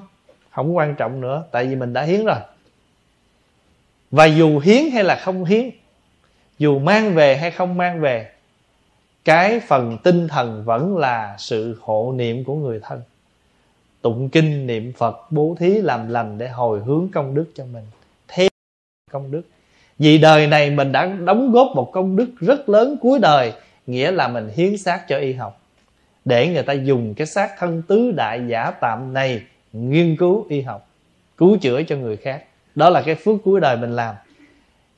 Speaker 1: không quan trọng nữa, tại vì mình đã hiến rồi. Và dù hiến hay là không hiến, dù mang về hay không mang về cái phần tinh thần vẫn là sự hộ niệm của người thân. Tụng kinh niệm phật, bố thí làm lành để hồi hướng công đức cho mình. Thêm công đức. Vì đời này mình đã đóng góp một công đức rất lớn cuối đời, nghĩa là mình hiến xác cho y học. Để người ta dùng cái xác thân tứ đại giả tạm này nghiên cứu y học, cứu chữa cho người khác. Đó là cái phước cuối đời mình làm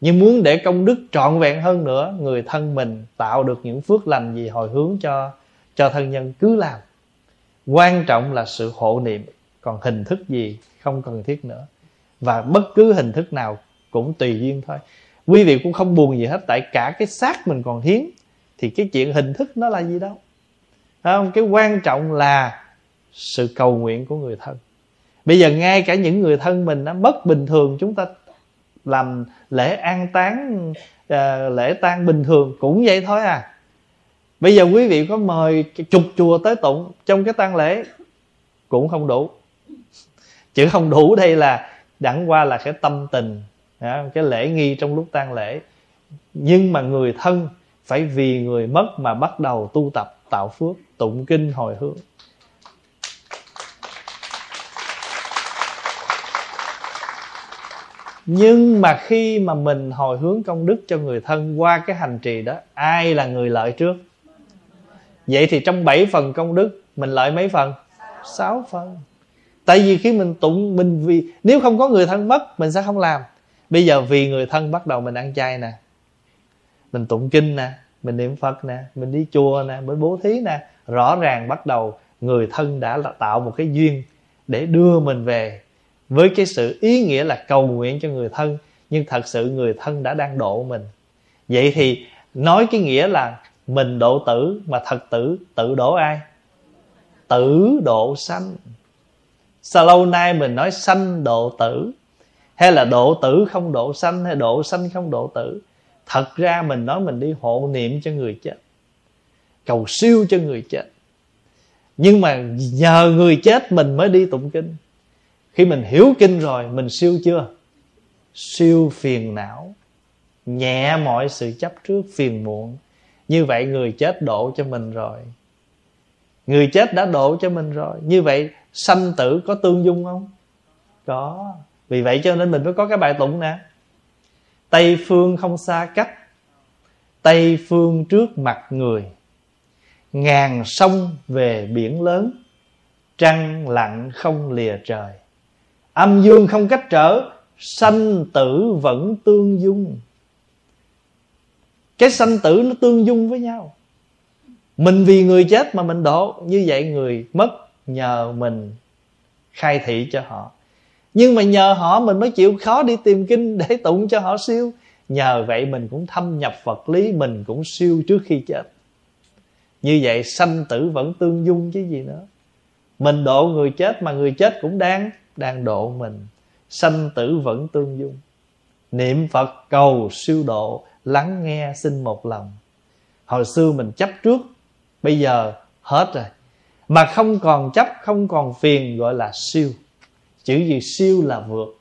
Speaker 1: nhưng muốn để công đức trọn vẹn hơn nữa, người thân mình tạo được những phước lành gì hồi hướng cho cho thân nhân cứ làm. Quan trọng là sự hộ niệm, còn hình thức gì không cần thiết nữa. Và bất cứ hình thức nào cũng tùy duyên thôi. Quý vị cũng không buồn gì hết, tại cả cái xác mình còn hiến, thì cái chuyện hình thức nó là gì đâu. Không? Cái quan trọng là sự cầu nguyện của người thân. Bây giờ ngay cả những người thân mình nó mất bình thường chúng ta làm lễ an táng à, lễ tang bình thường cũng vậy thôi à. Bây giờ quý vị có mời chục chùa tới tụng trong cái tang lễ cũng không đủ. Chữ không đủ đây là đẳng qua là cái tâm tình cái lễ nghi trong lúc tang lễ. Nhưng mà người thân phải vì người mất mà bắt đầu tu tập tạo phước tụng kinh hồi hướng. Nhưng mà khi mà mình hồi hướng công đức cho người thân qua cái hành trì đó, ai là người lợi trước? Vậy thì trong 7 phần công đức, mình lợi mấy phần? 6 phần. Tại vì khi mình tụng, mình vì, nếu không có người thân mất, mình sẽ không làm. Bây giờ vì người thân bắt đầu mình ăn chay nè, mình tụng kinh nè, mình niệm phật nè, mình đi chùa nè, mình bố thí nè, rõ ràng bắt đầu người thân đã tạo một cái duyên để đưa mình về với cái sự ý nghĩa là cầu nguyện cho người thân, nhưng thật sự người thân đã đang độ mình. Vậy thì nói cái nghĩa là mình độ tử mà thật tử, tự độ ai? Tử độ sanh. Sao lâu nay mình nói sanh độ tử? Hay là độ tử không độ sanh, hay độ sanh không độ tử? Thật ra mình nói mình đi hộ niệm cho người chết, cầu siêu cho người chết. Nhưng mà nhờ người chết mình mới đi tụng kinh khi mình hiểu kinh rồi, mình siêu chưa? Siêu phiền não. Nhẹ mọi sự chấp trước phiền muộn. Như vậy người chết độ cho mình rồi. Người chết đã độ cho mình rồi. Như vậy sanh tử có tương dung không? Có. Vì vậy cho nên mình mới có cái bài tụng nè. Tây phương không xa cách. Tây phương trước mặt người. Ngàn sông về biển lớn. Trăng lặng không lìa trời âm dương không cách trở, sanh tử vẫn tương dung. Cái sanh tử nó tương dung với nhau. Mình vì người chết mà mình độ, như vậy người mất nhờ mình khai thị cho họ. Nhưng mà nhờ họ mình mới chịu khó đi tìm kinh để tụng cho họ siêu. Nhờ vậy mình cũng thâm nhập vật lý, mình cũng siêu trước khi chết. Như vậy sanh tử vẫn tương dung chứ gì nữa. Mình độ người chết mà người chết cũng đang đang độ mình. Sanh tử vẫn tương dung. Niệm phật cầu siêu độ, lắng nghe xin một lòng. Hồi xưa mình chấp trước, bây giờ hết rồi. Mà không còn chấp, không còn phiền gọi là siêu. Chữ gì siêu là vượt.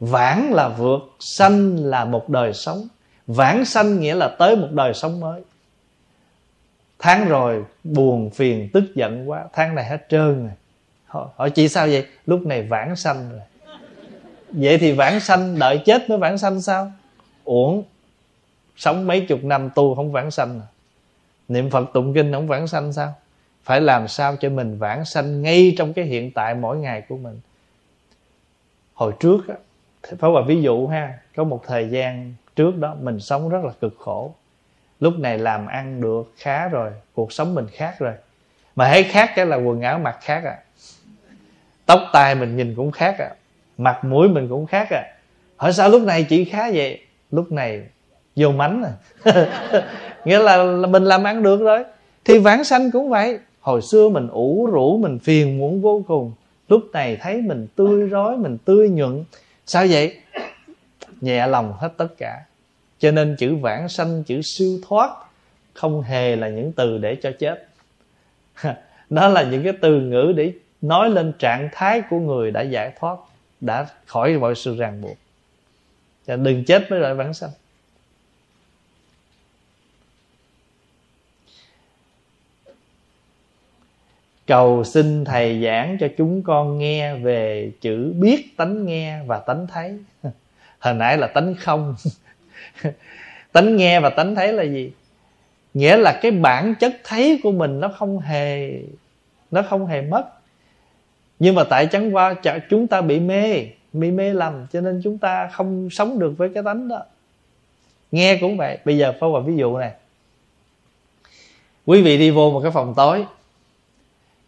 Speaker 1: Vãng là vượt, sanh là một đời sống. Vãng sanh nghĩa là tới một đời sống mới. Tháng rồi buồn phiền, tức giận quá. Tháng này hết trơn rồi hỏi, hỏi chị sao vậy? Lúc này vãng sanh rồi. Vậy thì vãng sanh đợi chết mới vãng sanh sao? Uổng sống mấy chục năm tu không vãng sanh à. niệm phật tụng kinh không vãng sanh sao? Phải làm sao cho mình vãng sanh ngay trong cái hiện tại mỗi ngày của mình? Hồi trước á phải là ví dụ ha có một thời gian trước đó mình sống rất là cực khổ. Lúc này làm ăn được khá rồi cuộc sống mình khác rồi. Mà thấy khác cái là quần áo mặc khác à tóc tai mình nhìn cũng khác à mặt mũi mình cũng khác à. Hỏi sao lúc này chị khá vậy? Lúc này vô mánh à. Nghĩa là, là mình làm ăn được rồi. Thì vãng sanh cũng vậy. Hồi xưa mình ủ rũ mình phiền muộn vô cùng. Lúc này thấy mình tươi rói mình tươi nhuận. Sao vậy? Nhẹ lòng hết tất cả. Cho nên chữ vãng sanh chữ siêu thoát không hề là những từ để cho chết. Đó là những cái từ ngữ để nói lên trạng thái của người đã giải thoát, đã khỏi mọi sự ràng buộc. Và đừng chết mới lại vãng sanh. Cầu xin thầy giảng cho chúng con nghe về chữ biết tánh nghe và tánh thấy. Hồi nãy là tánh không. Tánh nghe và tánh thấy là gì? Nghĩa là cái bản chất thấy của mình nó không hề, nó không hề mất nhưng mà tại chẳng qua chúng ta bị mê bị mê lầm, cho nên chúng ta không sống được với cái tánh đó. Nghe cũng vậy. Bây giờ phó vào ví dụ này. Quý vị đi vô một cái phòng tối.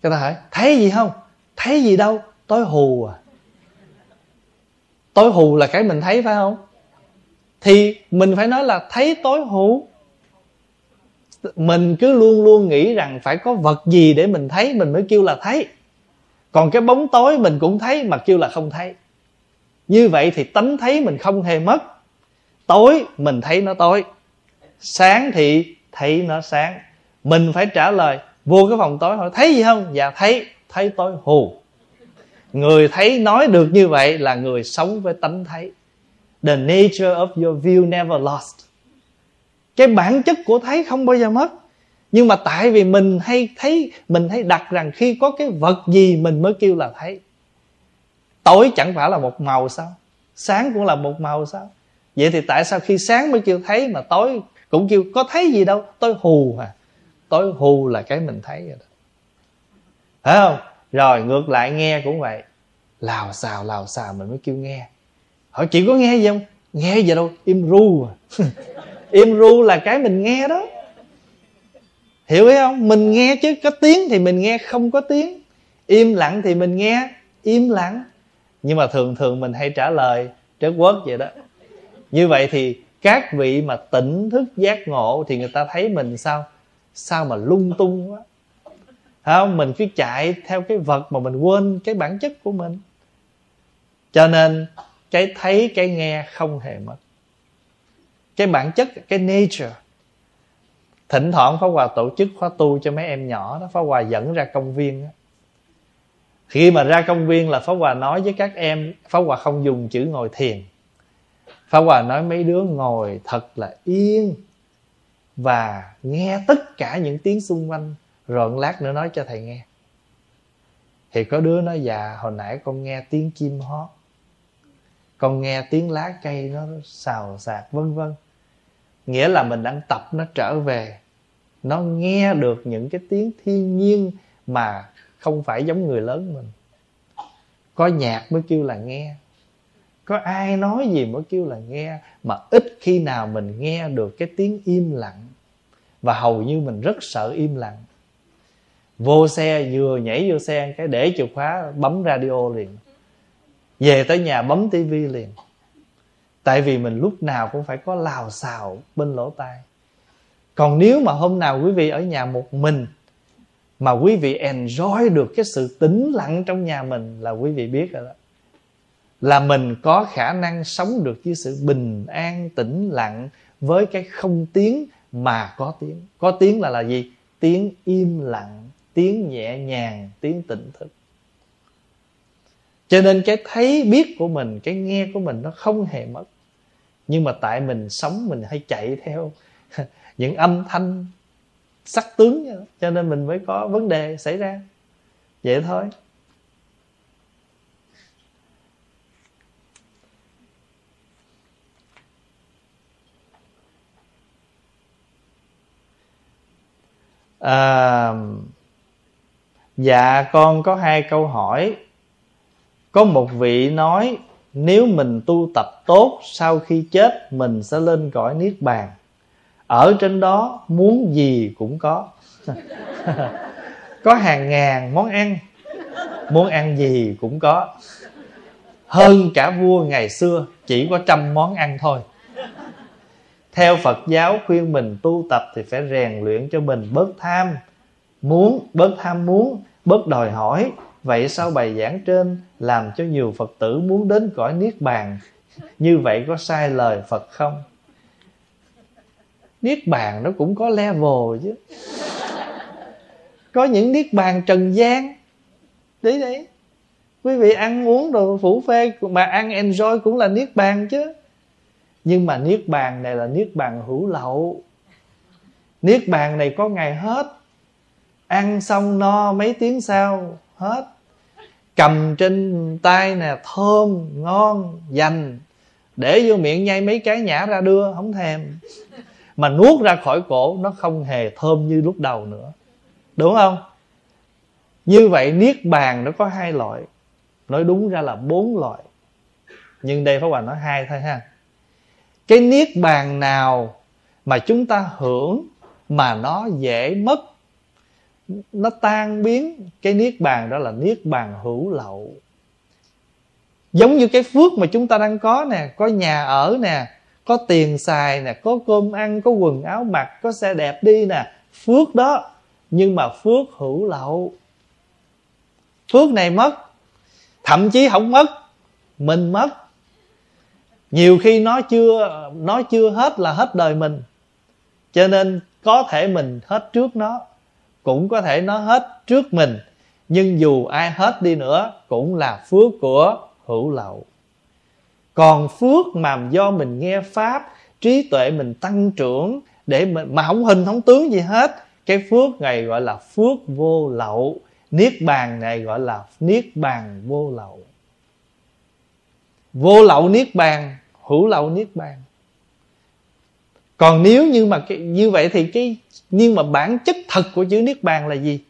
Speaker 1: Cái ta hỏi, thấy gì không? Thấy gì đâu? Tối hù à. Tối hù là cái mình thấy, phải không? Thì mình phải nói là thấy tối hù. Mình cứ luôn luôn nghĩ rằng phải có vật gì để mình thấy, mình mới kêu là thấy còn cái bóng tối mình cũng thấy mà kêu là không thấy. Như vậy thì tánh thấy mình không hề mất. Tối mình thấy nó tối. Sáng thì thấy nó sáng. Mình phải trả lời, vô cái phòng tối hỏi thấy gì không? Dạ thấy. Thấy tối hù. Người thấy nói được như vậy là người sống với tánh thấy. The nature of your view never lost. Cái bản chất của thấy không bao giờ mất nhưng mà tại vì mình hay thấy, mình hay đặt rằng khi có cái vật gì mình mới kêu là thấy. Tối chẳng phải là một màu sao? Sáng cũng là một màu sao? Vậy thì tại sao khi sáng mới kêu thấy mà tối cũng kêu có thấy gì đâu? Tối hù à tối hù là cái mình thấy rồi đó. Phải không? Rồi, ngược lại nghe cũng vậy. Lào xào lào xào mình mới kêu nghe. Hỏi, chị có nghe gì không? Nghe gì đâu, im ru à. Im ru là cái mình nghe đó hiểu ý không? Mình nghe chứ, có tiếng thì mình nghe, không có tiếng. Im lặng thì mình nghe, im lặng. Nhưng mà thường thường mình hay trả lời trớt quất vậy đó. Như vậy thì các vị mà tỉnh thức giác ngộ thì người ta thấy mình sao? Sao mà lung tung quá? Không? Mình cứ chạy theo cái vật mà mình quên cái bản chất của mình. Cho nên cái thấy, cái nghe không hề mất. Cái bản chất, cái nature thỉnh thoảng Pháp Hòa tổ chức khóa tu cho mấy em nhỏ đó. Pháp Hòa dẫn ra công viên đó. khi mà ra công viên là Pháp Hòa nói với các em, Pháp Hòa không dùng chữ ngồi thiền. Pháp Hòa nói mấy đứa ngồi thật là yên và nghe tất cả những tiếng xung quanh, rồi lát nữa nói cho thầy nghe. Thì có đứa nói dạ hồi nãy con nghe tiếng chim hót, con nghe tiếng lá cây nó xào xạc, vân vân. Nghĩa là mình đang tập nó trở về nó nghe được những cái tiếng thiên nhiên mà không phải giống người lớn mình. Có nhạc mới kêu là nghe. Có ai nói gì mới kêu là nghe, mà ít khi nào mình nghe được cái tiếng im lặng. Và hầu như mình rất sợ im lặng. Vô xe, vừa nhảy vô xe, cái để chìa khóa, bấm radio liền. Về tới nhà, bấm tivi liền. Tại vì mình lúc nào cũng phải có lào xào bên lỗ tai còn nếu mà hôm nào quý vị ở nhà một mình mà quý vị enjoy được cái sự tĩnh lặng trong nhà mình là quý vị biết rồi đó. Là mình có khả năng sống được với sự bình an, tĩnh lặng với cái không tiếng mà có tiếng. Có tiếng là là gì? Tiếng im lặng, tiếng nhẹ nhàng, tiếng tỉnh thức. Cho nên cái thấy biết của mình, cái nghe của mình nó không hề mất. Nhưng mà tại mình sống, mình hay chạy theo những âm thanh sắc tướng cho nên mình mới có vấn đề xảy ra. Vậy thôi. À, dạ con có hai câu hỏi. Có một vị nói nếu mình tu tập tốt sau khi chết mình sẽ lên cõi niết bàn ở trên đó muốn gì cũng có. Có hàng ngàn món ăn. Muốn ăn gì cũng có. Hơn cả vua ngày xưa, chỉ có trăm món ăn thôi. Theo phật giáo khuyên mình tu tập thì phải rèn luyện cho mình bớt tham. Muốn, bớt tham muốn, bớt đòi hỏi. Vậy sau bài giảng trên, làm cho nhiều phật tử muốn đến cõi niết bàn. Như vậy có sai lời phật không? Niết bàn nó cũng có level chứ. Có những niết bàn trần gian. Đấy đấy. Quý vị ăn uống đồ phủ phê mà ăn enjoy cũng là niết bàn chứ. Nhưng mà niết bàn này là niết bàn hữu lậu. Niết bàn này có ngày hết. Ăn xong no mấy tiếng sau, hết. Cầm trên tay nè, thơm, ngon, dành. Để vô miệng nhai mấy cái nhả ra đưa, không thèm mà nuốt ra khỏi cổ nó không hề thơm như lúc đầu nữa. Đúng không? Như vậy niết bàn nó có hai loại. Nói đúng ra là bốn loại. Nhưng đây pháp hòa nói hai thôi ha. Cái niết bàn nào mà chúng ta hưởng mà nó dễ mất, nó tan biến, cái niết bàn đó là niết bàn hữu lậu. Giống như cái phước mà chúng ta đang có nè, có nhà ở nè có tiền xài nè, có cơm ăn, có quần áo mặc, có xe đẹp đi nè. Phước đó. Nhưng mà phước hữu lậu. Phước này mất. Thậm chí không mất. Mình mất. Nhiều khi nó chưa nó chưa hết là hết đời mình. Cho nên có thể mình hết trước nó, cũng có thể nó hết trước mình. Nhưng dù ai hết đi nữa, cũng là phước của hữu lậu còn phước mà do mình nghe pháp trí tuệ mình tăng trưởng để mình mà không hình không tướng gì hết. Cái phước này gọi là phước vô lậu. Niết bàn này gọi là niết bàn vô lậu. Vô lậu niết bàn hữu lậu niết bàn. Còn nếu như mà cái, như vậy thì cái nhưng mà bản chất thật của chữ niết bàn là gì?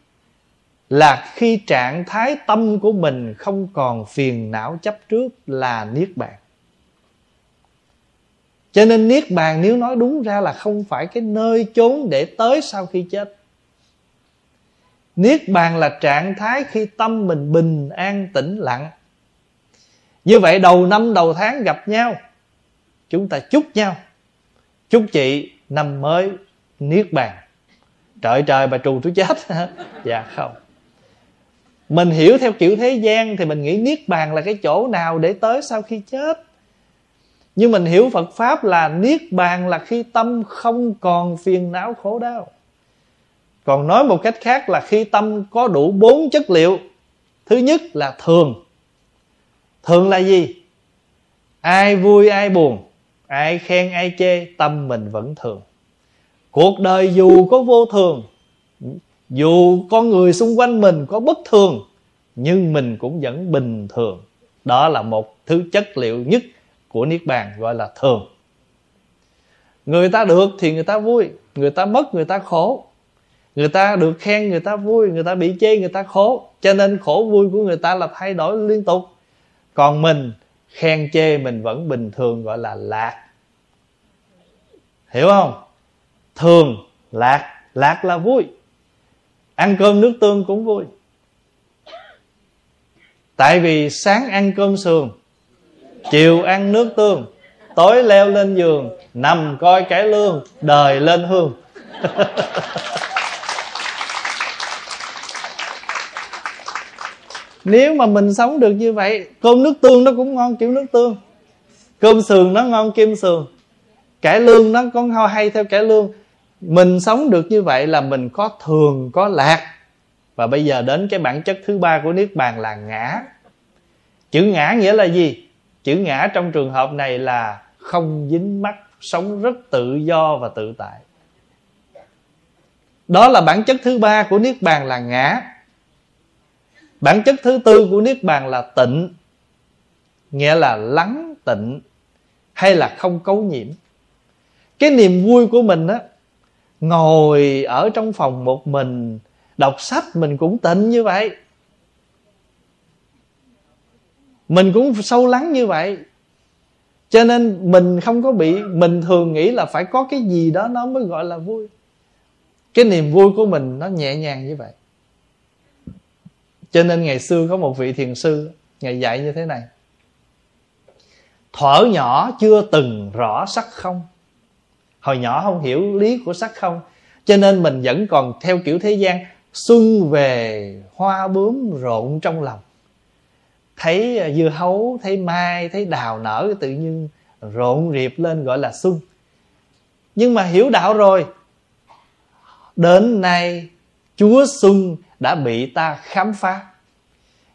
Speaker 1: Là khi trạng thái tâm của mình không còn phiền não chấp trước là niết bàn cho nên niết bàn nếu nói đúng ra là không phải cái nơi chốn để tới sau khi chết. Niết bàn là trạng thái khi tâm mình bình an, tĩnh lặng. Như vậy đầu năm đầu tháng gặp nhau, chúng ta chúc nhau. Chúc chị năm mới niết bàn. Trời trời bà trù tôi chết. Dạ không. Mình hiểu theo kiểu thế gian thì mình nghĩ niết bàn là cái chỗ nào để tới sau khi chết nhưng mình hiểu phật pháp là niết bàn là khi tâm không còn phiền não khổ đau. Còn nói một cách khác là khi tâm có đủ bốn chất liệu. Thứ nhất là thường. Thường là gì? Ai vui, ai buồn. Ai khen, ai chê, tâm mình vẫn thường. Cuộc đời dù có vô thường, dù con người xung quanh mình có bất thường, nhưng mình cũng vẫn bình thường. Đó là một thứ chất liệu nhất của niết bàn gọi là thường. Người ta được thì người ta vui, người ta mất người ta khổ. Người ta được khen người ta vui, người ta bị chê người ta khổ. Cho nên khổ vui của người ta là thay đổi liên tục. Còn mình, khen chê mình vẫn bình thường gọi là lạc. Hiểu không? Thường, lạc. Lạc là vui. Ăn cơm nước tương cũng vui. Tại vì sáng ăn cơm sườn chiều ăn nước tương, tối leo lên giường, nằm coi cái lương, đời lên hương. Nếu mà mình sống được như vậy, cơm nước tương nó cũng ngon kiểu nước tương. Cơm sườn nó ngon kim sườn. Cải lương nó có hay theo cải lương. Mình sống được như vậy là mình có thường, có lạc. Và bây giờ đến cái bản chất thứ ba của niết bàn là ngã. Chữ ngã nghĩa là gì? Chữ ngã trong trường hợp này là không dính mắc sống rất tự do và tự tại. Đó là bản chất thứ ba của niết bàn là ngã. Bản chất thứ tư của niết bàn là tịnh, nghĩa là lắng tịnh hay là không cấu nhiễm. Cái niềm vui của mình á, ngồi ở trong phòng một mình, đọc sách mình cũng tịnh như vậy mình cũng sâu lắng như vậy. Cho nên mình không có bị mình thường nghĩ là phải có cái gì đó nó mới gọi là vui. Cái niềm vui của mình nó nhẹ nhàng như vậy. Cho nên ngày xưa có một vị thiền sư ngài dạy như thế này. Thuở nhỏ chưa từng rõ sắc không. Hồi nhỏ không hiểu lý của sắc không. Cho nên mình vẫn còn theo kiểu thế gian xuân về hoa bướm rộn trong lòng thấy ờ, dưa hấu, thấy mai, thấy đào nở, tự nhiên rộn rịp lên gọi là xuân nhưng mà hiểu đạo rồi. Đến nay, chúa xuân đã bị ta khám phá.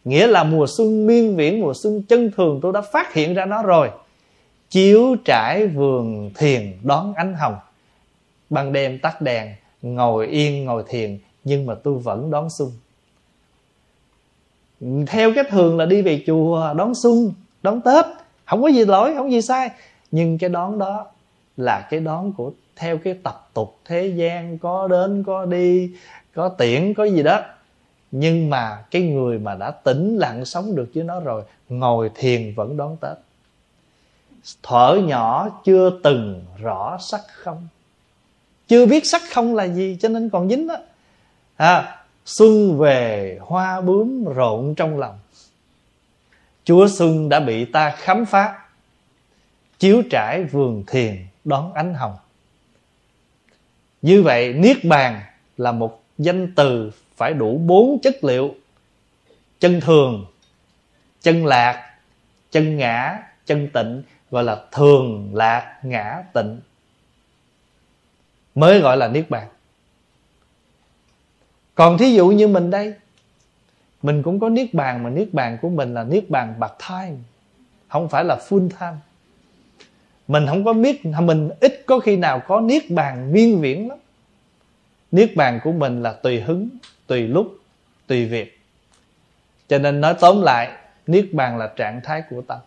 Speaker 1: Nghĩa là mùa xuân miên viễn, mùa xuân chân thường, tôi đã phát hiện ra nó rồi. Chiếu trải vườn thiền đón ánh hồng. Ban đêm tắt đèn, ngồi yên, ngồi thiền, nhưng mà tôi vẫn đón xuân theo cái thường là đi về chùa đón xuân đón tết. Không có gì lỗi không có gì sai. Nhưng cái đón đó là cái đón của theo cái tập tục thế gian có đến có đi có tiễn có gì đó. Nhưng mà cái người mà đã tĩnh lặng sống được với nó rồi ngồi thiền vẫn đón tết. Thở nhỏ chưa từng rõ sắc không. Chưa biết sắc không là gì cho nên còn dính đó. À, xuân về hoa bướm rộn trong lòng. Chúa xuân đã bị ta khám phá, chiếu trải vườn thiền đón ánh hồng. Như vậy, niết bàn là một danh từ phải đủ bốn chất liệu chân thường, chân lạc, chân ngã, chân tịnh, gọi là thường lạc ngã tịnh, mới gọi là niết bàn còn thí dụ như mình đây, mình cũng có niết bàn mà niết bàn của mình là niết bàn part time không phải là full time. Mình không có biết, mình ít có khi nào có niết bàn viên viễn lắm. Niết bàn của mình là tùy hứng, tùy lúc, tùy việc. Cho nên nói tóm lại, niết bàn là trạng thái của tâm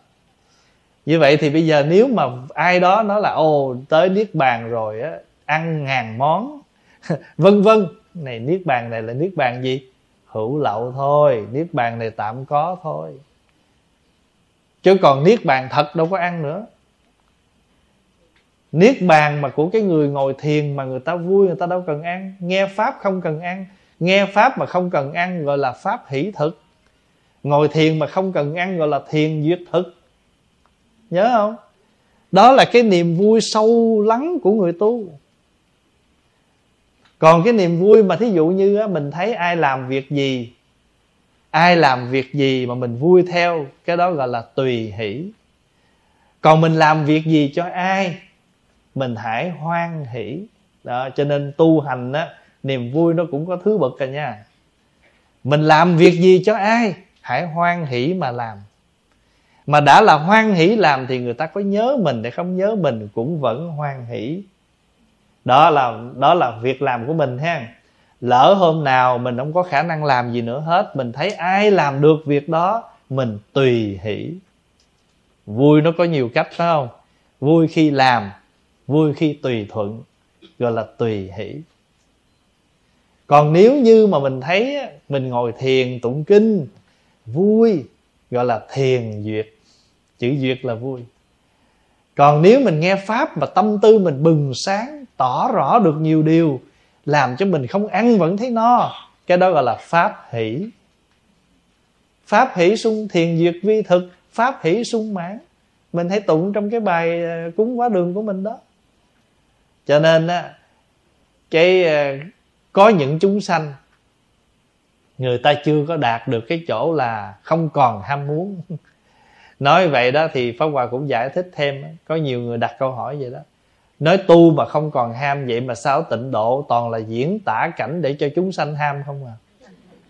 Speaker 1: như vậy thì bây giờ nếu mà ai đó nói là ô tới niết bàn rồi á, ăn ngàn món. Vân vân này, niết bàn này là niết bàn gì? Hữu lậu thôi, niết bàn này tạm có thôi. Chứ còn niết bàn thật đâu có ăn nữa. Niết bàn mà của cái người ngồi thiền mà người ta vui, người ta đâu cần ăn. Nghe pháp không cần ăn. Nghe pháp mà không cần ăn gọi là pháp hỷ thực. Ngồi thiền mà không cần ăn gọi là thiền duyệt thực. Nhớ không? Đó là cái niềm vui sâu lắng của người tu còn cái niềm vui mà thí dụ như mình thấy ai làm việc gì, ai làm việc gì mà mình vui theo, cái đó gọi là tùy hỷ. Còn mình làm việc gì cho ai, mình hãy hoan hỷ. Đó, cho nên tu hành á, niềm vui nó cũng có thứ bậc cả nha. Mình làm việc gì cho ai, hãy hoan hỷ mà làm. Mà đã là hoan hỷ làm thì người ta có nhớ mình hay không nhớ mình cũng vẫn hoan hỷ đó là đó là việc làm của mình ha. Lỡ hôm nào mình không có khả năng làm gì nữa hết, mình thấy ai làm được việc đó, mình tùy hỷ. Vui nó có nhiều cách, phải không? Vui khi làm, vui khi tùy thuận, gọi là tùy hỷ. Còn nếu như mà mình thấy mình ngồi thiền, tụng kinh, vui, gọi là thiền duyệt. Chữ duyệt là vui. Còn nếu mình nghe pháp mà tâm tư mình bừng sáng tỏ rõ được nhiều điều, làm cho mình không ăn vẫn thấy no. Cái đó gọi là pháp hỷ. Pháp hỷ sung thiền diệt vi thực, pháp hỷ sung mãn. Mình hãy tụng trong cái bài ờ, cúng quá đường của mình đó. Cho nên á, cái ờ, có những chúng sanh, người ta chưa có đạt được cái chỗ là không còn ham muốn. Nói vậy đó thì pháp hòa cũng giải thích thêm có nhiều người đặt câu hỏi vậy đó nói tu mà không còn ham, vậy mà sao tịnh độ toàn là diễn tả cảnh để cho chúng sanh ham không à?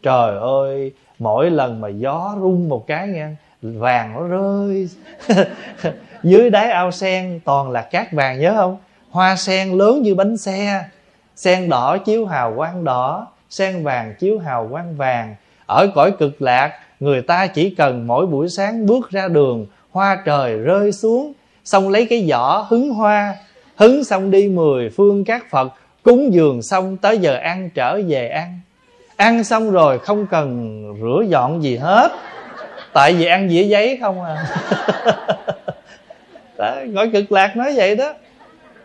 Speaker 1: Trời ơi, mỗi lần mà gió rung một cái nghe, vàng nó rơi. Dưới đáy ao sen toàn là cát vàng, nhớ không? Hoa sen lớn như bánh xe. Sen đỏ chiếu hào quang đỏ, sen vàng chiếu hào quang vàng. Ở cõi cực lạc, người ta chỉ cần mỗi buổi sáng bước ra đường, hoa trời rơi xuống, xong lấy cái giỏ hứng hoa hứng xong đi mười phương các phật cúng dường xong tới giờ ăn trở về ăn. Ăn xong rồi không cần rửa dọn gì hết. Tại vì ăn dĩa giấy không à. Đó, gọi cực lạc nói vậy đó.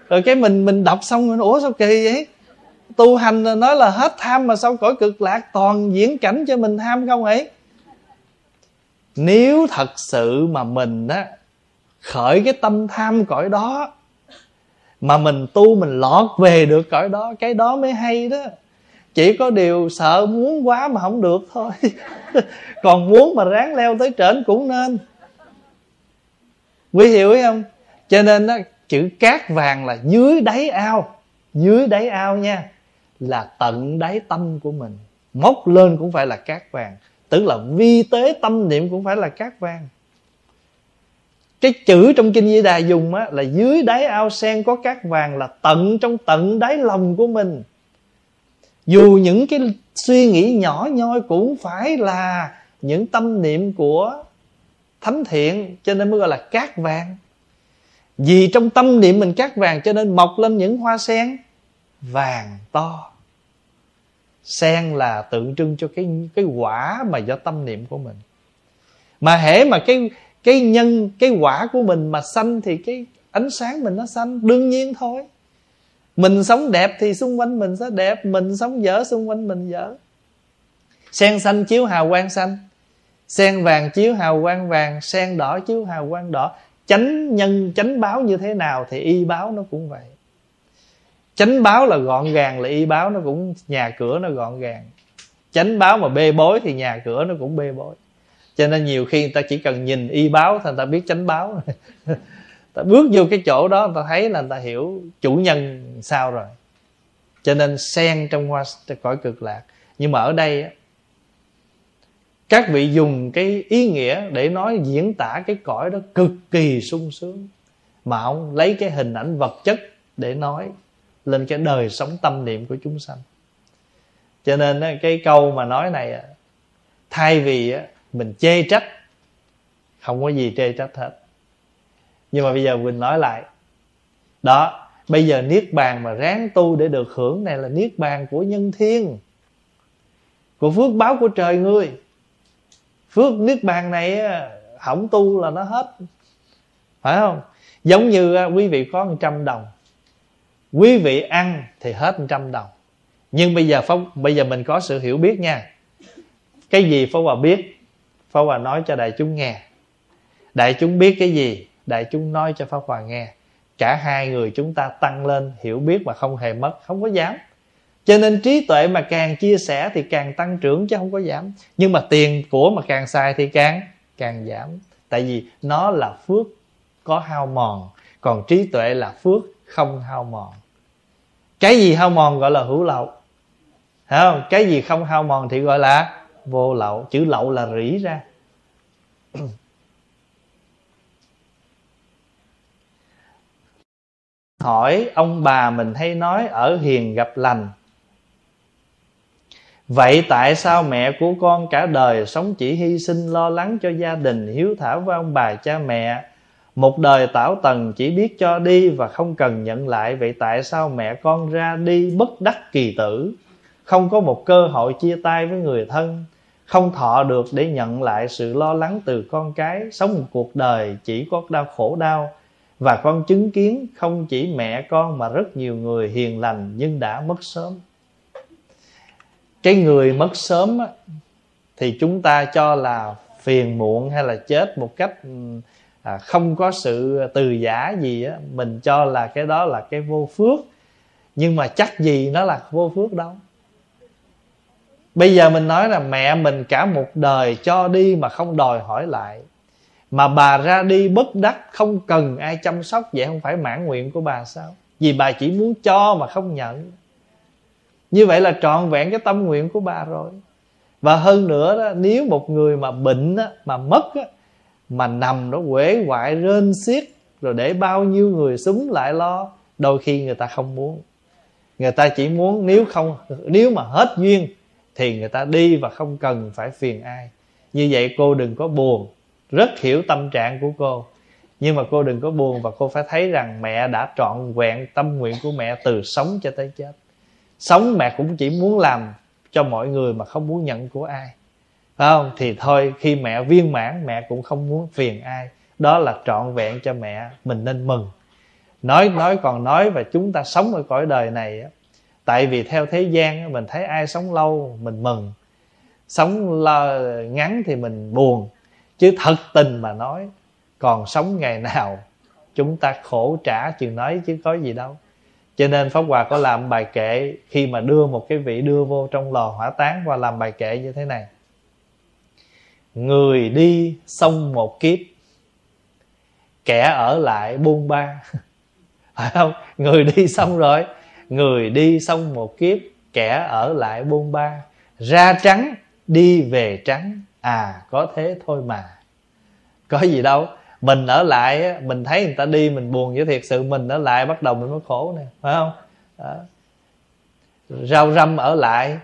Speaker 1: Rồi cái mình mình đọc xong rồi ủa sao kỳ vậy? Tu hành nói là hết tham mà sao cõi cực lạc toàn diễn cảnh cho mình tham không ấy? Nếu thật sự mà mình á khởi cái tâm tham cõi đó mà mình tu mình lọt về được cõi đó cái đó mới hay đó. Chỉ có điều sợ muốn quá mà không được thôi. Còn muốn mà ráng leo tới trển cũng nên. Quý hiểu không? Cho nên đó, chữ cát vàng là dưới đáy ao. Dưới đáy ao nha là tận đáy tâm của mình. Móc lên cũng phải là cát vàng. Tức là vi tế tâm niệm cũng phải là cát vàng cái chữ trong kinh di đà dùng á, là dưới đáy ao sen có cát vàng là tận trong tận đáy lòng của mình. Dù những cái suy nghĩ nhỏ nhoi cũng phải là những tâm niệm của thánh thiện cho nên mới gọi là cát vàng. Vì trong tâm niệm mình cát vàng cho nên mọc lên những hoa sen vàng to. Sen là tượng trưng cho cái cái quả mà do tâm niệm của mình. Mà hễ mà cái cái nhân, cái quả của mình mà xanh thì cái ánh sáng mình nó xanh đương nhiên thôi. Mình sống đẹp thì xung quanh mình sẽ đẹp, mình sống dở xung quanh mình dở. Sen xanh chiếu hào quang xanh, sen vàng chiếu hào quang vàng, sen đỏ chiếu hào quang đỏ. Chánh nhân, chánh báo như thế nào thì y báo nó cũng vậy. Chánh báo là gọn gàng, là y báo nó cũng, nhà cửa nó gọn gàng. Chánh báo mà bê bối thì nhà cửa nó cũng bê bối cho nên nhiều khi người ta chỉ cần nhìn y báo thì người ta biết chánh báo. Ta bước vô cái chỗ đó ta thấy là ta hiểu chủ nhân sao rồi. Cho nên sen trong hoa cõi cực lạc. Nhưng mà ở đây các vị dùng cái ý nghĩa để nói diễn tả cái cõi đó cực kỳ sung sướng. Mà ông lấy cái hình ảnh vật chất để nói lên cái đời sống tâm niệm của chúng sanh. Cho nên cái câu mà nói này thay vì mình chê trách. Không có gì chê trách hết. Nhưng mà bây giờ mình nói lại. Đó, bây giờ niết bàn mà ráng tu để được hưởng này là niết bàn của nhân thiên. Của phước báo của trời ngươi. Phước niết bàn này hỏng tu là nó hết. Phải không? Giống như à, quý vị có một trăm đồng. Quý vị ăn thì hết một trăm đồng. Nhưng bây giờ phong, bây giờ mình có sự hiểu biết nha. Cái gì phong Hòa biết? Pháp Hòa nói cho đại chúng nghe. Đại chúng biết cái gì? Đại chúng nói cho Pháp Hòa nghe. Cả hai người chúng ta tăng lên, Hiểu biết mà không hề mất, Không có giảm cho nên trí tuệ mà càng chia sẻ thì càng tăng trưởng chứ không có giảm nhưng mà tiền của mà càng xài thì càng càng giảm. Tại vì nó là phước có hao mòn, còn trí tuệ là phước không hao mòn. Cái gì hao mòn gọi là hữu lậu? Thấy không? Cái gì không hao mòn thì gọi là vô lậu, chữ lậu là rỉ ra. Hỏi ông bà mình hay nói ở hiền gặp lành. Vậy tại sao mẹ của con cả đời sống chỉ hy sinh lo lắng cho gia đình hiếu thảo với ông bà cha mẹ? Một đời tảo tần chỉ biết cho đi và không cần nhận lại. Vậy tại sao mẹ con ra đi bất đắc kỳ tử? Không có một cơ hội chia tay với người thân. Không thọ được để nhận lại sự lo lắng từ con cái. Sống một cuộc đời chỉ có đau khổ đau. Và con chứng kiến không chỉ mẹ con mà rất nhiều người hiền lành nhưng đã mất sớm. Cái người mất sớm thì chúng ta cho là phiền muộn hay là chết một cách à, không có sự từ giả gì á. Mình cho là cái đó là cái vô phước. Nhưng mà chắc gì nó là vô phước đâu? Bây giờ mình nói là mẹ mình cả một đời cho đi mà không đòi hỏi lại. Mà bà ra đi bất đắc không cần ai chăm sóc vậy không phải mãn nguyện của bà sao? Vì bà chỉ muốn cho mà không nhận. Như vậy là trọn vẹn cái tâm nguyện của bà rồi. Và hơn nữa đó nếu một người mà bệnh đó, mà mất đó, mà nằm đó quể quại rên xiết rồi để bao nhiêu người súng lại lo đôi khi người ta không muốn. Người ta chỉ muốn nếu không nếu mà hết duyên thì người ta đi và không cần phải phiền ai. Như vậy cô đừng có buồn. Rất hiểu tâm trạng của cô. Nhưng mà cô đừng có buồn và cô phải thấy rằng mẹ đã trọn vẹn tâm nguyện của mẹ từ sống cho tới chết. Sống mẹ cũng chỉ muốn làm cho mọi người mà không muốn nhận của ai. Phải không? Thì thôi, khi mẹ viên mãn, mẹ cũng không muốn phiền ai. Đó là trọn vẹn cho mẹ. Mình nên mừng. Nói nói còn nói và chúng ta sống ở cõi đời này tại vì theo thế gian mình thấy ai sống lâu mình mừng, sống ngắn thì mình buồn, chứ thật tình mà nói, còn sống ngày nào chúng ta khổ trả chừng nói chứ có gì đâu. Cho nên pháp hòa có làm bài kệ khi mà đưa một cái vị đưa vô trong lò hỏa táng và làm bài kệ như thế này. Người đi xong một kiếp, kẻ ở lại buôn ba. Phải không? Người đi xong rồi người đi xong một kiếp, kẻ ở lại buôn ba. Ra trắng, đi về trắng. À có thế thôi mà. Có gì đâu. Mình ở lại mình thấy người ta đi, mình buồn với thiệt sự. Mình ở lại bắt đầu mình mới khổ nè, phải không? Đó. rau răm ở lại.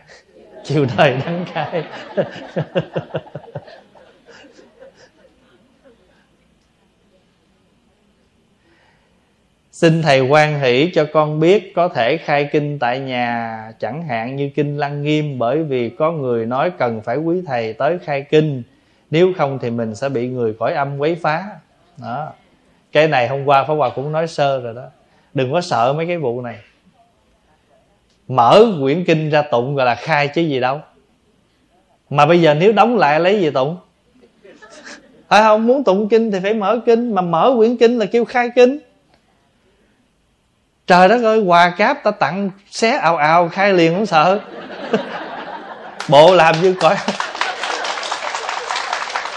Speaker 1: Chiều đời đắng cay. Xin Thầy quan hỷ cho con biết có thể khai kinh tại nhà. Chẳng hạn như kinh Lăng Nghiêm, Bởi vì có người nói cần phải quý Thầy tới khai kinh. Nếu không thì mình sẽ bị người cõi âm quấy phá. Đó. Cái này hôm qua pháp hòa cũng nói sơ rồi đó. Đừng có sợ mấy cái vụ này. Mở quyển kinh ra tụng gọi là khai chứ gì đâu. Mà bây giờ nếu đóng lại lấy gì tụng? Phải không? Muốn tụng kinh thì phải mở kinh. Mà mở quyển kinh là kêu khai kinh trời đất ơi, quà cáp ta tặng xé ào ào, khai liền không sợ. Bộ làm như coi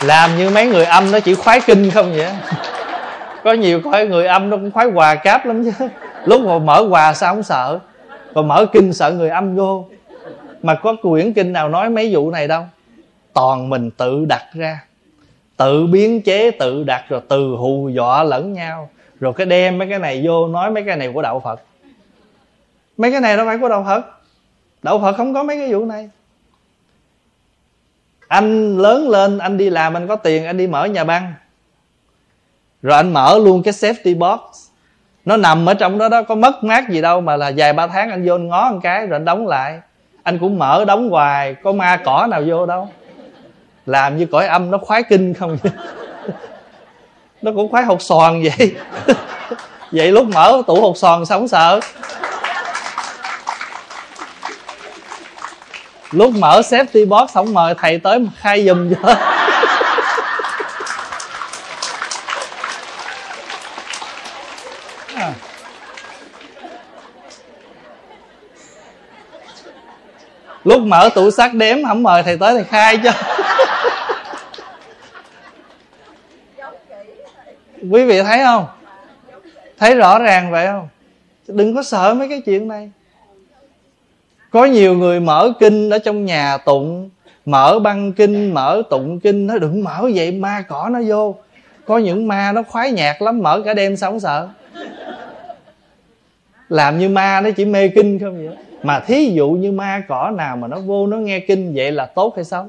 Speaker 1: làm như mấy người âm nó chỉ khoái kinh không vậy? Có nhiều coi người âm nó cũng khoái quà cáp lắm chứ. Lúc mà mở quà sao không sợ? Còn mở kinh sợ người âm vô. Mà có quyển kinh nào nói mấy vụ này đâu. Toàn mình tự đặt ra. Tự biến chế, tự đặt rồi từ hù dọa lẫn nhau rồi cái đem mấy cái này vô nói mấy cái này của đạo phật. Mấy cái này đâu phải của đạo phật. Đạo phật không có mấy cái vụ này. Anh lớn lên, anh đi làm, anh có tiền, anh đi mở nhà băng. Rồi anh mở luôn cái safety box. Nó nằm ở trong đó đó, có mất mát gì đâu, mà là vài ba tháng anh vô anh ngó một cái rồi anh đóng lại. Anh cũng mở đóng hoài, có ma cỏ nào vô đâu. Làm như cõi âm nó khoái kinh không? nó cũng khoái hột xoàn vậy. Vậy lúc mở tủ hột xoàn sống sợ? Lúc mở safety box không mời thầy tới khai giùm cho. À. lúc mở tủ sắt đếm không mời thầy tới thầy khai cho. Quý vị thấy không? Thấy rõ ràng vậy không? Đừng có sợ mấy cái chuyện này. Có nhiều người mở kinh ở trong nhà tụng mở băng kinh mở tụng kinh nó đừng mở vậy ma cỏ nó vô. Có những ma nó khoái nhạc lắm mở cả đêm sống sợ? Làm như ma nó chỉ mê kinh không vậy? Mà thí dụ như ma cỏ nào mà nó vô nó nghe kinh vậy là tốt hay xấu?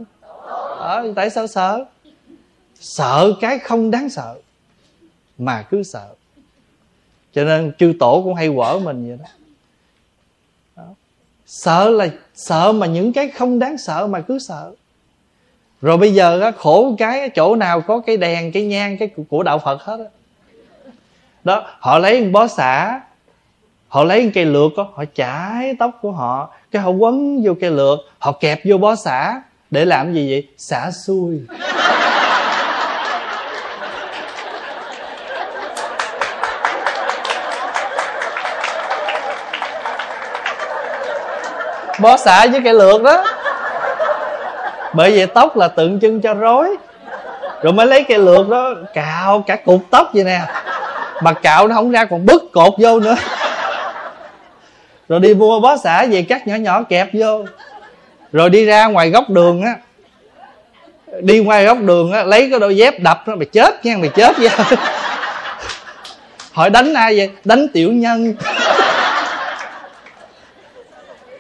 Speaker 1: Ờ, tại sao sợ? Sợ cái không đáng sợ mà cứ sợ. Cho nên chư tổ cũng hay quở mình vậy đó. đó. Sợ là sợ mà những cái không đáng sợ mà cứ sợ. Rồi bây giờ á, khổ cái chỗ nào có cái đèn cái nhang cái của đạo phật hết đó, đó họ lấy một bó xả họ lấy một cây lược đó, họ chải tóc của họ cái họ quấn vô cây lược họ kẹp vô bó xả. Để làm gì vậy? Xả xuôi. Bó xả với cây lược đó. Bởi vì tóc là tượng trưng cho rối. Rồi mới lấy cây lược đó, cạo cả cục tóc vậy nè. Mà cạo nó không ra còn bứt cột vô nữa. Rồi đi mua bó xả về cắt nhỏ nhỏ kẹp vô. Rồi đi ra ngoài góc đường á. Đi ngoài góc đường á, lấy cái đôi dép đập nó, mày chết nha, mày chết nha. Hỏi đánh ai vậy? Đánh tiểu nhân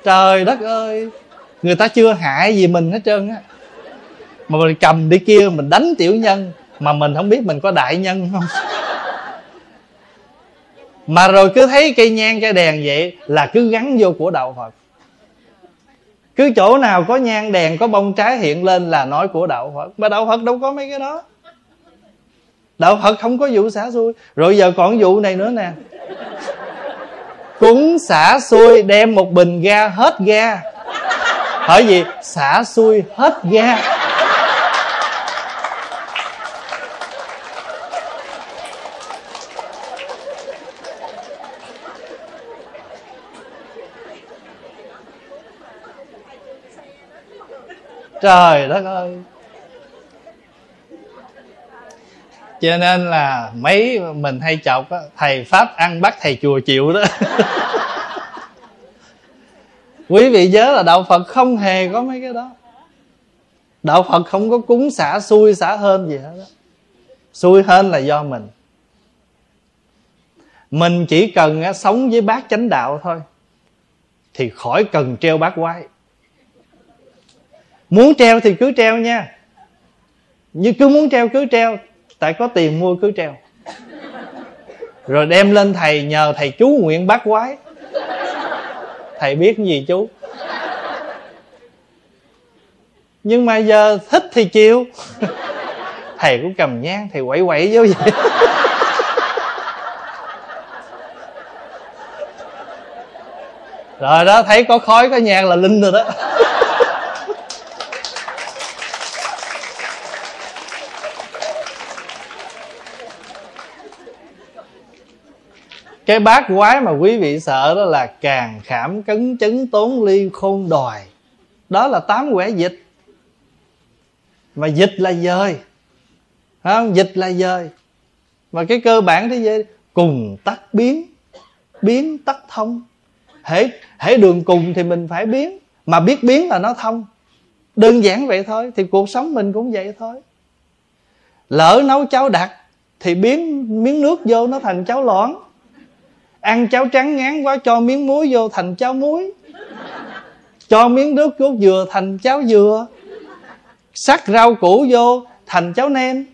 Speaker 1: trời đất ơi. Người ta chưa hại gì mình hết trơn á. Mà mình cầm đi kia mình đánh tiểu nhân, mà mình không biết mình có đại nhân không. Mà rồi cứ thấy cây nhang, cây đèn vậy là cứ gắn vô của đạo phật. Cứ chỗ nào có nhang, đèn, có bông trái hiện lên là nói của đạo phật. Mà đạo phật đâu có mấy cái đó. Đạo phật không có vụ xả xui. Rồi giờ còn vụ này nữa nè cúng xả xuôi đem một bình ga hết ga. Hỏi gì? Xả xuôi hết ga. Trời đất ơi. Cho nên là mấy mình hay chọc á thầy pháp ăn bắt thầy chùa chịu đó. Quý vị nhớ là đạo phật không hề có mấy cái đó. Đạo phật không có cúng xả xui xả hơn gì hết đó xui hơn là do mình. Mình chỉ cần á, sống với bác chánh đạo thôi thì khỏi cần treo bác quái. Muốn treo thì cứ treo nha. Như cứ muốn treo cứ treo tại có tiền mua cứ treo. Rồi đem lên thầy nhờ thầy chú nguyện bác quái. Thầy biết gì chú? Nhưng mà giờ thích thì chịu. Thầy cũng cầm nhang, thầy quậy quậy vô vậy. Rồi đó, thấy có khói, có nhang là linh rồi đó. cái bát quái mà quý vị sợ đó là càng khảm cấn chấn tốn ly khôn đòi. Đó là tám quẻ dịch. Mà dịch là dời. Không? Dịch là dời. Mà cái cơ bản thế giới, cùng tắt biến. Biến tắt thông. Hễ hễ đường cùng thì mình phải biến. Mà biết biến là nó thông. Đơn giản vậy thôi, thì cuộc sống mình cũng vậy thôi. Lỡ nấu cháo đặc thì biến miếng nước vô nó thành cháo loãng ăn cháo trắng ngán quá, cho miếng muối vô thành cháo muối. Cho miếng nước cốt dừa thành cháo dừa. Sắc rau củ vô thành cháo nem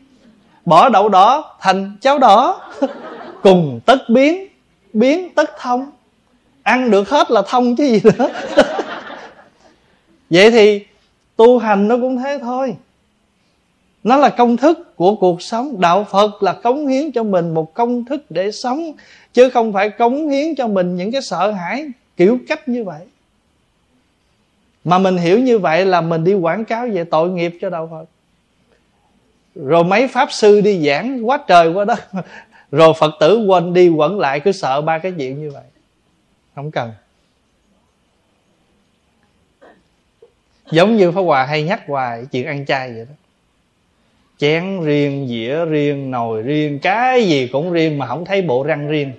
Speaker 1: bỏ đậu đỏ thành cháo đỏ. Cùng tất biến biến tất thông. Ăn được hết là thông chứ gì nữa. Vậy thì tu hành nó cũng thế thôi nó là công thức của cuộc sống. Đạo phật là cống hiến cho mình một công thức để sống, chứ không phải cống hiến cho mình những cái sợ hãi kiểu cách như vậy. Mà mình hiểu như vậy là mình đi quảng cáo về tội nghiệp cho đạo phật. Rồi mấy pháp sư đi giảng quá trời quá đất, rồi phật tử quên đi quẩn lại, cứ sợ ba cái chuyện như vậy. Không cần. Giống như pháp hòa hay nhắc hoài chuyện ăn chay vậy đó chén riêng, dĩa riêng, nồi riêng, cái gì cũng riêng mà không thấy bộ răng riêng.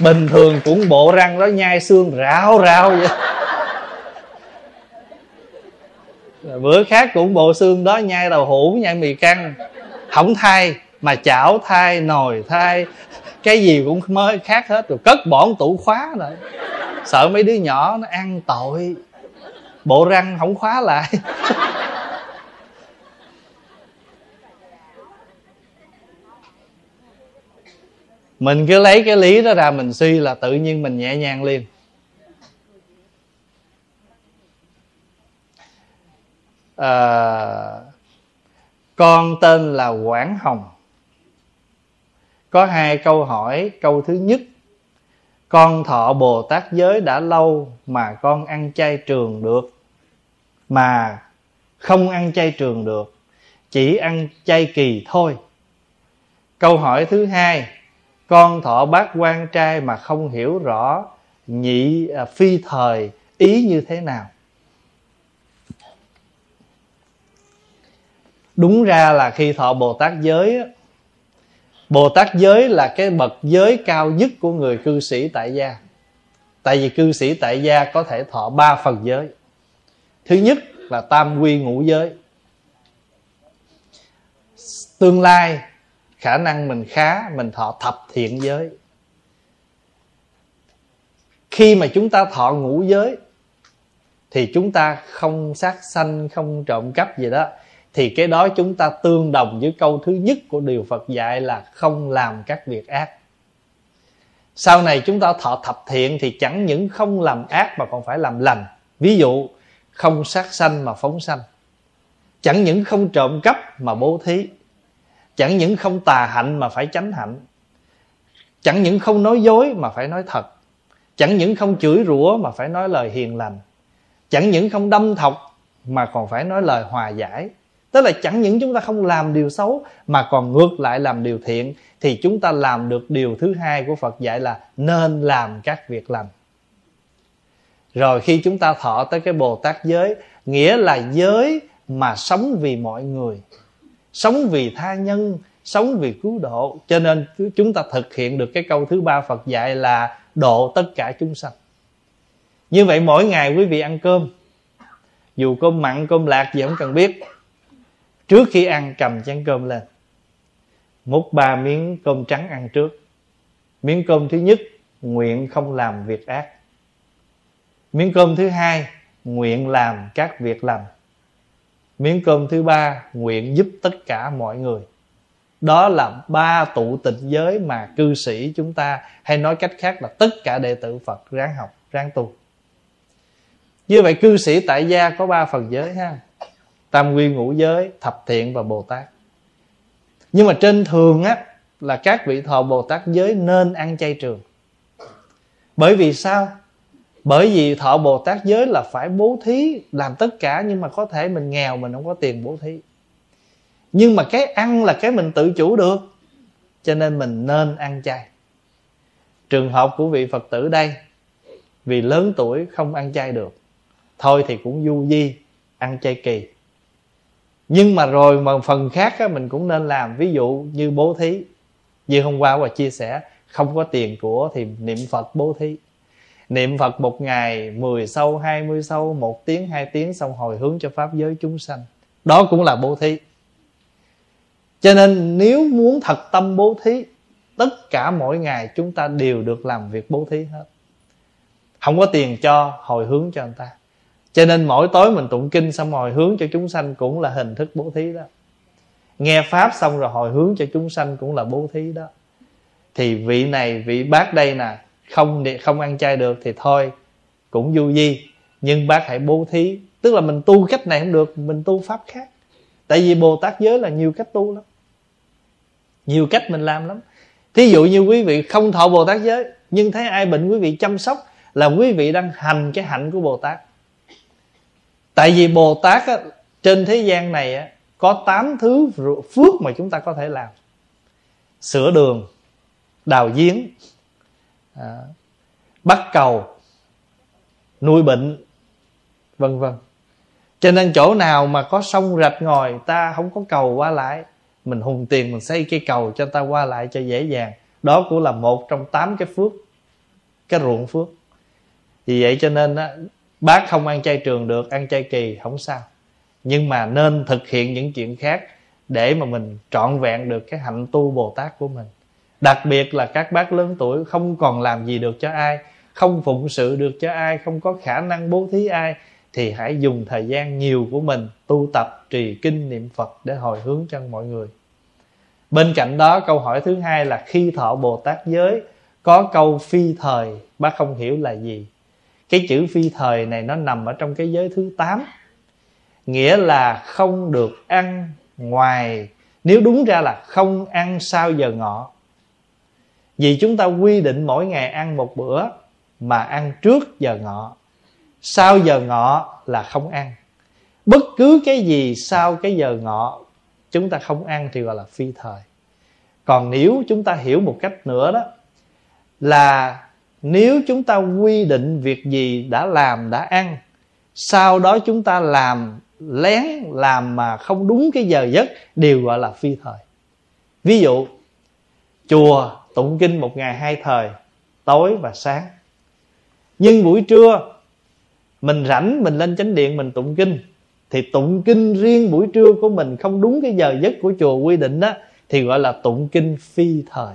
Speaker 1: Bình thường cũng bộ răng đó, nhai xương rào rào vậy. Bữa khác cũng bộ xương đó, nhai đầu hũ, nhai mì căng. Không thay mà chảo thay, nồi thay cái gì cũng mới khác hết rồi. Cất bỏ tủ khóa rồi sợ mấy đứa nhỏ nó ăn tội. Bộ răng không khóa lại. Mình cứ lấy cái lý đó ra mình suy là tự nhiên mình nhẹ nhàng liền. À, con tên là quảng hồng có hai câu hỏi câu thứ nhất. Con thọ bồ tát giới đã lâu mà con ăn chay trường được mà không ăn chay trường được chỉ ăn chay kỳ thôi. Câu hỏi thứ hai con thọ bát quan trai mà không hiểu rõ nhị à, phi thời ý như thế nào? Đúng ra là khi thọ bồ tát giới bồ tát giới là cái bậc giới cao nhất của người cư sĩ tại gia. Tại vì cư sĩ tại gia có thể thọ ba phần giới. Thứ nhất là tam quy ngũ giới. Tương lai, khả năng mình khá, mình thọ thập thiện giới. Khi mà chúng ta thọ ngũ giới, thì chúng ta không sát sanh, không trộm cắp gì đó thì cái đó chúng ta tương đồng với câu thứ nhất của điều Phật dạy là không làm các việc ác. Sau này chúng ta thọ thập thiện thì chẳng những không làm ác mà còn phải làm lành. Ví dụ, không sát sanh mà phóng sanh. Chẳng những không trộm cắp mà bố thí. Chẳng những không tà hạnh mà phải tránh hạnh. Chẳng những không nói dối mà phải nói thật. Chẳng những không chửi rủa mà phải nói lời hiền lành. Chẳng những không đâm thọc mà còn phải nói lời hòa giải tức là chẳng những chúng ta không làm điều xấu, mà còn ngược lại làm điều thiện, thì chúng ta làm được điều thứ hai của phật dạy là nên làm các việc lành. Rồi khi chúng ta thọ tới cái bồ tát giới, nghĩa là giới mà sống vì mọi người, sống vì tha nhân, sống vì cứu độ, cho nên chúng ta thực hiện được cái câu thứ ba phật dạy là độ tất cả chúng sanh. Như vậy mỗi ngày quý vị ăn cơm, dù cơm mặn, cơm lạc gì không cần biết trước khi ăn cầm chén cơm lên, múc ba miếng cơm trắng ăn trước. Miếng cơm thứ nhất, nguyện không làm việc ác. Miếng cơm thứ hai, nguyện làm các việc lành. Miếng cơm thứ ba, nguyện giúp tất cả mọi người. Đó là ba tụ tịnh giới mà cư sĩ chúng ta hay nói cách khác là tất cả đệ tử phật ráng học, ráng tu. Như vậy cư sĩ tại gia có ba phần giới ha tam quy ngũ giới, thập thiện và bồ tát. Nhưng mà trên thường á, là các vị thọ bồ tát giới nên ăn chay trường. Bởi vì sao? Bởi vì thọ bồ tát giới là phải bố thí làm tất cả, nhưng mà có thể mình nghèo mình không có tiền bố thí. Nhưng mà cái ăn là cái mình tự chủ được, cho nên mình nên ăn chay. Trường hợp của vị phật tử đây, vì lớn tuổi không ăn chay được, thôi thì cũng du di, ăn chay kỳ nhưng mà rồi mà phần khác á, mình cũng nên làm. Ví dụ như bố thí. Như hôm qua và chia sẻ không có tiền của thì niệm phật bố thí. Niệm phật một ngày 10 sâu 20 sâu một tiếng hai tiếng xong hồi hướng cho pháp giới chúng sanh. Đó cũng là bố thí. Cho nên nếu muốn thật tâm bố thí tất cả mỗi ngày chúng ta đều được làm việc bố thí hết. Không có tiền cho hồi hướng cho người ta cho nên mỗi tối mình tụng kinh xong hồi hướng cho chúng sanh cũng là hình thức bố thí đó. Nghe pháp xong rồi hồi hướng cho chúng sanh cũng là bố thí đó. Thì vị này, vị bác đây nè, không không ăn chay được thì thôi, cũng du di. Nhưng bác hãy bố thí. Tức là mình tu cách này không được, mình tu pháp khác. Tại vì bồ tát giới là nhiều cách tu lắm. Nhiều cách mình làm lắm. Thí dụ như quý vị không thọ bồ tát giới, nhưng thấy ai bệnh, quý vị chăm sóc là quý vị đang hành cái hạnh của bồ tát tại vì bồ tát á, trên thế gian này á, có 8 thứ phước mà chúng ta có thể làm. Sửa đường đào giếng à, bắt cầu nuôi bệnh vân vân. Cho nên chỗ nào mà có sông rạch ngòi ta không có cầu qua lại. Mình hùng tiền mình xây cái cầu cho ta qua lại cho dễ dàng. Đó cũng là một trong tám cái phước cái ruộng phước. Vì vậy cho nên á, bác không ăn chay trường được, ăn chay kỳ, không sao. Nhưng mà nên thực hiện những chuyện khác để mà mình trọn vẹn được cái hạnh tu bồ tát của mình. Đặc biệt là các bác lớn tuổi không còn làm gì được cho ai, không phụng sự được cho ai, không có khả năng bố thí ai, thì hãy dùng thời gian nhiều của mình tu tập, trì kinh niệm phật để hồi hướng cho mọi người. Bên cạnh đó, câu hỏi thứ hai là khi thọ bồ tát giới, có câu phi thời, bác không hiểu là gì? Cái chữ phi thời này nó nằm ở trong cái giới thứ 8 nghĩa là không được ăn ngoài. Nếu đúng ra là không ăn sau giờ ngọ. Vì chúng ta quy định mỗi ngày ăn một bữa mà ăn trước giờ ngọ. Sau giờ ngọ là không ăn. Bất cứ cái gì sau cái giờ ngọ, chúng ta không ăn thì gọi là phi thời. Còn nếu chúng ta hiểu một cách nữa đó, là nếu chúng ta quy định việc gì đã làm, đã ăn, sau đó chúng ta làm lén, làm mà không đúng cái giờ giấc, đều gọi là phi thời. Ví dụ, chùa tụng kinh một ngày hai thời, tối và sáng. Nhưng buổi trưa, mình rảnh, mình lên chánh điện, mình tụng kinh, thì tụng kinh riêng buổi trưa của mình không đúng cái giờ giấc của chùa quy định đó, thì gọi là tụng kinh phi thời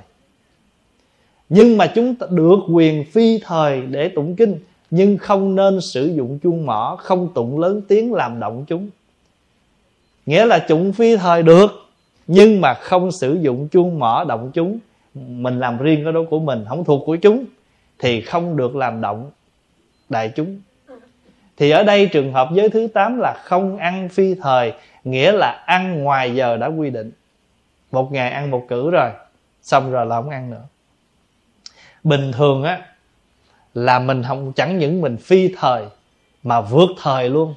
Speaker 1: nhưng mà chúng ta được quyền phi thời để tụng kinh, nhưng không nên sử dụng chuông mỏ, không tụng lớn tiếng làm động chúng. Nghĩa là tụng phi thời được, nhưng mà không sử dụng chuông mỏ động chúng. Mình làm riêng cái đó của mình, không thuộc của chúng, thì không được làm động đại chúng. Thì ở đây trường hợp giới thứ 8 là không ăn phi thời, nghĩa là ăn ngoài giờ đã quy định. Một ngày ăn một cử rồi, xong rồi là không ăn nữa bình thường á, là mình không, chẳng những mình phi thời, mà vượt thời luôn.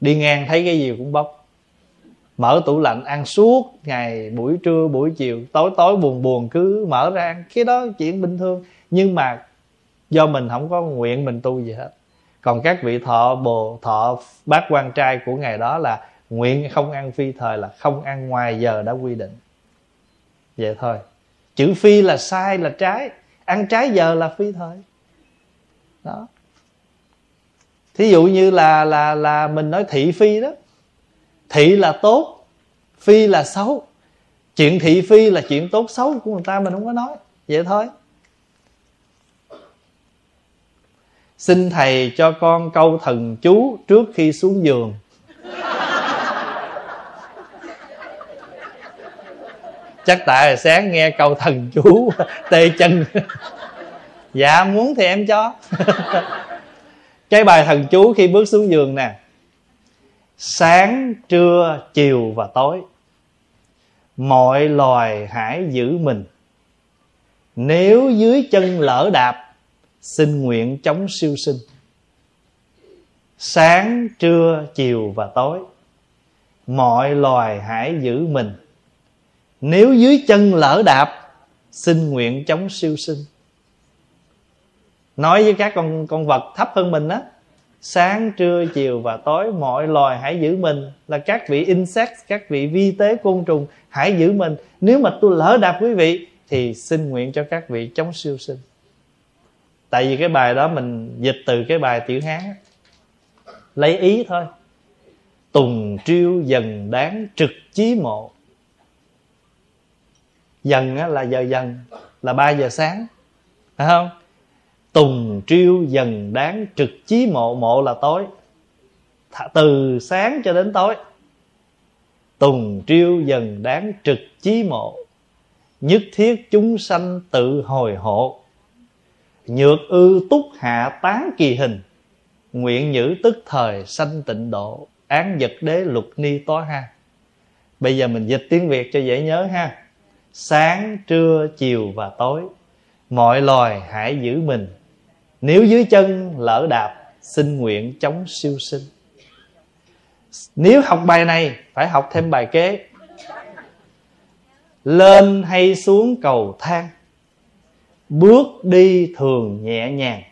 Speaker 1: Đi ngang thấy cái gì cũng bốc. Mở tủ lạnh, ăn suốt ngày, buổi trưa, buổi chiều, tối tối, buồn buồn, cứ mở ra ăn. Cái đó chuyện bình thường. Nhưng mà do mình không có nguyện mình tu gì hết. Còn các vị thọ, bồ, thọ bác quan trai của ngày đó là nguyện không ăn phi thời là không ăn ngoài giờ đã quy định. Vậy thôi. Chữ phi là sai, là trái ăn trái giờ là phi thời. Đó. Thí dụ như là là là mình nói thị phi đó. Thị là tốt, phi là xấu. Chuyện thị phi là chuyện tốt xấu của người ta mình không có nói. Vậy thôi. Xin thầy cho con câu thần chú trước khi xuống giường. Chắc tại là sáng nghe câu thần chú tê chân. Dạ muốn thì em cho. Cái bài thần chú khi bước xuống giường nè. Sáng, trưa, chiều và tối. Mọi loài hãy giữ mình. Nếu dưới chân lỡ đạp, xin nguyện chống siêu sinh. Sáng, trưa, chiều và tối. Mọi loài hãy giữ mình nếu dưới chân lỡ đạp, xin nguyện chống siêu sinh. Nói với các con con vật thấp hơn mình á, sáng, trưa, chiều và tối, mọi loài hãy giữ mình. Là các vị insect các vị vi tế, côn trùng, hãy giữ mình. Nếu mà tôi lỡ đạp quý vị, thì xin nguyện cho các vị chống siêu sinh. Tại vì cái bài đó mình dịch từ cái bài tiểu hán lấy ý thôi. Tùng triêu dần đáng trực chí mộ dần là giờ dần, là 3 giờ sáng. Phải không? Tùng triêu dần đáng trực chí mộ mộ là tối. Từ sáng cho đến tối. Tùng triêu dần đáng trực chí mộ. Nhất thiết chúng sanh tự hồi hộ. Nhược ư túc hạ tán kỳ hình. Nguyện nhữ tức thời sanh tịnh độ. Án vật đế lục ni tối ha. Bây giờ mình dịch tiếng việt cho dễ nhớ ha sáng, trưa, chiều và tối. Mọi loài hãy giữ mình. Nếu dưới chân lỡ đạp, xin nguyện chống siêu sinh. Nếu học bài này, phải học thêm bài kế. Lên hay xuống cầu thang. Bước đi thường nhẹ nhàng.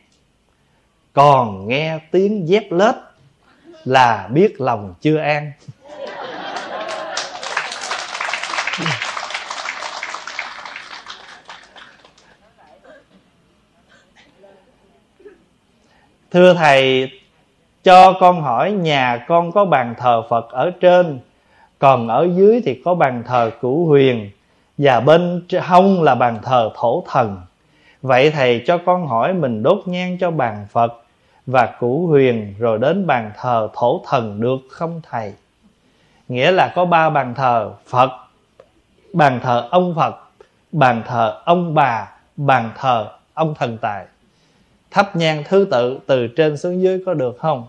Speaker 1: Còn nghe tiếng dép lết là biết lòng chưa an. Thưa thầy, cho con hỏi nhà con có bàn thờ phật ở trên, còn ở dưới thì có bàn thờ cửu huyền, và bên hông là bàn thờ thổ thần. Vậy thầy cho con hỏi mình đốt nhang cho bàn phật và cửu huyền rồi đến bàn thờ thổ thần được không thầy? Nghĩa là có ba bàn thờ phật, bàn thờ ông phật, bàn thờ ông bà, bàn thờ ông thần tài thắp nhang thứ tự từ trên xuống dưới có được không?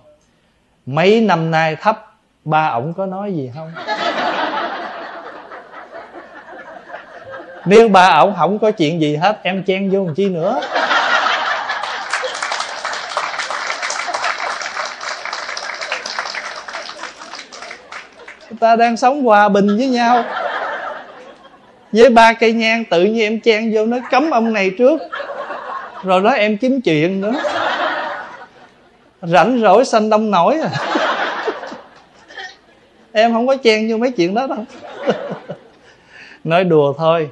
Speaker 1: Mấy năm nay thắp, ba ổng có nói gì không? Nếu ba ổng không có chuyện gì hết, em chen vô làm chi nữa? Ta đang sống hòa bình với nhau. Với ba cây nhang, tự nhiên em chen vô nó cấm ông này trước rồi đó em kiếm chuyện nữa. Rảnh rỗi xanh đông nổi à. Em không có chen vô mấy chuyện đó đâu. Nói đùa thôi.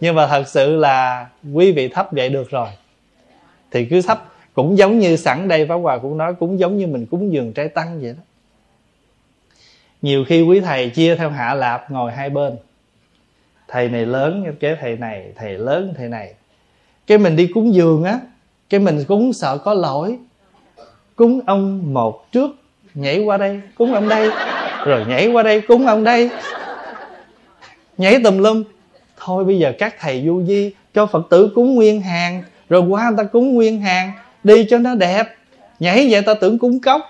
Speaker 1: Nhưng mà thật sự là quý vị thấp vậy được rồi. Thì cứ thấp cũng giống như sẵn đây pháp hòa cũng nói, cũng giống như mình cúng dường trái tăng vậy đó. Nhiều khi quý thầy chia theo hạ lạp ngồi hai bên. Thầy này lớn cái thầy này. Thầy lớn, thầy này cái mình đi cúng dường á, cái mình cúng sợ có lỗi. Cúng ông một trước, nhảy qua đây, cúng ông đây. Rồi nhảy qua đây, cúng ông đây. Nhảy tùm lum. Thôi bây giờ các thầy du di cho phật tử cúng nguyên hàng, rồi qua người ta cúng nguyên hàng, đi cho nó đẹp. Nhảy vậy ta tưởng cúng cốc.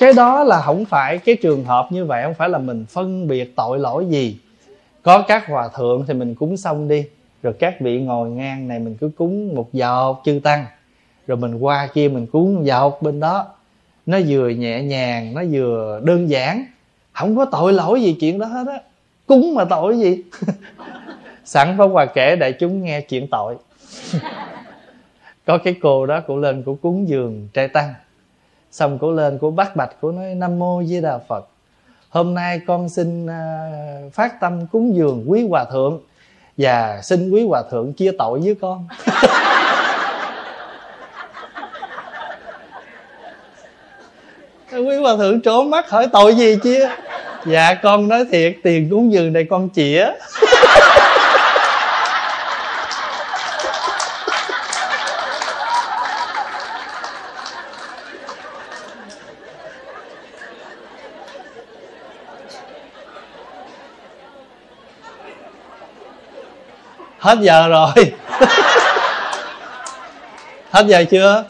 Speaker 1: Cái đó là không phải cái trường hợp như vậy, không phải là mình phân biệt tội lỗi gì. Có các hòa thượng thì mình cúng xong đi, rồi các vị ngồi ngang này mình cứ cúng một giọt chư tăng, rồi mình qua kia mình cúng một giọt bên đó. Nó vừa nhẹ nhàng, nó vừa đơn giản, không có tội lỗi gì chuyện đó hết á. Cúng mà tội gì? Sẵn phong hòa kể đại chúng nghe chuyện tội. Có cái cô đó cũng lên cũng cúng giường trai tăng xong cổ lên cổ bắt bạch cổ nói, nam mô di đà phật. Hôm nay con xin à, phát tâm cúng dường quý hòa thượng và xin quý hòa thượng chia tội với con. Quý hòa thượng trốn mắt hỏi, tội gì chia dạ con nói thiệt, tiền cúng dường này con chĩa hết giờ rồi. Hết giờ chưa?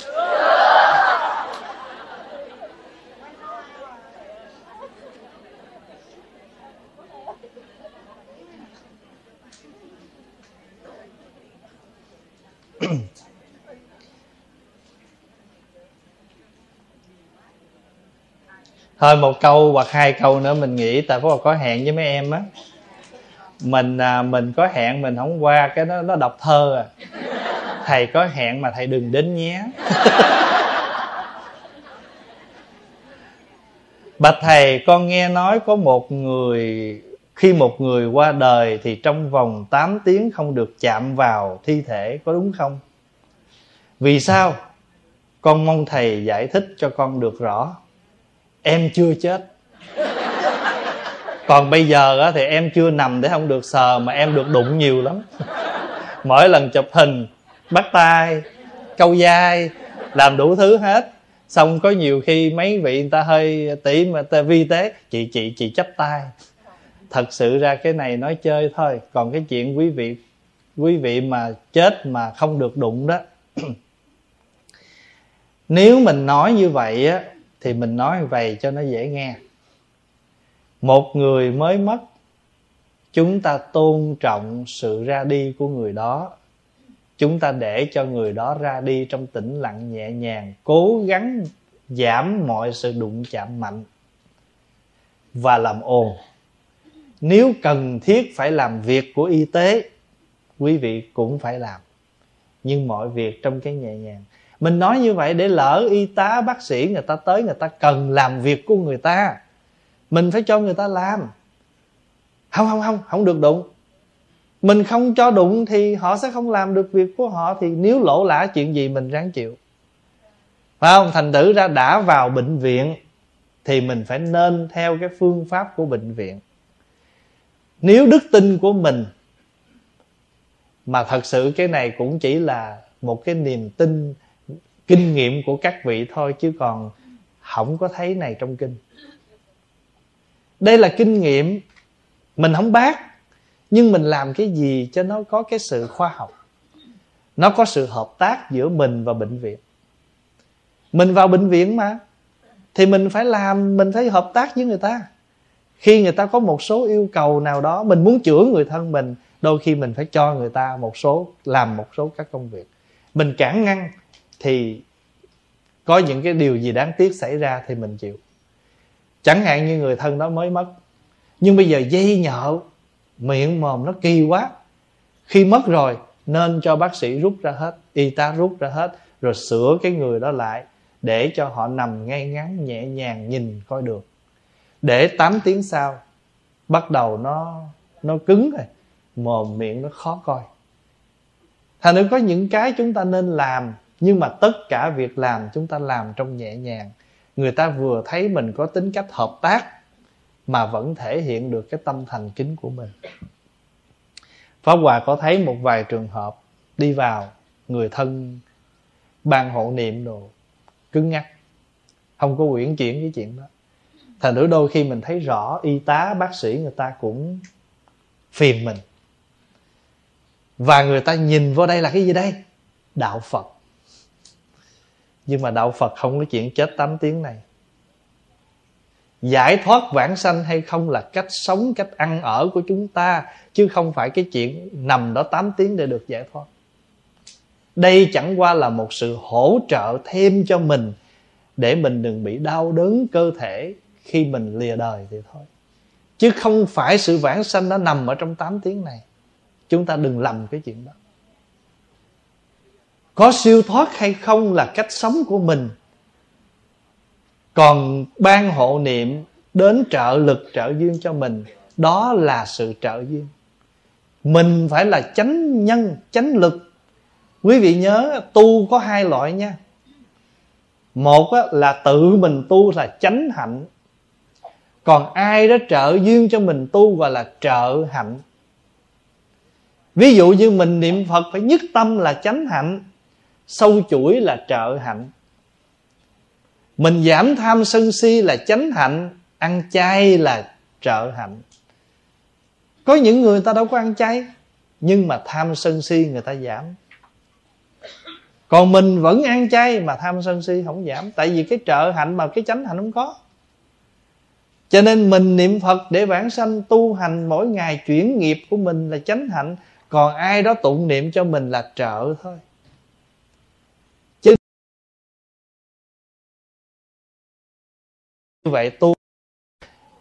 Speaker 1: Thôi một câu hoặc hai câu nữa mình nghĩ tại có có hẹn với mấy em á mình à, mình có hẹn mình không qua cái nó nó đọc thơ à. Thầy có hẹn mà thầy đừng đến nhé. Bạch thầy con nghe nói có một người khi một người qua đời thì trong vòng 8 tiếng không được chạm vào thi thể có đúng không? Vì sao? Con mong thầy giải thích cho con được rõ. Em chưa chết còn bây giờ thì em chưa nằm để không được sờ mà em được đụng nhiều lắm. Mỗi lần chụp hình, bắt tay, câu dai làm đủ thứ hết. Xong có nhiều khi mấy vị người ta hơi tỷ mà ta vi tế, chị chị chị chấp tay. Thật sự ra cái này nói chơi thôi. Còn cái chuyện quý vị quý vị mà chết mà không được đụng đó. Nếu mình nói như vậy á, thì mình nói vậy cho nó dễ nghe một người mới mất, chúng ta tôn trọng sự ra đi của người đó. Chúng ta để cho người đó ra đi trong tĩnh lặng nhẹ nhàng, cố gắng giảm mọi sự đụng chạm mạnh và làm ồn. Nếu cần thiết phải làm việc của y tế, quý vị cũng phải làm. Nhưng mọi việc trong cái nhẹ nhàng. Mình nói như vậy để lỡ y tá, bác sĩ người ta tới, người ta cần làm việc của người ta mình phải cho người ta làm. Không không không không được đụng. Mình không cho đụng thì họ sẽ không làm được việc của họ, thì nếu lỗ lã chuyện gì mình ráng chịu. Phải không? Thành tử ra đã vào bệnh viện thì mình phải nên theo cái phương pháp của bệnh viện. Nếu đức tin của mình, mà thật sự cái này cũng chỉ là một cái niềm tin, kinh nghiệm của các vị thôi, chứ còn không có thấy này trong kinh đây là kinh nghiệm mình không bác, nhưng mình làm cái gì cho nó có cái sự khoa học? Nó có sự hợp tác giữa mình và bệnh viện. Mình vào bệnh viện mà, thì mình phải làm, mình phải hợp tác với người ta. Khi người ta có một số yêu cầu nào đó, mình muốn chữa người thân mình, đôi khi mình phải cho người ta một số, làm một số các công việc. Mình cản ngăn thì có những cái điều gì đáng tiếc xảy ra thì mình chịu chẳng hạn như người thân đó mới mất. Nhưng bây giờ dây nhợ, miệng mồm nó kỳ quá. Khi mất rồi, nên cho bác sĩ rút ra hết, y tá rút ra hết, rồi sửa cái người đó lại để cho họ nằm ngay ngắn, nhẹ nhàng nhìn coi được. Để 8 tiếng sau, bắt đầu nó nó cứng rồi, mồm miệng nó khó coi. Thành ra có những cái chúng ta nên làm, nhưng mà tất cả việc làm chúng ta làm trong nhẹ nhàng người ta vừa thấy mình có tính cách hợp tác mà vẫn thể hiện được cái tâm thành kính của mình. Pháp hòa có thấy một vài trường hợp đi vào người thân ban hộ niệm đồ cứng ngắc không có quyển chuyển cái chuyện đó. Thành thử đôi khi mình thấy rõ y tá, bác sĩ người ta cũng phiền mình. Và người ta nhìn vô đây là cái gì đây? Đạo phật nhưng mà đạo phật không có chuyện chết 8 tiếng này. Giải thoát vãng sanh hay không là cách sống, cách ăn ở của chúng ta, chứ không phải cái chuyện nằm đó 8 tiếng để được giải thoát. Đây chẳng qua là một sự hỗ trợ thêm cho mình, để mình đừng bị đau đớn cơ thể khi mình lìa đời thì thôi. Chứ không phải sự vãng sanh nó nằm ở trong 8 tiếng này. Chúng ta đừng lầm cái chuyện đó có siêu thoát hay không là cách sống của mình. Còn ban hộ niệm đến trợ lực trợ duyên cho mình, đó là sự trợ duyên. Mình phải là chánh nhân, chánh lực. Quý vị nhớ, tu có hai loại nha. Một là tự mình tu là chánh hạnh. Còn ai đó trợ duyên cho mình tu gọi là trợ hạnh. Ví dụ như mình niệm phật phải nhất tâm là chánh hạnh sâu chuỗi là trợ hạnh. Mình giảm tham sân si là chánh hạnh, ăn chay là trợ hạnh. Có những người ta đâu có ăn chay, nhưng mà tham sân si người ta giảm. Còn mình vẫn ăn chay mà tham sân si không giảm, tại vì cái trợ hạnh mà cái chánh hạnh không có. Cho nên mình niệm phật để vãng sanh, tu hành mỗi ngày chuyển nghiệp của mình là chánh hạnh, còn ai đó tụng niệm cho mình là trợ thôi. Như vậy tu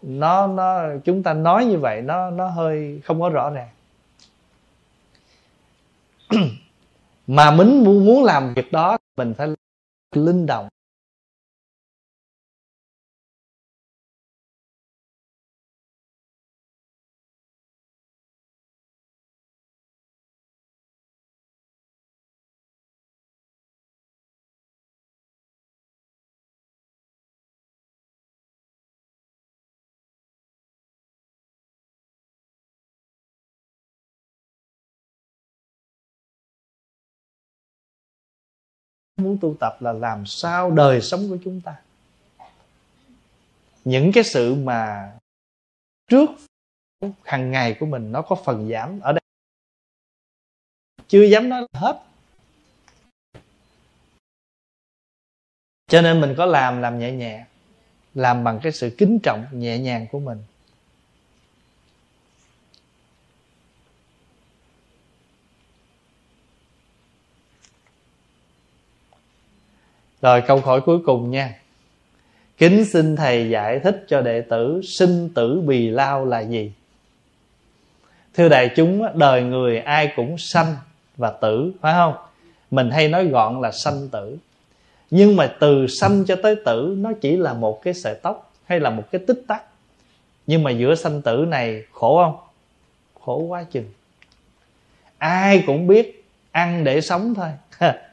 Speaker 1: nó nó, chúng ta nói như vậy, nó nó hơi không có rõ ràng mà mình muốn làm việc đó, mình phải linh động. Muốn tu tập là làm sao đời sống của chúng ta? Những cái sự mà trước hàng ngày của mình nó có phần giảm ở đây. Chưa dám nói hết. Cho nên mình có làm làm nhẹ nhẹ, làm bằng cái sự kính trọng nhẹ nhàng của mình. Rồi câu hỏi cuối cùng nha. Kính xin Thầy giải thích cho đệ tử Sinh tử bì lao là gì? Thưa đại chúng, Đời người ai cũng sanh và tử, Phải không? Mình hay nói gọn là sanh tử. Nhưng mà từ sanh cho tới tử, Nó chỉ là một cái sợi tóc Hay là một cái tích tắc. Nhưng mà giữa sanh tử này, khổ không? Khổ quá chừng. Ai cũng biết Ăn để sống thôi.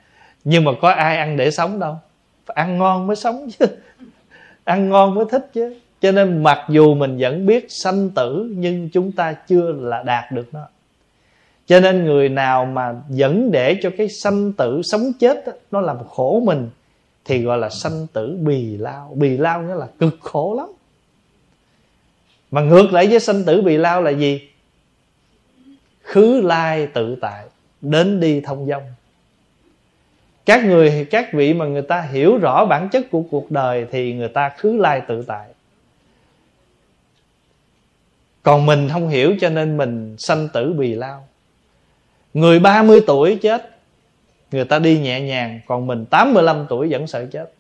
Speaker 1: nhưng mà có ai ăn để sống đâu. Phải ăn ngon mới sống chứ. Ăn ngon mới thích chứ. Cho nên mặc dù mình vẫn biết sanh tử nhưng chúng ta chưa là đạt được nó. Cho nên người nào mà vẫn để cho cái sanh tử sống chết đó, nó làm khổ mình thì gọi là sanh tử bì lao. Bì lao nghĩa là cực khổ lắm. Mà ngược lại với sanh tử bì lao là gì? Khứ lai tự tại đến đi thông dong các người, các vị mà người ta hiểu rõ bản chất của cuộc đời thì người ta khứ lai tự tại. Còn mình không hiểu cho nên mình sanh tử bì lao. Người 30 tuổi chết, người ta đi nhẹ nhàng, còn mình 85 tuổi vẫn sợ chết.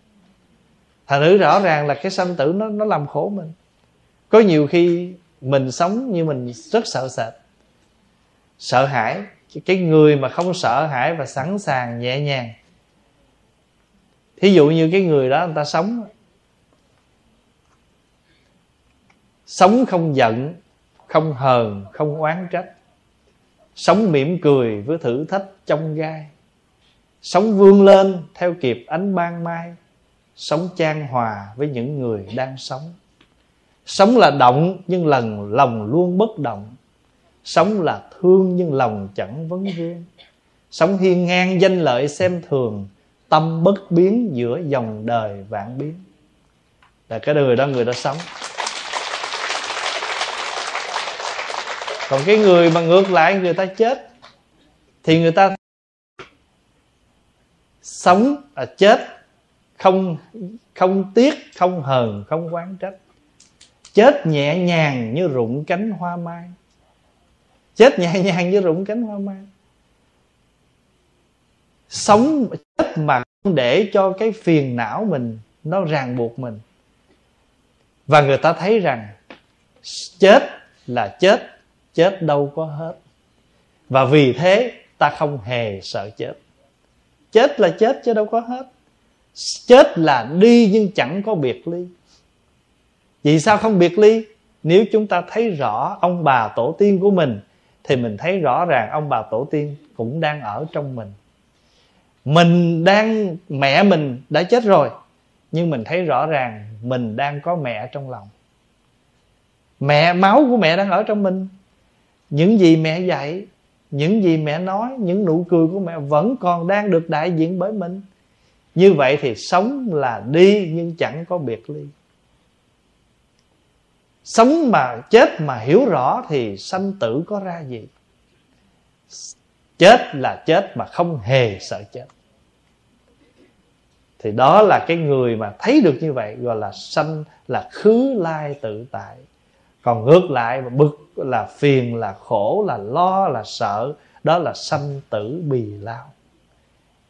Speaker 1: Thành nữ rõ ràng là cái sanh tử nó nó làm khổ mình. Có nhiều khi mình sống như mình rất sợ sệt, sợ hãi. Cái người mà không sợ hãi và sẵn sàng nhẹ nhàng thí dụ như cái người đó, người ta sống. Sống không giận, không hờn, không oán trách. Sống mỉm cười với thử thách trong gai. Sống vươn lên theo kịp ánh ban mai. Sống chan hòa với những người đang sống. Sống là động nhưng lần lòng luôn bất động. Sống là thương nhưng lòng chẳng vấn vương. Sống hiên ngang danh lợi xem thường tâm bất biến giữa dòng đời vạn biến. Là cái người đó người đó sống. Còn cái người mà ngược lại người ta chết, thì người ta sống là chết. Không không tiếc, không hờn, không quán trách. Chết nhẹ nhàng như rụng cánh hoa mai. Chết nhẹ nhàng như rụng cánh hoa mai sống chết mà không để cho cái phiền não mình nó ràng buộc mình. Và người ta thấy rằng chết là chết chết đâu có hết. Và vì thế ta không hề sợ chết. Chết là chết chứ đâu có hết. Chết là đi nhưng chẳng có biệt ly. Vì sao không biệt ly? Nếu chúng ta thấy rõ ông bà tổ tiên của mình, thì mình thấy rõ ràng ông bà tổ tiên cũng đang ở trong mình mình đang, mẹ mình đã chết rồi, nhưng mình thấy rõ ràng mình đang có mẹ trong lòng. Mẹ, máu của mẹ đang ở trong mình. Những gì mẹ dạy, những gì mẹ nói, những nụ cười của mẹ vẫn còn đang được đại diện bởi mình. Như vậy thì sống là đi nhưng chẳng có biệt ly. Sống mà chết mà hiểu rõ thì sanh tử có ra gì? Chết là chết mà không hề sợ chết thì đó là cái người mà thấy được như vậy, gọi là sanh, là khứ lai tự tại. Còn ngược lại mà bực là phiền, là khổ, là lo, là sợ, đó là sanh tử bì lao.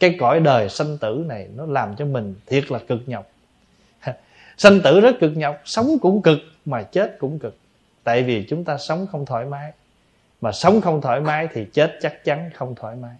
Speaker 1: Cái cõi đời sanh tử này nó làm cho mình thiệt là cực nhọc. Sanh tử rất cực nhọc, sống cũng cực, mà chết cũng cực. Tại vì chúng ta sống không thoải mái. Mà sống không thoải mái thì chết chắc chắn không thoải mái.